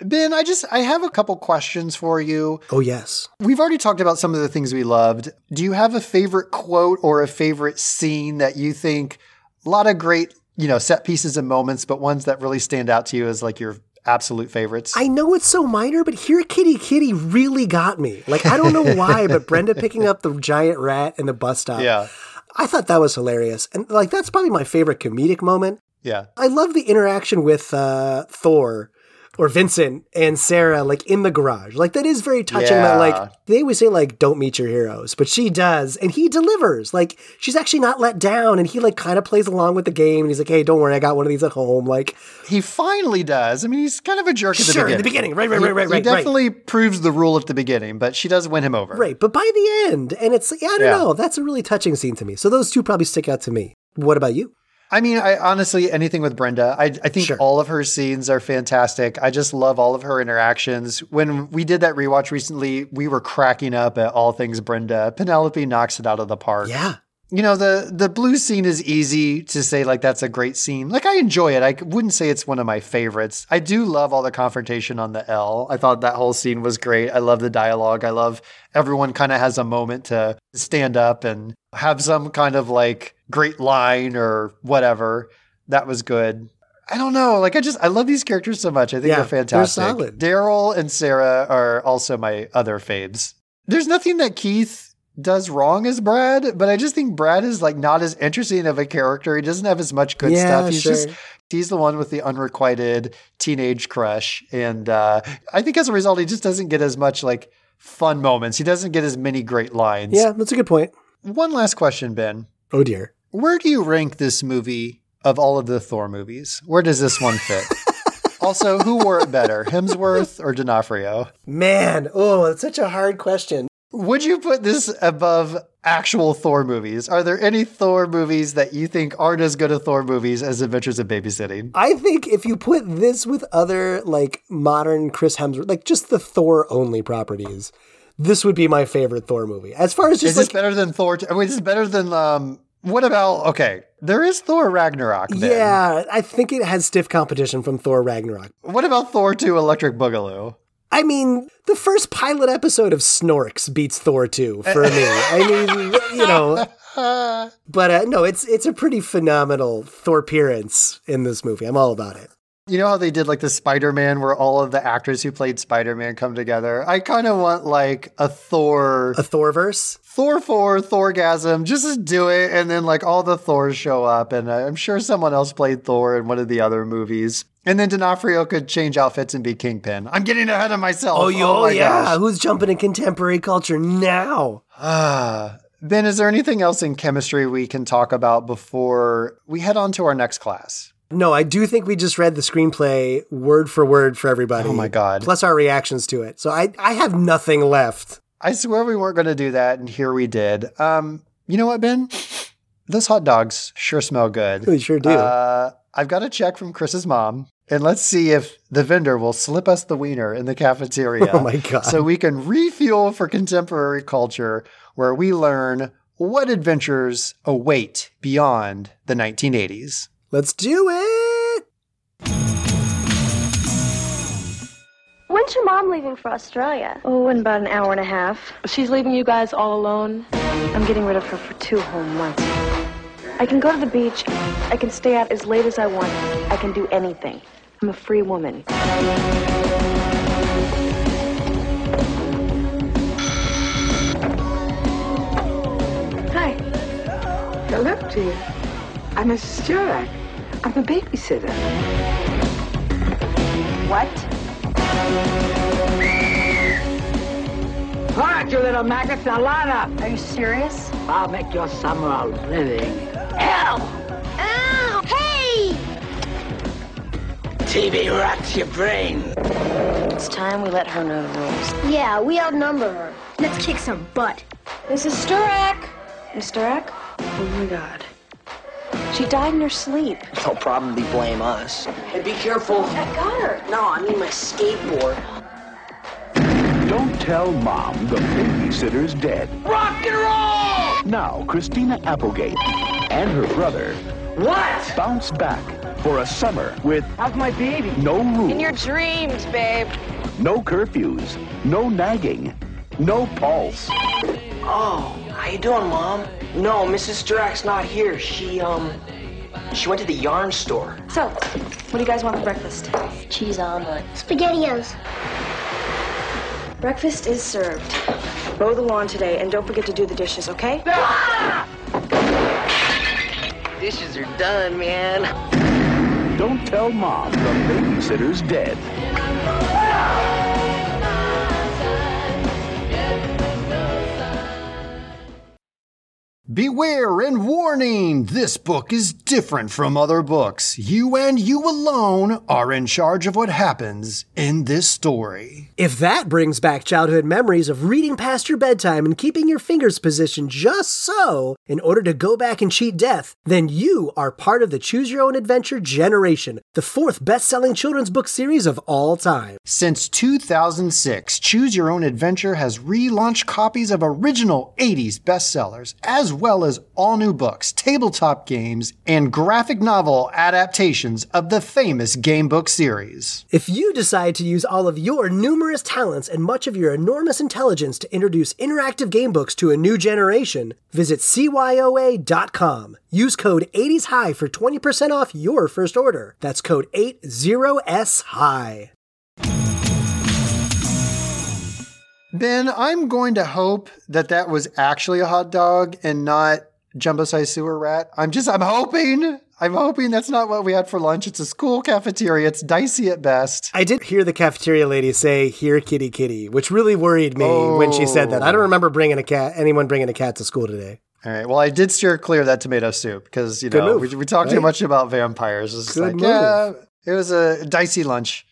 Ben, I just I have a couple questions for you. Oh yes. We've already talked about some of the things we loved. Do you have a favorite quote or a favorite scene that you think a lot of great, you know, set pieces and moments, but ones that really stand out to you as like your absolute favorites? I know it's so minor, but here Kitty Kitty really got me. Like I don't know why, but Brenda picking up the giant rat in the bus stop. yeah. I thought that was hilarious. And like that's probably my favorite comedic moment. Yeah. I love the interaction with uh, Thor or Vincent and Sarah, like in the garage. Like that is very touching. That like they always say like don't meet your heroes, but she does, and he delivers. Like she's actually not let down, and he like kind of plays along with the game. And he's like, hey, don't worry, I got one of these at home. Like He finally does. I mean, he's kind of a jerk at the sure, beginning. in the beginning, right, right, He- right, right, He right, right. definitely proves the rule at the beginning, but she does win him over. Right, but by the end, and it's yeah, I don't Yeah. know. That's a really touching scene to me. So those two probably stick out to me. What about you? I mean, I honestly anything with Brenda, I, I think Sure. all of her scenes are fantastic. I just love all of her interactions. When we did that rewatch recently, we were cracking up at all things Brenda. Penelope knocks it out of the park. Yeah, You know, the the blue scene is easy to say like that's a great scene. Like I enjoy it. I wouldn't say it's one of my favorites. I do love all the confrontation on the L. I thought that whole scene was great. I love the dialogue. I love everyone kind of has a moment to stand up and have some kind of like great line or whatever. That was good. I don't know. Like I just I love these characters so much. I think Yeah, they're they're fantastic. solid. Daryl and Sarah are also my other faves. There's nothing that Keith does wrong as Brad, but I just think Brad is like not as interesting of a character. He doesn't have as much good Yeah, stuff. He's sure. just he's the one with the unrequited teenage crush, and uh, I think as a result, he just doesn't get as much like fun moments. He doesn't get as many great lines. yeah, that's a good point. One last question, Ben. Oh dear. Where do you rank this movie of all of the Thor movies? Where does this one fit? also, who wore it better, Hemsworth or D'Onofrio? Man, oh, it's such a hard question. Would you put this above actual Thor movies? Are there any Thor movies that you think aren't as good as Thor movies as Adventures in Babysitting? I think if you put this with other like modern Chris Hemsworth, like just the Thor only properties, this would be my favorite Thor movie. As far as just Is just this like better than Thor? T- Wait, is this better than um? What about okay? There is Thor Ragnarok. Then. yeah, I think it has stiff competition from Thor Ragnarok. What about Thor Two: Electric Boogaloo? I mean, the first pilot episode of Snorks beats Thor 2 for me. I mean, you know, But uh, no, it's it's a pretty phenomenal Thor appearance in this movie. I'm all about it. You know how they did like the Spider Man where all of the actors who played Spider Man come together? I kind of want like a Thor, A Thorverse. Thor 4, Thorgasm, just do it. And then like all the Thors show up. And uh, I'm sure someone else played Thor in one of the other movies. And then D'Onofrio could change outfits and be Kingpin. I'm getting ahead of myself. Oh, yo, my yeah. gosh. Who's jumping in contemporary culture now? Ah. Ben, is there anything else in chemistry we can talk about before we head on to our next class? No, I do think we just read the screenplay word for word for everybody. Oh my God. Plus our reactions to it. So I, I have nothing left. I swear we weren't going to do that, and here we did. Um, you know what, Ben? Those hot dogs sure smell good. We sure do. Uh, I've got a check from Chris's mom, and let's see if the vendor will slip us the wiener in the cafeteria. Oh my God. So we can refuel for contemporary culture, where we learn what adventures await beyond the 1980s. Let's do it. When's your mom leaving for Australia? Oh, in about an hour and a half. She's leaving you guys all alone? I'm getting rid of her for two whole months. I can go to the beach. I can stay out as late as I want. I can do anything. I'm a free woman. Hi. Hello to you. I'm Mrs. Jurak. I'm a babysitter. What? All right, you little maggots, now line up. Are you serious? I'll make your summer a living. Ow! TV rots your brain. It's time we let her know the rules. Yeah, we outnumber her. Let's kick some butt. Mrs. Sturak! Miss Sturak? Oh my god. She died in her sleep. They'll probably blame us. Hey, be careful. I got her. No, I mean my skateboard. Don't tell mom the babysitter's dead. Rock and roll! Now, Christina Applegate and her brother What? bounce back for a summer with How's my baby? no rules, In your dreams, babe. no curfews, no nagging, no pulse. Oh, how you doing, mom? No, Mrs. Sturak's not here. She, um, she went to the yarn store. So, what do you guys want for breakfast? Cheese omelet. SpaghettiOs. Breakfast is served. Mow the lawn today, and don't forget to do the dishes, okay? Dishes are done, man. Don't tell mom the babysitter's dead. Beware and warning! This book is different from other books. You and you alone are in charge of what happens in this story. If that brings back childhood memories of reading past your bedtime and keeping your fingers positioned just so in order to go back and cheat death, then you are part of the Choose Your Own Adventure generation, the fourth best selling children's book series of all time. Since 2006, Choose Your Own Adventure has relaunched copies of original 80s bestsellers, as well as all new books, tabletop games, and graphic novel adaptations of the famous game book series. If you decide to use all of your numerous talents and much of your enormous intelligence to introduce interactive gamebooks to a new generation, visit CYOA.com. Use code 80SHIGH for 20% off your first order. That's code 80SHIGH. Ben, I'm going to hope that that was actually a hot dog and not jumbo-sized sewer rat. I'm just, I'm hoping, I'm hoping that's not what we had for lunch. It's a school cafeteria. It's dicey at best. I did hear the cafeteria lady say, "Here, kitty, kitty," which really worried me when she said that. I don't oh. remember bringing a cat, anyone bringing a cat to school today. All right. Well, I did steer clear of that tomato soup because you Good know move, we, we talked too much about vampires. It's Good like move. yeah, it was a dicey lunch.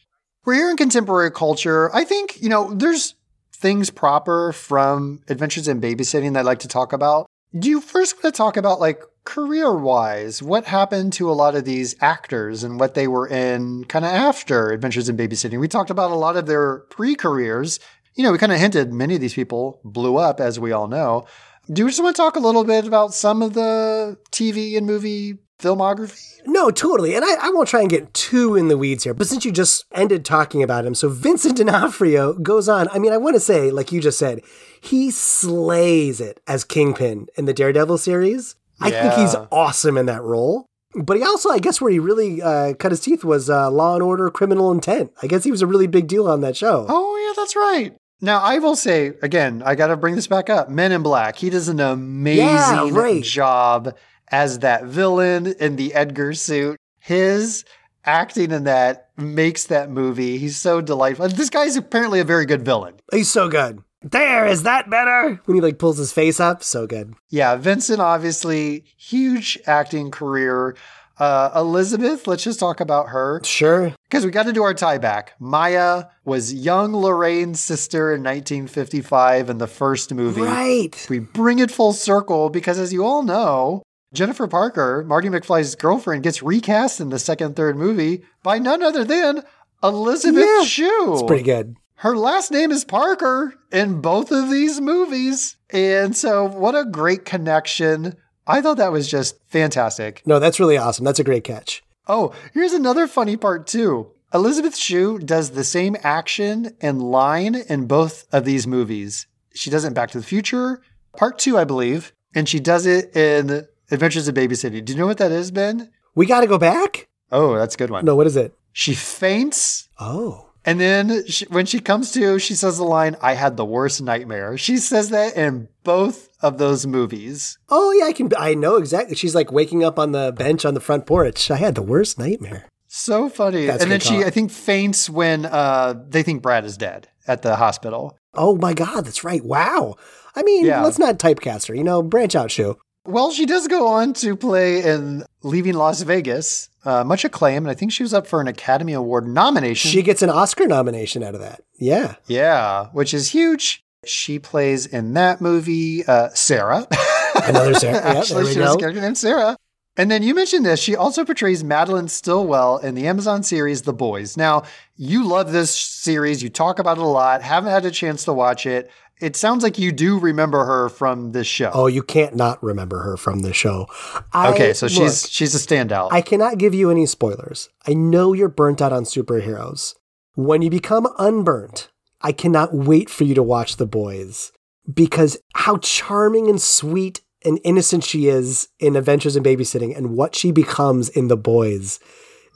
We're here in contemporary culture. I think you know there's things proper from Adventures in Babysitting that I'd like to talk about. Do you first want to talk about like career wise what happened to a lot of these actors and what they were in kind of after Adventures in Babysitting? We talked about a lot of their pre careers. You know, we kind of hinted many of these people blew up, as we all know. Do you just want to talk a little bit about some of the TV and movie filmography? No, totally. And I, I won't try and get too in the weeds here, but since you just ended talking about him, so Vincent D'Onofrio goes on. I mean, I want to say, like you just said, he slays it as Kingpin in the Daredevil series. I think he's awesome in that role. But he also, I guess, where he really uh, cut his teeth was uh, Law and Order Criminal Intent. I guess he was a really big deal on that show. Oh, yeah, that's right. Now, I will say, again, I got to bring this back up. Men in Black, he does an amazing Yeah, right. job as that villain in the Edgar suit. His acting in that makes that movie. He's so delightful. This guy's apparently a very good villain. He's so good. There, is that better? When he like pulls his face up, so good. Yeah, Vincent, obviously, huge acting career. Uh, Elisabeth, let's just talk about her. Sure. Because we got to do our tie back. Maia was young Lorraine's sister in 1955 in the first movie. Right. We bring it full circle because, as you all know, Jennifer Parker, Marty McFly's girlfriend, gets recast in the second third movie by none other than Elisabeth Yeah, Shue. It's pretty good. Her last name is Parker in both of these movies. And so, what a great connection. I thought that was just fantastic. No, that's really awesome. That's a great catch. Oh, here's another funny part, too. Elisabeth Shue does the same action and line in both of these movies. She does it in Back to the Future, part two, I believe, and she does it in Adventures of Babysitting. Do you know what that is, Ben? We got to go back? Oh, that's a good one. No, what is it? She faints Oh. And then she, when she comes to, she says the line, I had the worst nightmare. She says that in both of those movies. Oh yeah, I can. I know exactly. She's like waking up on the bench on the front porch. I had the worst nightmare. So funny. That's and then she. I think, faints when uh, they think Brad is dead at the hospital. Oh my god, that's right. Wow. I mean, Yeah. let's not typecast her. You know, branch out, show. Well, she does go on to play in Leaving Las Vegas, uh, much acclaim, and I think she was up for an Academy Award nomination. She gets an Oscar nomination out of that. Yeah. yeah, which is huge. She plays in that movie uh, Sarah. Another Sarah. Yeah, there Actually, we she a go. character named Sarah. And then you mentioned this. She also portrays Madeline Stillwell in the Amazon series The Boys. Now, you love this series. You talk about it a lot. Haven't had a chance to watch it. It sounds like you do remember her from this show. Oh, you can't not remember her from this show. I, okay, so she's look, she's a standout. I cannot give you any spoilers. I know you're burnt out on superheroes. When you become unburnt, I cannot wait for you to watch The Boys because how charming and sweet and innocent she is in Adventures in Babysitting and what she becomes in The Boys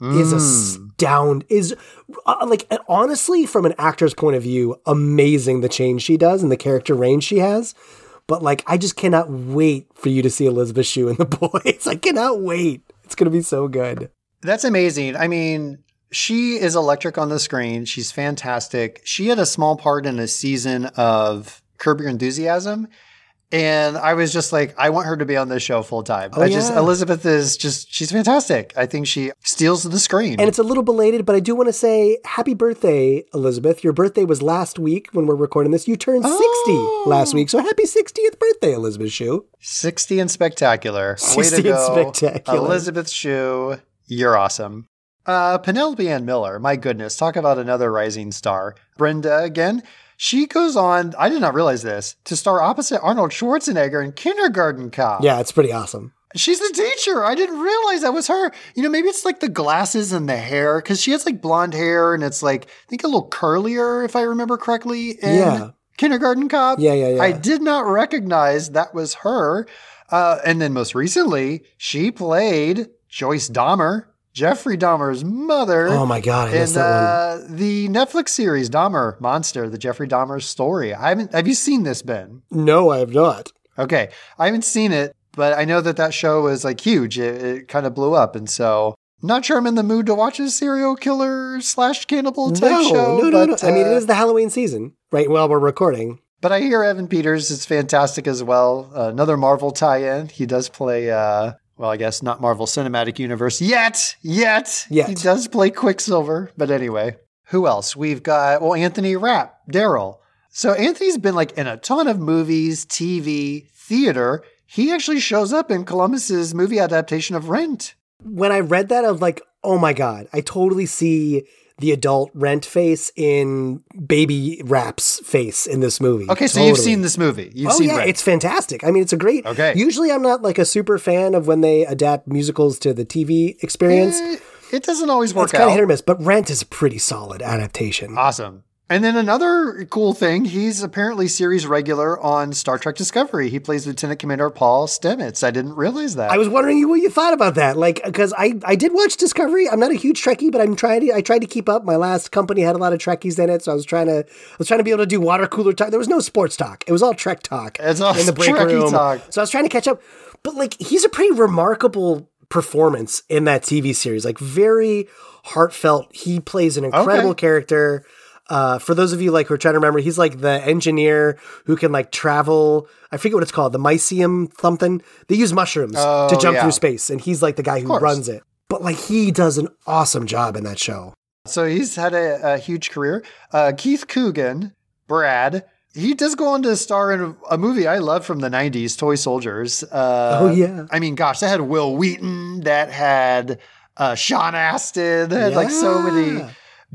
is hmm. Astound is uh, like honestly from an actor's point of view amazing the change she does and the character range she has but like i just cannot wait for you to see elisabeth shue in the boys i cannot wait it's gonna be so good That's amazing. I mean, she is electric on the screen. She's fantastic. She had a small part in a season of Curb Your Enthusiasm. And I was just like, I want her to be on this show full time. Oh, I just, yeah. Elisabeth is just, she's fantastic. I think she steals the screen. and it's a little belated but i do want to say happy birthday elisabeth your birthday was last week when we're recording this you turned 60 Oh. last week so happy 60th birthday elisabeth shue 60 and spectacular. Way 60 to and go. spectacular. Elisabeth Shue, you're awesome. Uh, Penelope Ann Miller, my goodness, talk about another rising star. Brenda, again, she goes on, I did not realize this, to star opposite Arnold Schwarzenegger in Kindergarten Cop. yeah it's pretty awesome She's the teacher. I didn't realize that was her. You know, maybe it's like the glasses and the hair, because she has like blonde hair and it's like, I think a little curlier, if I remember correctly, in Yeah. Kindergarten Cop. Yeah, yeah, yeah. I did not recognize that was her. Uh, and then most recently, she played Joyce Dahmer, Jeffrey Dahmer's mother. oh my god i in missed that one uh, the Netflix series Dahmer Monster, the Jeffrey Dahmer story. I haven't. Have you seen this, Ben? no i have not Okay, I haven't seen it, but I know that that show was like huge. It, it kind of blew up, and so not sure I'm in the mood to watch a serial killer slash cannibal type no, show. no, no, but, no. I mean, it uh, the Halloween season, right? While we're recording. But I hear Evan Peters is fantastic as well. Uh, another Marvel tie-in. He does play. Uh, well, I guess not Marvel Cinematic Universe yet. Yet. Yet. He does play Quicksilver. But anyway, who else? We've got well Anthony Rapp, Daryl. So Anthony's been like in a ton of movies, TV, theater. He actually shows up in Columbus's movie adaptation of Rent. When I read that, I was like, oh my God, I totally see the adult rent face in baby Rapp's face in this movie. Okay, so you've seen this movie. You've oh yeah, Rent. it's fantastic. I mean, it's a great. Okay. Usually, I'm not like a super fan of when they adapt musicals to the TV experience. Eh, it doesn't always work it's kind of hit or miss, but Rent is a pretty solid adaptation. Awesome. And then another cool thing, he's apparently series regular on Star Trek Discovery. He plays Lieutenant Commander Paul Stamets. I didn't realize that. I was wondering what you thought about that, like because I I did watch Discovery. I'm not a huge Trekkie, but I'm trying to I tried to keep up. My last company had a lot of Trekkies in it, so I was trying to I was trying to be able to do water cooler talk. There was no sports talk. It was all Trek talk. It's all in the break Trekkie room. talk. So I was trying to catch up, but like he's a pretty remarkable performance in that TV series. Like very heartfelt. He plays an incredible Okay. character. Uh, for those of you like who are trying to remember, he's like the engineer who can like travel. I forget what it's called, the mycelium something. They use mushrooms Oh, to jump yeah. through space, and he's like the guy who runs it. But like he does an awesome job in that show. So he's had a, a huge career. Uh, Keith Coogan, Brad, he does go on to star in a, a movie I love from the 90s, Toy Soldiers. Uh, Oh, yeah. I mean, gosh, that had Wil Wheaton, that had uh, Sean Astin, that had like so many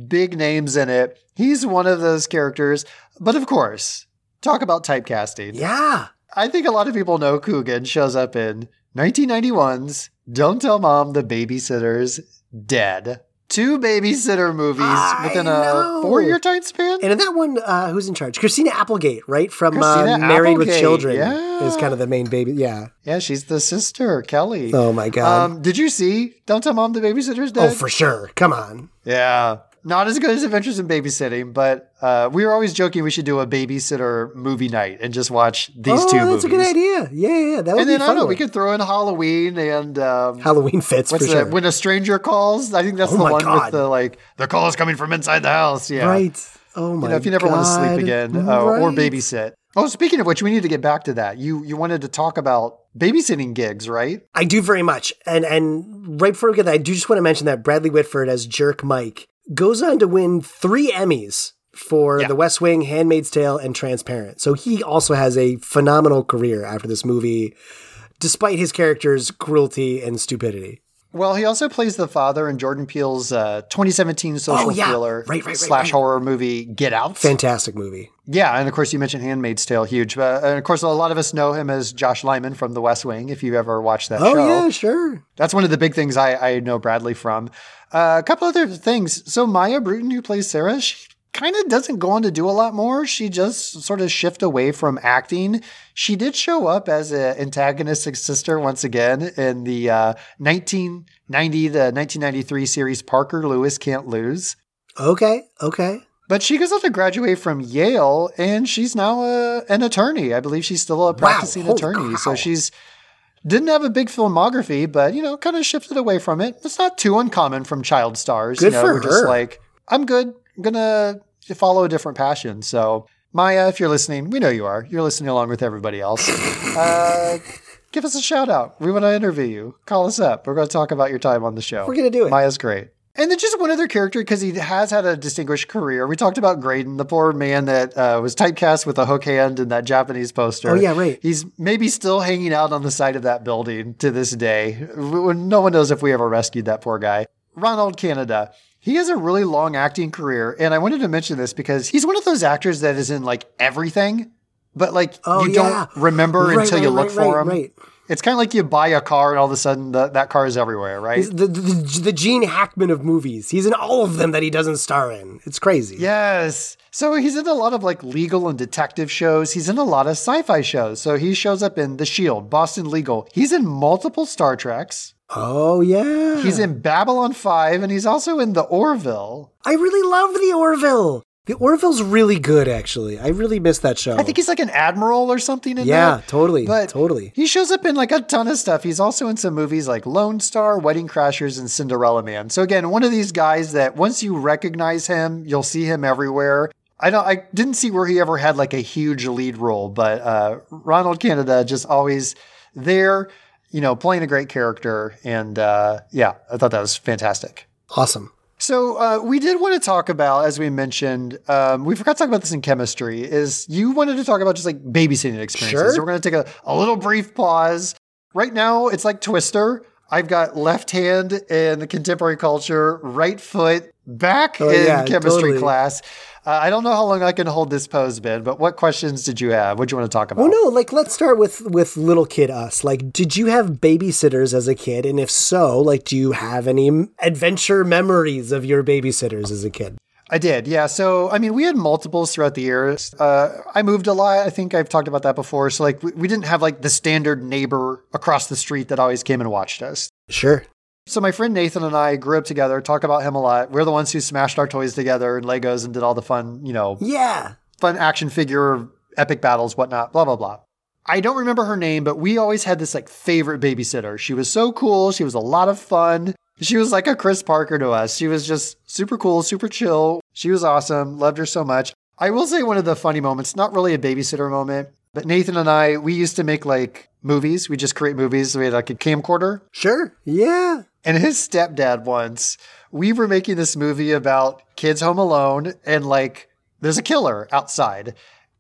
big names in it. He's one of those characters. But of course, talk about typecasting. Yeah. I think a lot of people know Coogan shows up in 1991's Don't Tell Mom the Babysitter's Dead. Two babysitter movies I within a four year time span. And in that one, uh, who's in charge? Christina Applegate, right? From uh, Married with Children yeah. is kind of the main baby. Yeah. yeah, she's the sister, Kelly. Oh my god. Um, did you see Don't Tell Mom the Babysitter's Dead? oh, for sure. Come on. Yeah. Not as good as Adventures in Babysitting, but uh, we were always joking we should do a babysitter movie night and just watch these oh, two that's movies. a good idea. Yeah, yeah, yeah. That would And be then I fun. don't know, one. we could throw in Halloween and um, Halloween fits What's for that? sure. When a stranger calls, I think that's Oh the one God. with the like the call is coming from inside the house. Yeah, Right. Oh my You know, if you never want to sleep God. again uh, or babysit. Oh, speaking of which, we need to get back to that. You you wanted to talk about babysitting gigs, right? I do very much. And and right before we get that, I do just want to mention that Bradley Whitford as Jerk Mike goes on to win three Emmys for Yeah. The West Wing, Handmaid's Tale, and Transparent. So he also has a phenomenal career after this movie, despite his character's cruelty and stupidity. Well, he also plays the father in Jordan Peele's uh, 2017 social Oh, yeah. thriller Right, right, right, slash horror movie Get Out. Fantastic movie. Yeah, and of course you mentioned Handmaid's Tale, huge. But and of course, a lot of us know him as Josh Lyman from The West Wing. If you've ever watched that Oh show, yeah, sure. That's one of the big things I, I know Bradley from. Uh, a couple other things. So Maia Brewton, who plays Sarah, she kind of doesn't go on to do a lot more. She just sort of shift away from acting. She did show up as an antagonistic sister once again in the uh, 1990 to 1993 series Parker Lewis Can't Lose. Okay, okay. But she goes on to graduate from Yale, and she's now a, an attorney. I believe she's still a practicing holy attorney. So she's didn't have a big filmography, but you know, kind of shifted away from it. It's not too uncommon from child stars. Good you know, for who just her. like, I'm good. I'm gonna follow a different passion. So Maia, if you're listening, we know you are. You're listening along with everybody else. Uh, give us a shout out. We want to interview you. Call us up. We're going to talk about your time on the show. We're gonna do it. Maia's great. And then just one other character because he has had a distinguished career. We talked about Graydon, the poor man that uh, was typecast with a hook hand in that Japanese poster. Oh, yeah, right. He's maybe still hanging out on the side of that building to this day. No one knows if we ever rescued that poor guy. Ronald Canada. He has a really long acting career, and I wanted to mention this because he's one of those actors that is in like everything, but like Oh, you yeah. don't remember Right, until you look right, for right, him. right. It's kind of like you buy a car and all of a sudden the, that car is everywhere, right? The, the the Gene Hackman of movies. He's in all of them that he doesn't star in. It's crazy. Yes. So he's in a lot of like legal and detective shows. He's in a lot of sci-fi shows. So he shows up in The Shield, Boston Legal. He's in multiple Star Treks. Oh yeah. He's in Babylon 5 and he's also in The Orville. I really love the Orville. The Orville's really good, actually. I really miss that show. I think he's like an admiral or something in there. Yeah, that. totally, But totally. He shows up in like a ton of stuff. He's also in some movies like Lone Star, Wedding Crashers, and Cinderella Man. So again, one of these guys that once you recognize him, you'll see him everywhere. I don't. I didn't see where he ever had like a huge lead role, but uh, Ronald Canada just always there, you know, playing a great character, and uh, yeah, I thought that was fantastic. awesome. So uh, we did want to talk about, as we mentioned, um, we forgot to talk about this in chemistry. Is you wanted to talk about just like babysitting experiences? Sure. So we're going to take a, a little brief pause. Right now, it's like Twister. I've got left hand in the contemporary culture, right foot back Oh, in yeah, chemistry totally. class. Uh, I don't know how long I can hold this pose, Ben, but what questions did you have? What do you want to talk about? Well, no, like let's start with with little kid us. Like, did you have babysitters as a kid? And if so, like, do you have any adventure memories of your babysitters as a kid? I did, yeah. So, I mean, we had multiples throughout the years. Uh, I moved a lot. I think I've talked about that before. So, like, we, we didn't have like the standard neighbor across the street that always came and watched us. Sure. So, my friend Nathan and I grew up together, talk about him a lot. We're the ones who smashed our toys together and Legos and did all the fun, you know, Yeah. fun action figure, epic battles, whatnot, blah, blah, blah. I don't remember her name, but we always had this like favorite babysitter. She was so cool. She was a lot of fun. She was like a Chris Parker to us. She was just super cool, super chill. She was awesome. Loved her so much. I will say one of the funny moments, not really a babysitter moment, but Nathan and I, we used to make like movies. We just create movies. We had like a camcorder. Sure. Yeah. And his stepdad once, we were making this movie about kids home alone and like there's a killer outside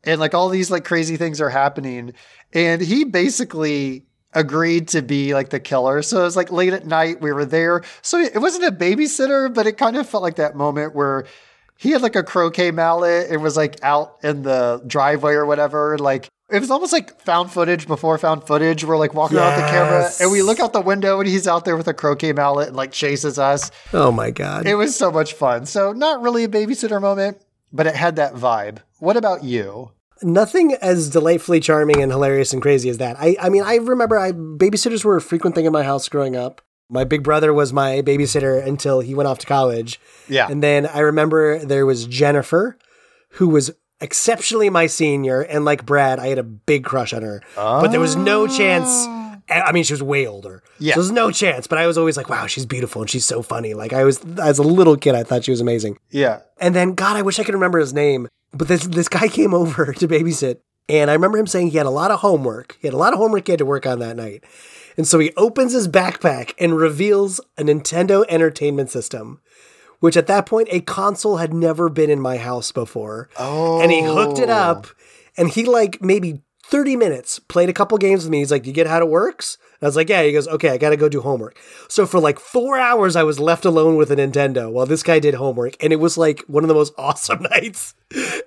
and like all these like crazy things are happening. And he basically agreed to be like the killer. So it was like late at night, we were there. So it wasn't a babysitter, but it kind of felt like that moment where he had like a croquet mallet and was like out in the driveway or whatever. Like it was almost like found footage before found footage. We're like walking around with the camera and we look out the window and he's out there with a croquet mallet and like chases us. Oh my god. It was so much fun. So not really a babysitter moment, but it had that vibe. What about you? Nothing as delightfully charming and hilarious and crazy as that. I, I mean, I remember I babysitters were a frequent thing in my house growing up. My big brother was my babysitter until he went off to college. Yeah. And then I remember there was Jennifer, who was exceptionally my senior. And like Brad, I had a big crush on her. But there was no chance. Oh. I mean, she was way older. Yeah. So there's no chance. But I was always like, wow, she's beautiful and she's so funny. Like I was, as a little kid, I thought she was amazing. Yeah. And then, God, I wish I could remember his name. But this this guy came over to babysit, and I remember him saying he had a lot of homework. He had a lot of homework he had to work on that night. And so he opens his backpack and reveals a Nintendo Entertainment System, which at that point a console had never been in my house before. Oh. And he hooked it up, oh. and he like maybe 30 minutes played a couple games with me. He's like, "You get how it works?" And I was like, "Yeah." He goes, "Okay, I got to go do homework." So for like 4 hours I was left alone with a Nintendo while this guy did homework, and it was like one of the most awesome nights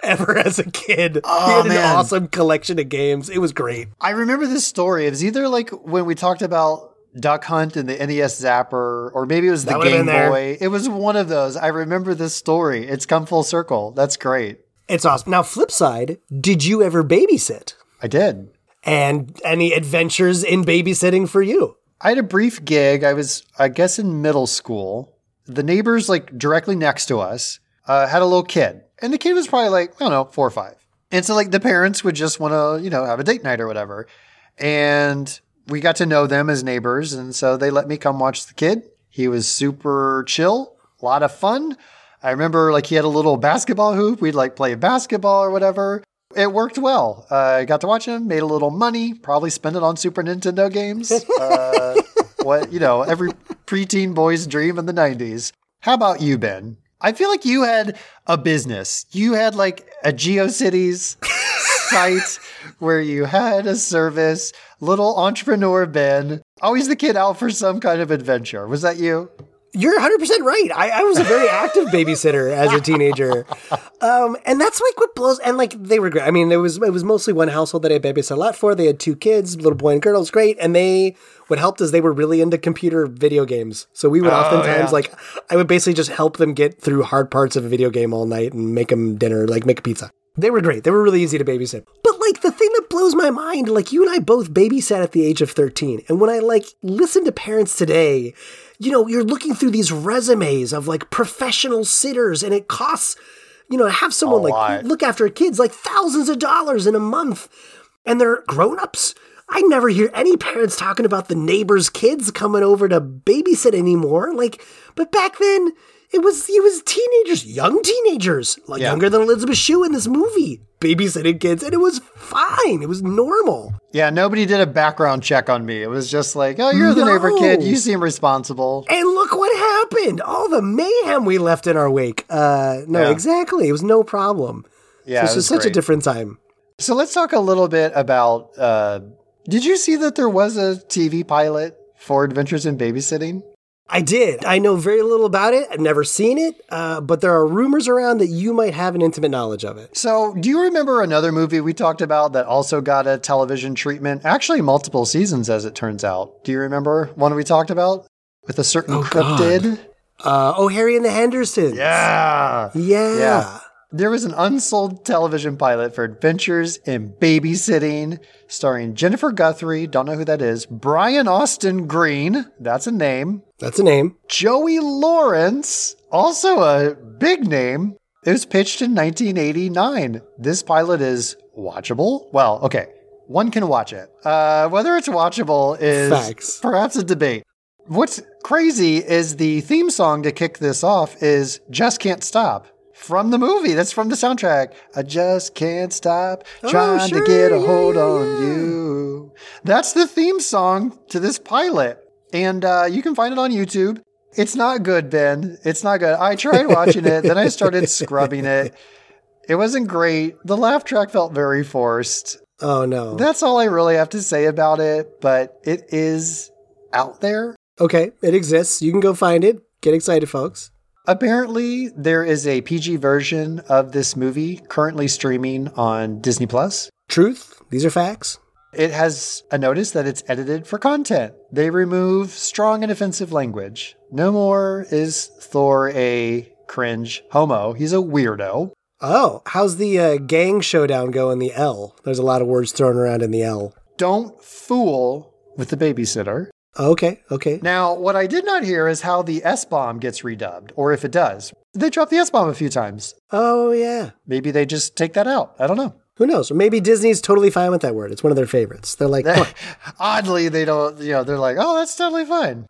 ever as a kid. Oh, he had an awesome collection of games. It was great. I remember this story. It was either like when we talked about Duck Hunt and the NES Zapper, or maybe it was the Game. Boy. It was one of those. I remember this story. It's come full circle. That's great. It's awesome. Now, flip side, did you ever babysit? I did. And any adventures in babysitting for you? I had a brief gig. I was, I guess, in middle school. The neighbors, like directly next to us, uh, had a little kid, and the kid was probably like, I don't know, four or five. And so, like, the parents would just want to, you know, have a date night or whatever. And we got to know them as neighbors, and so they let me come watch the kid. He was super chill, a lot of fun. I remember, like, he had a little basketball hoop. We'd like play basketball or whatever. It worked well. Uh, I got to watch him, made a little money, probably spent it on Super Nintendo games. Uh, what, you know, every preteen boy's dream in the 90s. How about you, Ben? I feel like you had a business. You had like a GeoCities site where you had a service, little entrepreneur Ben, always the kid out for some kind of adventure. Was that you? You're 100% right. I, I was a very active babysitter as a teenager. Um, and that's like what blows, and like they were great. I mean, it was, it was mostly one household that I babysat a lot for. They had two kids, little boy and girl. It was great. And they, what helped is they were really into computer video games. So we would oftentimes yeah. like, I would basically just help them get through hard parts of a video game all night and make them dinner, like make a pizza. They were great. They were really easy to babysit. But like the thing that blows my mind, like you and I both babysat at the age of 13. And when I like listen to parents today, you know, you're looking through these resumes of like professional sitters and it costs, you know, to have someone like lot. look after kids like thousands of dollars in a month. And they're grown-ups. I never hear any parents talking about the neighbors' kids coming over to babysit anymore. Like, but back then it was it was teenagers, young teenagers, like Yeah. younger than Elisabeth Shue in this movie, babysitting kids, and it was fine. It was normal. Yeah, nobody did a background check on me. It was just like, oh, you're the neighbor kid. You seem responsible. And look what happened! All the mayhem we left in our wake. Uh, no, Yeah. exactly. It was no problem. Yeah, this it was was such a different time. So let's talk a little bit about. Uh, did you see that there was a TV pilot for Adventures in Babysitting? I did. I know very little about it. I've never seen it, uh, but there are rumors around that you might have an intimate knowledge of it. So, do you remember another movie we talked about that also got a television treatment? Actually, multiple seasons, as it turns out. Do you remember one we talked about with a certain Oh, cryptid? Uh, oh, Harry and the Hendersons. Yeah. Yeah. Yeah. There was an unsold television pilot for Adventures in Babysitting, starring Jennifer Guthrie, don't know who that is, Brian Austin Green, that's a name, That's a name. Joey Lawrence, also a big name. It was pitched in 1989. This pilot is watchable. Well, okay, one can watch it. Uh, whether it's watchable is Facts. perhaps a debate. What's crazy is the theme song to kick this off is Just Can't Stop from the movie. That's from the soundtrack. I just can't stop trying Oh, sure, to get a yeah, hold yeah, on yeah. you. That's the theme song to this pilot. And uh, you can find it on YouTube. It's not good, Ben. It's not good. I tried watching it, then I started scrubbing it. It wasn't great. The laugh track felt very forced. Oh no. That's all I really have to say about it, but it is out there. okay, it exists. You can go find it. Get excited, folks. Apparently, there is a PG version of this movie currently streaming on Disney Plus. Truth. These are facts. It has a notice that it's edited for content. They remove strong and offensive language. No more is Thor a cringe homo. He's a weirdo. Oh, how's the uh, gang showdown go in the L? There's a lot of words thrown around in the L. Don't fool with the babysitter. Okay, okay. Now, what I did not hear is how the S bomb gets redubbed, or if it does. They dropped the S bomb a few times. Oh yeah. Maybe they just take that out. I don't know. Who knows? Or maybe Disney's totally fine with that word. It's one of their favorites. They're like, Oddly, they don't, you know, they're like, oh, that's totally fine.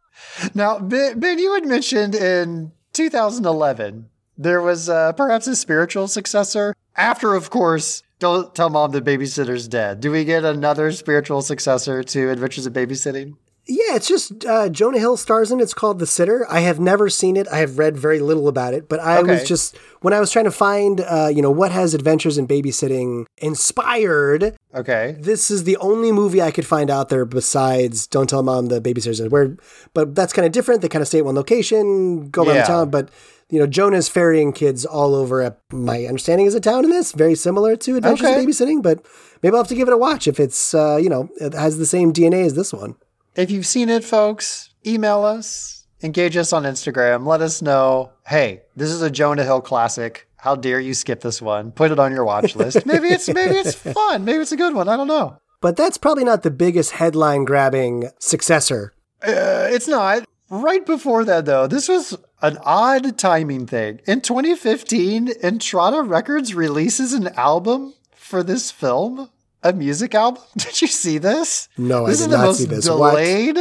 Now, Ben, Ben you had mentioned in 2011, there was uh, perhaps a spiritual successor. After, of course, Don't Tell Mom the Babysitter's Dead. Do we get another spiritual successor to Adventures of Babysitting? Yeah, it's just uh, Jonah Hill stars in. it. It's called The Sitter. I have never seen it. I have read very little about it, but I was just when I was trying to find, uh, you know, what has Adventures in Babysitting inspired. Okay. This is the only movie I could find out there besides Don't Tell Mom the Babysitter's. Where, but that's kind of different. They kind of stay at one location, go around Yeah. town, but. You know, Jonah's ferrying kids all over. A, my understanding is a town in this, very similar to Adventures Okay. in Babysitting, but maybe I'll have to give it a watch if it's, uh, you know, it has the same DNA as this one. If you've seen it, folks, email us, engage us on Instagram, let us know, hey, this is a Jonah Hill classic. How dare you skip this one? Put it on your watch list. Maybe it's maybe it's fun. Maybe it's a good one. I don't know. But that's probably not the biggest headline grabbing successor. Uh, it's not. Right before that, though, this was an odd timing thing. In 2015, Intrada Records releases an album for this film, a music album. Did you see this? No, I this did is the not most see this. What? delayed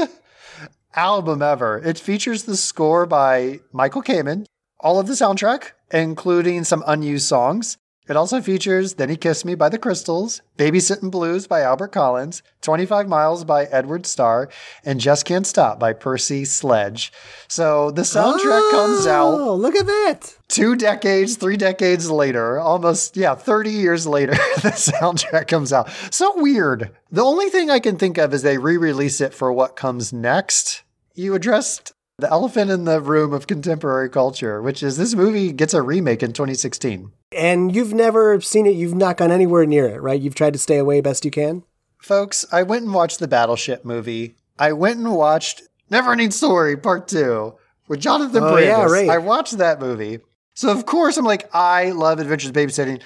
album ever. It features the score by Michael Kamen, all of the soundtrack, including some unused songs. It also features Then He Kissed Me by the Crystals, Babysitting Blues by Albert Collins, 25 Miles by Edward Starr, and Just Can't Stop by Percy Sledge. So the soundtrack comes oh, out Oh, look at that. two decades, three decades later, almost, yeah, 30 years later, the soundtrack comes out. So weird. The only thing I can think of is they re release it for what comes next. You addressed the elephant in the room of contemporary culture, which is this movie gets a remake in 2016. And you've never seen it, you've not gone anywhere near it, right? You've tried to stay away best you can. Folks, I went and watched the Battleship movie. I went and watched Never Neverending Story Part 2 with Jonathan Oh, Brandis. yeah, right. I watched that movie. So, of course, I'm like, I love Adventures Babysitting.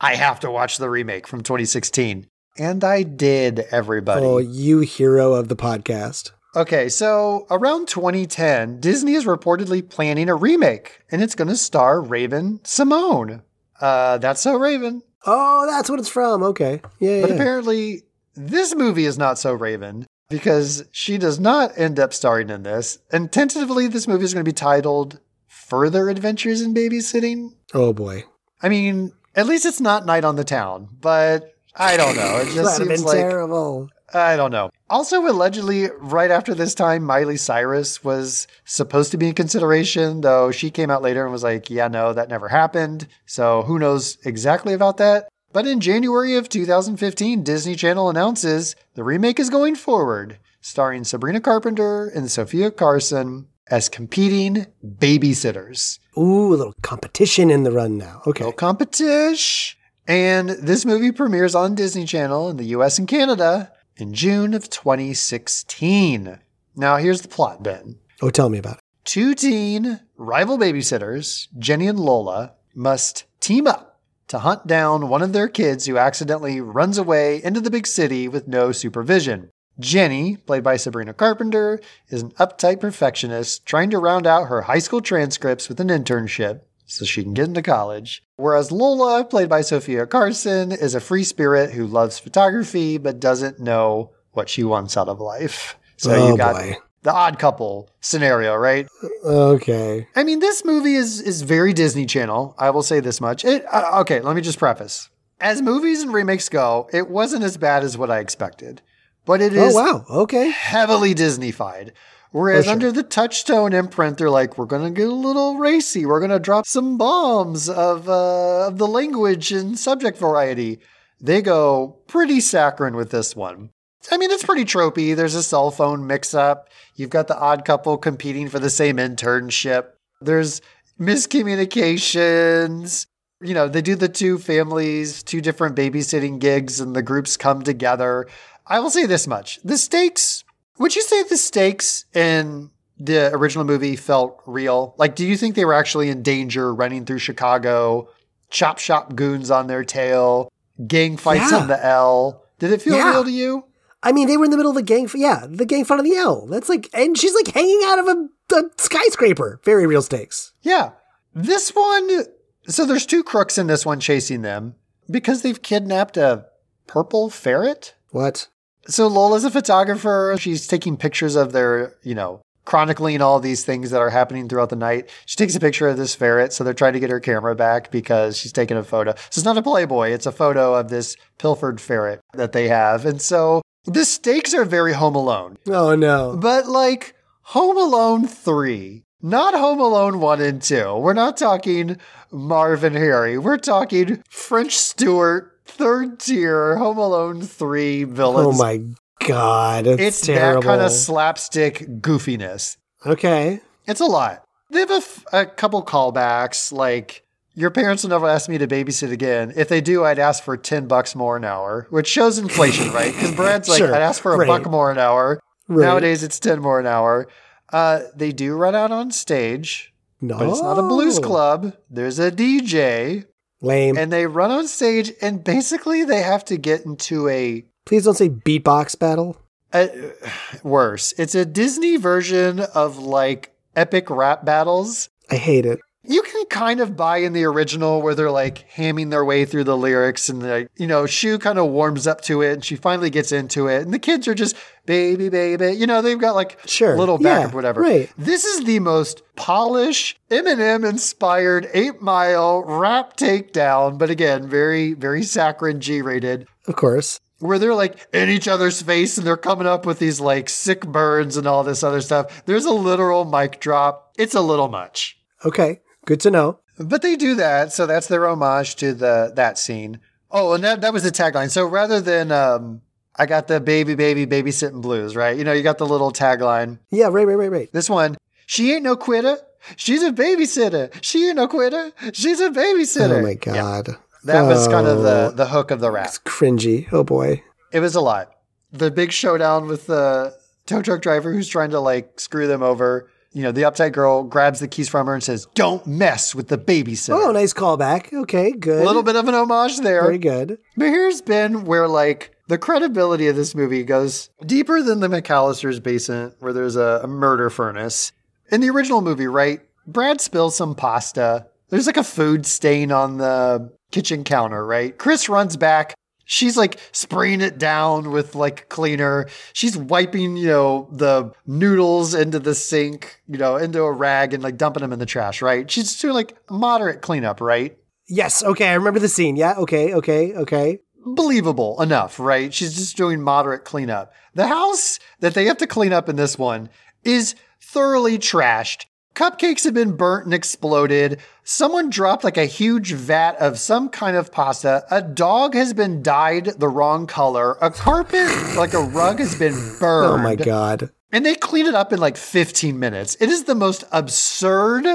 I have to watch the remake from 2016. And I did, everybody. Oh, you hero of the podcast. Okay, so around 2010, Disney is reportedly planning a remake, and it's going to star Raven-Symoné. Uh, that's so Raven. Oh, that's what it's from. Okay. Yeah, But yeah. apparently, this movie is not so Raven because she does not end up starring in this. And tentatively, this movie is going to be titled Further Adventures in Babysitting. oh, boy. I mean, at least it's not Night on the Town, but I don't know. It just seems like terrible. I don't know. Also, allegedly, right after this time, Miley Cyrus was supposed to be in consideration, though she came out later and was like, yeah, no, that never happened. So who knows exactly about that? But in January of 2015, Disney Channel announces the remake is going forward, starring Sabrina Carpenter and Sofia Carson as competing babysitters. Ooh, a little competition in the run now. Okay. Little competition. And this movie premieres on Disney Channel in the US and Canada in June of 2016. Now, here's the plot, Ben. Oh, tell me about it. Two teen rival babysitters, Jenny and Lola, must team up to hunt down one of their kids who accidentally runs away into the big city with no supervision. Jenny, played by Sabrina Carpenter, is an uptight perfectionist trying to round out her high school transcripts with an internship so she can get into college. Whereas Lola, played by Sofia Carson, is a free spirit who loves photography but doesn't know what she wants out of life. So Oh, you got boy. the odd couple scenario, right? Okay. I mean, this movie is is very Disney Channel. I will say this much. It, uh, okay, let me just preface. As movies and remakes go, it wasn't as bad as what I expected, but it is Oh, wow. Okay. heavily Disneyfied. Whereas sure. under the Touchstone imprint, they're like, we're gonna get a little racy. We're gonna drop some bombs of uh, of the language and subject variety. They go pretty saccharine with this one. I mean, it's pretty tropey. There's a cell phone mix up. You've got the odd couple competing for the same internship. There's miscommunications. You know, they do the two families, two different babysitting gigs, and the groups come together. I will say this much the stakes, would you say the stakes in the original movie felt real? Like, do you think they were actually in danger running through Chicago, chop shop goons on their tail, gang fights Yeah. on the L? Did it feel Yeah. real to you? I mean, they were in the middle of the gang. Yeah, the gang fight on the L. That's like, and she's like hanging out of a, a skyscraper. Very real stakes. Yeah. This one, so there's two crooks in this one chasing them because they've kidnapped a purple ferret. What? So Lola's a photographer. She's taking pictures of their, you know, chronicling all these things that are happening throughout the night. She takes a picture of this ferret. So they're trying to get her camera back because she's taking a photo. So it's not a Playboy. It's a photo of this pilfered ferret that they have. And so the stakes are very Home Alone. Oh no. But like Home Alone 3, not Home Alone 1 and 2. We're not talking Marvin Harry. We're talking French Stewart, third tier Home Alone 3 villains. Oh my god. It's, It's terrible. that kind of slapstick goofiness. okay. It's a lot. They have a, f- a couple callbacks, like your parents will never ask me to babysit again. If they do, I'd ask for ten bucks more an hour, which shows inflation, right? Because Brad's like, Sure, I'd ask for a right. buck more an hour. Right. Nowadays, it's ten more an hour. Uh, they do run out on stage, No. but it's not a blues club. There's a DJ, Lame. and they run on stage, and basically they have to get into a Please don't say beatbox battle. uh, worse. It's a Disney version of like epic rap battles. I hate it. You can kind of buy in the original where they're like hamming their way through the lyrics and like, you know, Shue kind of warms up to it and she finally gets into it. And the kids are just baby, baby. You know, they've got like Sure. little Yeah, backup, whatever. right. This is the most polished Eminem inspired eight mile rap takedown, but again, very, very saccharine G rated Of course. where they're like in each other's face and they're coming up with these like sick burns and all this other stuff. There's a literal mic drop. It's a little much. Okay. Good to know. But they do that, so that's their homage to the that scene. Oh, and that that was the tagline. So rather than um I got the baby baby babysitting blues, right? You know, you got the little tagline. Yeah, right, right, right, right. This one, she ain't no quitter. She's a babysitter. She ain't no quitter. She's a babysitter. Oh my Yeah, god. that was kind of Oh. the the hook of the rap. It's cringy. Oh boy. It was a lot. The big showdown with the tow truck driver who's trying to like screw them over. You know, the uptight girl grabs the keys from her and says, "Don't mess with the babysitter." Oh, nice callback. Okay, good. A little bit of an homage there. Very good. But here's been where like the credibility of this movie goes deeper than the McCallister's basement, where there's a, a murder furnace. In the original movie, right? Brad spills some pasta. There's like a food stain on the kitchen counter, right? Chris runs back. She's like spraying it down with like cleaner. She's wiping, you know, the noodles into the sink, you know, into a rag and like dumping them in the trash, right? She's doing like moderate cleanup, right? Yes. Okay, I remember the scene. Yeah. Okay. Okay. Okay. believable enough, right? She's just doing moderate cleanup. The house that they have to clean up in this one is thoroughly trashed. Cupcakes have been burnt and exploded. Someone dropped like a huge vat of some kind of pasta. A dog has been dyed the wrong color. A carpet, like a rug, has been burned. Oh my god. And they clean it up in like 15 minutes. It is the most absurd.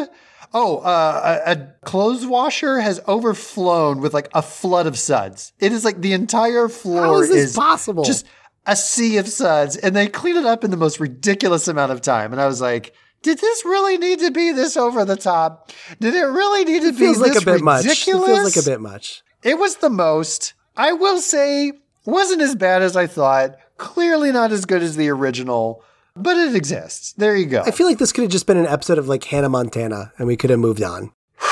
Oh, uh, a, a clothes washer has overflown with like a flood of suds. It is like the entire floor How is this possible? Just a sea of suds, and they clean it up in the most ridiculous amount of time. And I was like, did this really need to be this over the top? Did it really need to It feels be like this a bit much. It ridiculous? feels like a bit much. It was the most. I will say, wasn't as bad as I thought. Clearly not as good as the original, but it exists. There you go. I feel like this could have just been an episode of like Hannah Montana, and we could have moved on.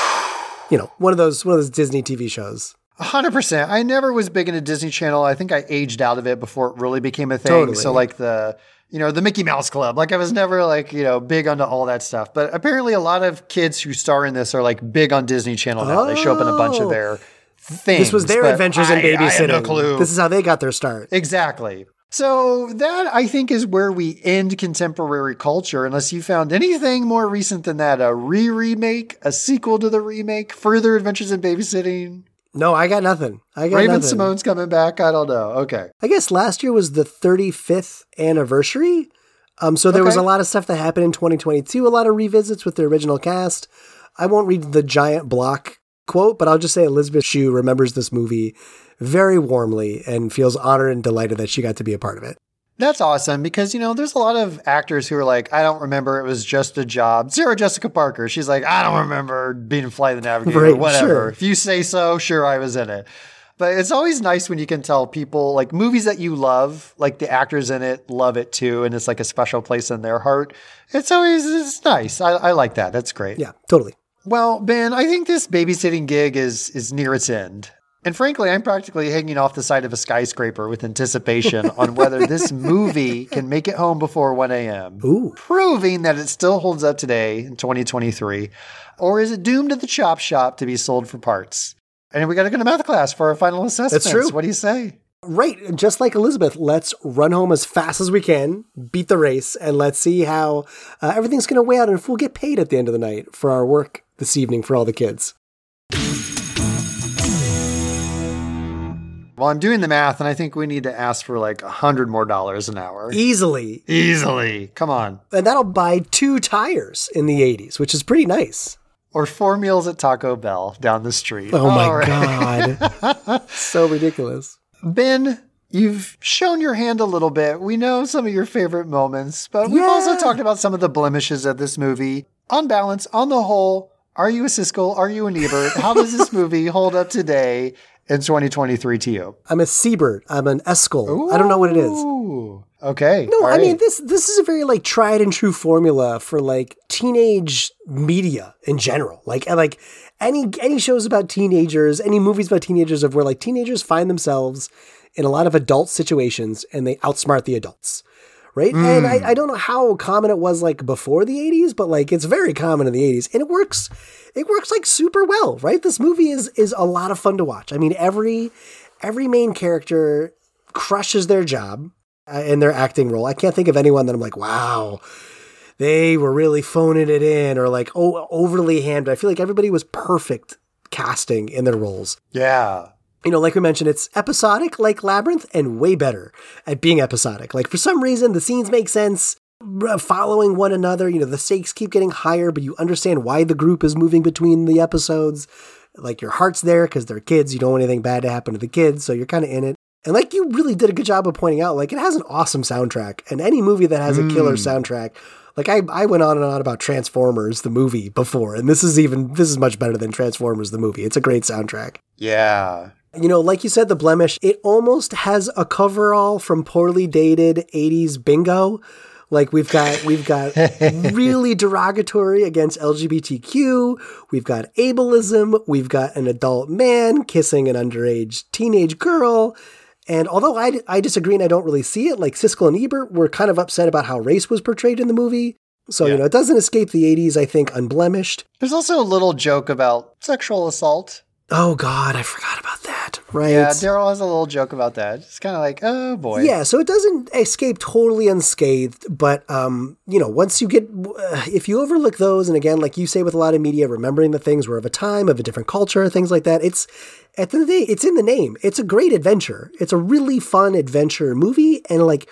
You know, one of those one of those Disney TV shows. hundred percent. I never was big into Disney Channel. I think I aged out of it before it really became a thing. Totally. So like the you know the Mickey Mouse Club. Like I was never like you know big onto all that stuff. But apparently a lot of kids who star in this are like big on Disney Channel now. They show up in a bunch of Oh. their things. This was their adventures in babysitting. No. This is how they got their start. Exactly. So that I think is where we end contemporary culture, unless you found anything more recent than that. A re-remake, a sequel to the remake, further adventures in babysitting. No, I got nothing. I got Raven nothing. Simone's coming back. I don't know. Okay. I guess last year was the 35th anniversary. Um, so there was a lot of stuff that happened in 2022, a lot of revisits with the original cast. I won't read the giant block quote, but I'll just say Elisabeth Shue remembers this movie very warmly and feels honored and delighted that she got to be a part of it. That's awesome because, you know, there's a lot of actors who are like, I don't remember. It was just a job. Sarah Jessica Parker, she's like, I don't remember being Flight of the Navigator, Right, whatever. sure. If you say so, sure, I was in it. But it's always nice when you can tell people, like movies that you love, like the actors in it love it too. And it's like a special place in their heart. It's always it's nice. I, I like that. That's great. Yeah, totally. Well, Ben, I think this babysitting gig is is near its end. And frankly, I'm practically hanging off the side of a skyscraper with anticipation on whether this movie can make it home before 1 a.m. Ooh. Proving that it still holds up today in 2023. Or is it doomed to the chop shop to be sold for parts? And we got to go to math class for our final assessments. true. What do you say? Right, just like Elisabeth, let's run home as fast as we can, beat the race, and let's see how uh, everything's going to weigh out and if we'll get paid at the end of the night for our work this evening for all the kids. Well, I'm doing the math, and I think we need to ask for like a hundred more dollars an hour. Easily. Easily. Come on. And that'll buy two tires in the 80s, which is pretty nice. Or four meals at Taco Bell down the street. Oh my right. God. so ridiculous. Ben, you've shown your hand a little bit. We know some of your favorite moments, but we've also talked about some of the blemishes of this movie. On balance, on the whole, are you a Siskel? Are you an Ebert? How does this movie hold up today in 2023 to you? I'm a seabird. I'm an eskel. I don't know what it is. Okay. No, all I mean this this is a very like tried and true formula for like teenage media in general. Like like any any shows about teenagers, any movies about teenagers of where like teenagers find themselves in a lot of adult situations and they outsmart the adults. Right? And I, I don't know how common it was like before the 80s, but like it's very common in the 80s. And it works it works like super well, right? This movie is is a lot of fun to watch. I mean, every every main character crushes their job uh, in their acting role. I can't think of anyone that I'm like, wow, they were really phoning it in or like oh overly handed. I feel like everybody was perfect casting in their roles. yeah. You know, like we mentioned, it's episodic like Labyrinth and way better at being episodic. Like for some reason, the scenes make sense following one another. You know, the stakes keep getting higher, but you understand why the group is moving between the episodes. Like your heart's there because they're kids. You don't want anything bad to happen to the kids, so you're kind of in it. And like you really did a good job of pointing out, like it has an awesome soundtrack. And any movie that has a killer hmm. soundtrack, like I, I went on and on about Transformers the movie before, and this is even this is much better than Transformers the movie. It's a great soundtrack. Yeah. You know, like you said, the blemish, it almost has a coverall from poorly dated 80s bingo. Like we've got we've got really derogatory against LGBTQ, we've got ableism, we've got an adult man kissing an underage teenage girl. And although I, I disagree and I don't really see it, like Siskel and Ebert were kind of upset about how race was portrayed in the movie. So, you know, it doesn't escape the 80s, I think, unblemished. There's also a little joke about sexual assault. Oh, God, I forgot about that. Right. Yeah, Daryl has a little joke about that. It's kind of like, oh boy. Yeah, so it doesn't escape totally unscathed, but um, you know, once you get, uh, if you overlook those, and again, like you say with a lot of media, remembering the things were of a time, of a different culture, things like that. It's at the end of the day, it's in the name. It's a great adventure. It's a really fun adventure movie, and like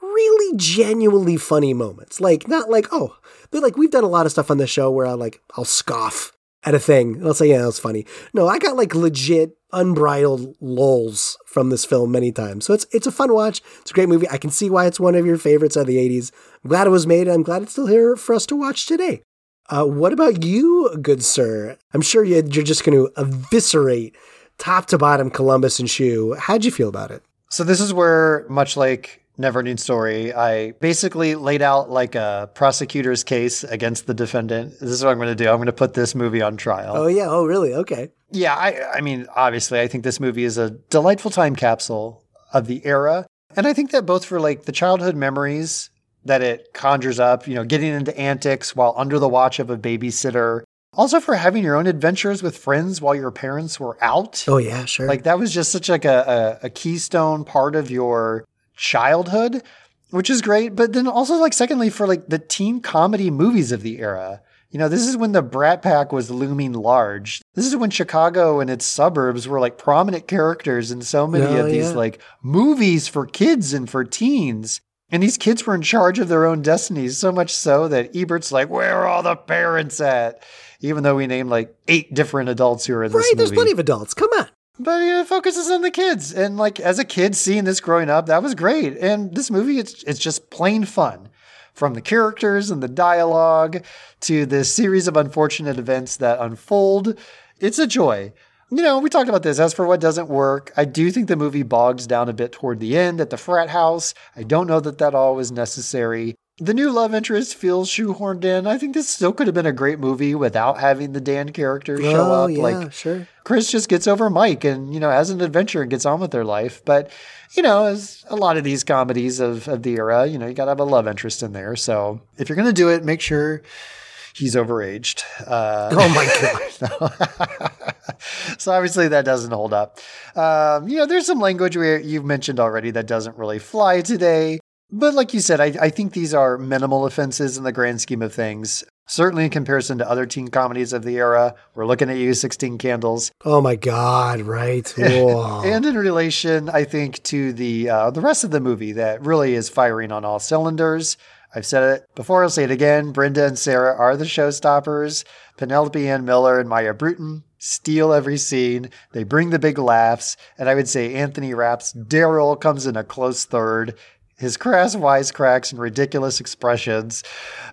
really genuinely funny moments. Like not like oh, they're like we've done a lot of stuff on the show where I like I'll scoff at a thing. I'll say yeah, that was funny. No, I got like legit unbridled lulls from this film many times. So it's it's a fun watch. It's a great movie. I can see why it's one of your favorites of the 80s. I'm glad it was made. I'm glad it's still here for us to watch today. Uh, what about you, good sir? I'm sure you're just going to eviscerate top to bottom Columbus and Shue. How'd you feel about it? So this is where, much like Neverending Story, I basically laid out like a prosecutor's case against the defendant. This is what I'm going to do. I'm going to put this movie on trial. Oh yeah. Oh really? Okay. Yeah. I, I mean, obviously, I think this movie is a delightful time capsule of the era, and I think that both for like the childhood memories that it conjures up, you know, getting into antics while under the watch of a babysitter. Also for having your own adventures with friends while your parents were out. Oh yeah, sure. Like that was just such like a, a, a keystone part of your childhood, which is great. But then also like secondly for like the teen comedy movies of the era. You know, this is when the Brat Pack was looming large. This is when Chicago and its suburbs were like prominent characters in so many Oh, of these yeah. like movies for kids and for teens. And these kids were in charge of their own destinies, so much so that Ebert's like, Where are all the parents at? Even though we named like eight different adults who are in this right. There's plenty of adults. Come on. But it focuses on the kids. And like as a kid seeing this growing up, that was great. And this movie, it's it's just plain fun. From the characters and the dialogue to the series of unfortunate events that unfold. It's a joy. You know, we talked about this. As for what doesn't work, I do think the movie bogs down a bit toward the end at the frat house. I don't know that that all was necessary. The new love interest feels shoehorned in. I think this still could have been a great movie without having the Dan character show oh up. yeah, Like sure. Chris just gets over Mike and, you know, has an adventure and gets on with their life. But, you know, as a lot of these comedies of, of the era, you know, you got to have a love interest in there. So if you're going to do it, make sure he's overaged. Uh, Oh my god. so obviously that doesn't hold up. Um, you know, there's some language where you've mentioned already that doesn't really fly today. But like you said, I, I think these are minimal offenses in the grand scheme of things. Certainly in comparison to other teen comedies of the era. We're looking at you, 16 Candles. Oh my god. Right. And in relation, I think, to the uh, the rest of the movie that really is firing on all cylinders. I've said it before, I'll say it again. Brenda and Sarah are the showstoppers. Penelope Ann Miller and Maia Brewton steal every scene. They bring the big laughs. And I would say Anthony Rapp's Daryl comes in a close third. His crass wisecracks and ridiculous expressions.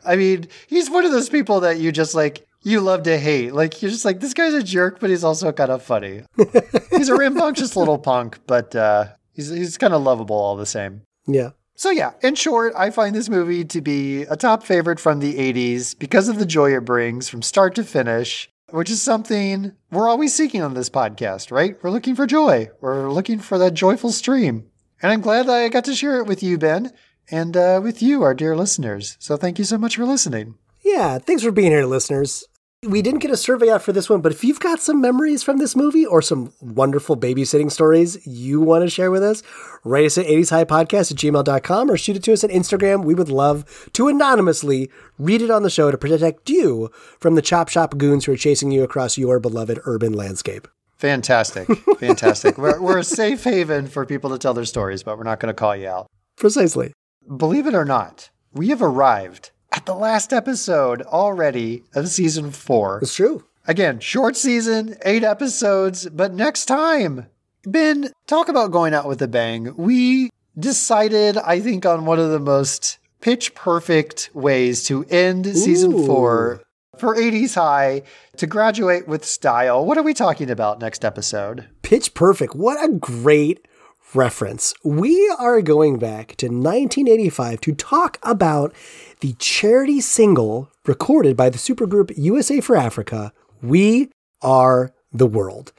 I mean, he's one of those people that you just like, you love to hate. Like, you're just like, this guy's a jerk, but he's also kind of funny. he's a rambunctious little punk, but uh, he's, he's kind of lovable all the same. yeah. So, yeah, in short, I find this movie to be a top favorite from the 80s because of the joy it brings from start to finish, which is something we're always seeking on this podcast, right? We're looking for joy. We're looking for that joyful stream. And I'm glad that I got to share it with you, Ben, and uh, with you, our dear listeners. So, thank you so much for listening. Yeah, thanks for being here, listeners. We didn't get a survey out for this one, but if you've got some memories from this movie or some wonderful babysitting stories you want to share with us, write us at 80shighpodcast at gmail.com or shoot it to us on Instagram. We would love to anonymously read it on the show to protect you from the chop shop goons who are chasing you across your beloved urban landscape. Fantastic. Fantastic. we're, we're a safe haven for people to tell their stories, but we're not going to call you out. Precisely. Believe it or not, we have arrived at the last episode already of season four. It's true. Again, short season, eight episodes, but next time, Ben, talk about going out with a bang. We decided, I think, on one of the most pitch perfect ways to end season four for 80s High to graduate with style. What are we talking about next episode? Pitch Perfect. What a great reference. We are going back to 1985 to talk about the charity single recorded by the supergroup USA for Africa, We Are the World.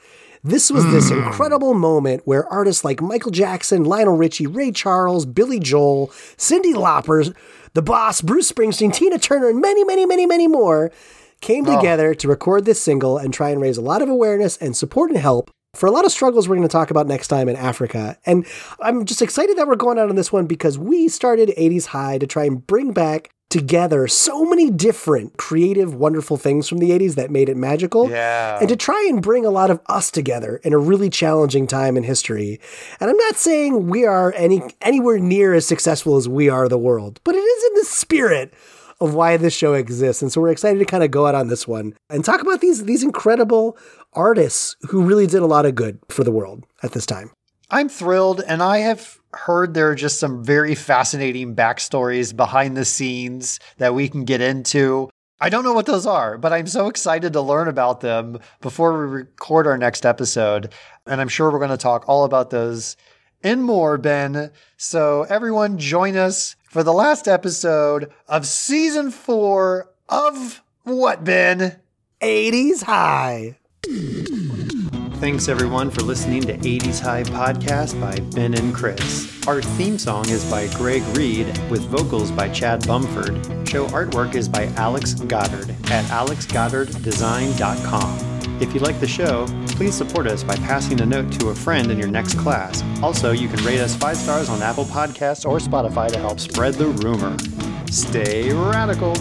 This was this hmm. incredible moment where artists like Michael Jackson, Lionel Richie, Ray Charles, Billy Joel, Cyndi Lauper, The Boss, Bruce Springsteen, Tina Turner, and many, many, many, many more came oh. together to record this single and try and raise a lot of awareness and support and help for a lot of struggles we're going to talk about next time in Africa. And I'm just excited that we're going out on this one because we started 80s High to try and bring back together so many different creative, wonderful things from the 80s that made it magical. Yeah. And to try and bring a lot of us together in a really challenging time in history. And I'm not saying we are any anywhere near as successful as we are the world, but it is in the spirit of why this show exists. And so we're excited to kind of go out on this one and talk about these these incredible artists who really did a lot of good for the world at this time. I'm thrilled, and I have heard there are just some very fascinating backstories behind the scenes that we can get into. I don't know what those are, but I'm so excited to learn about them before we record our next episode. And I'm sure we're going to talk all about those and more, Ben. So, everyone, join us for the last episode of season four of what, Ben? 80s High. Thanks everyone for listening to 80s High Podcast by Ben and Chris. Our theme song is by Greg Reed with vocals by Chad Bumford. Show artwork is by Alex Goddard at alexgoddarddesign.com. If you like the show, please support us by passing a note to a friend in your next class. Also, you can rate us five stars on Apple Podcasts or Spotify to help spread the rumor. Stay radical.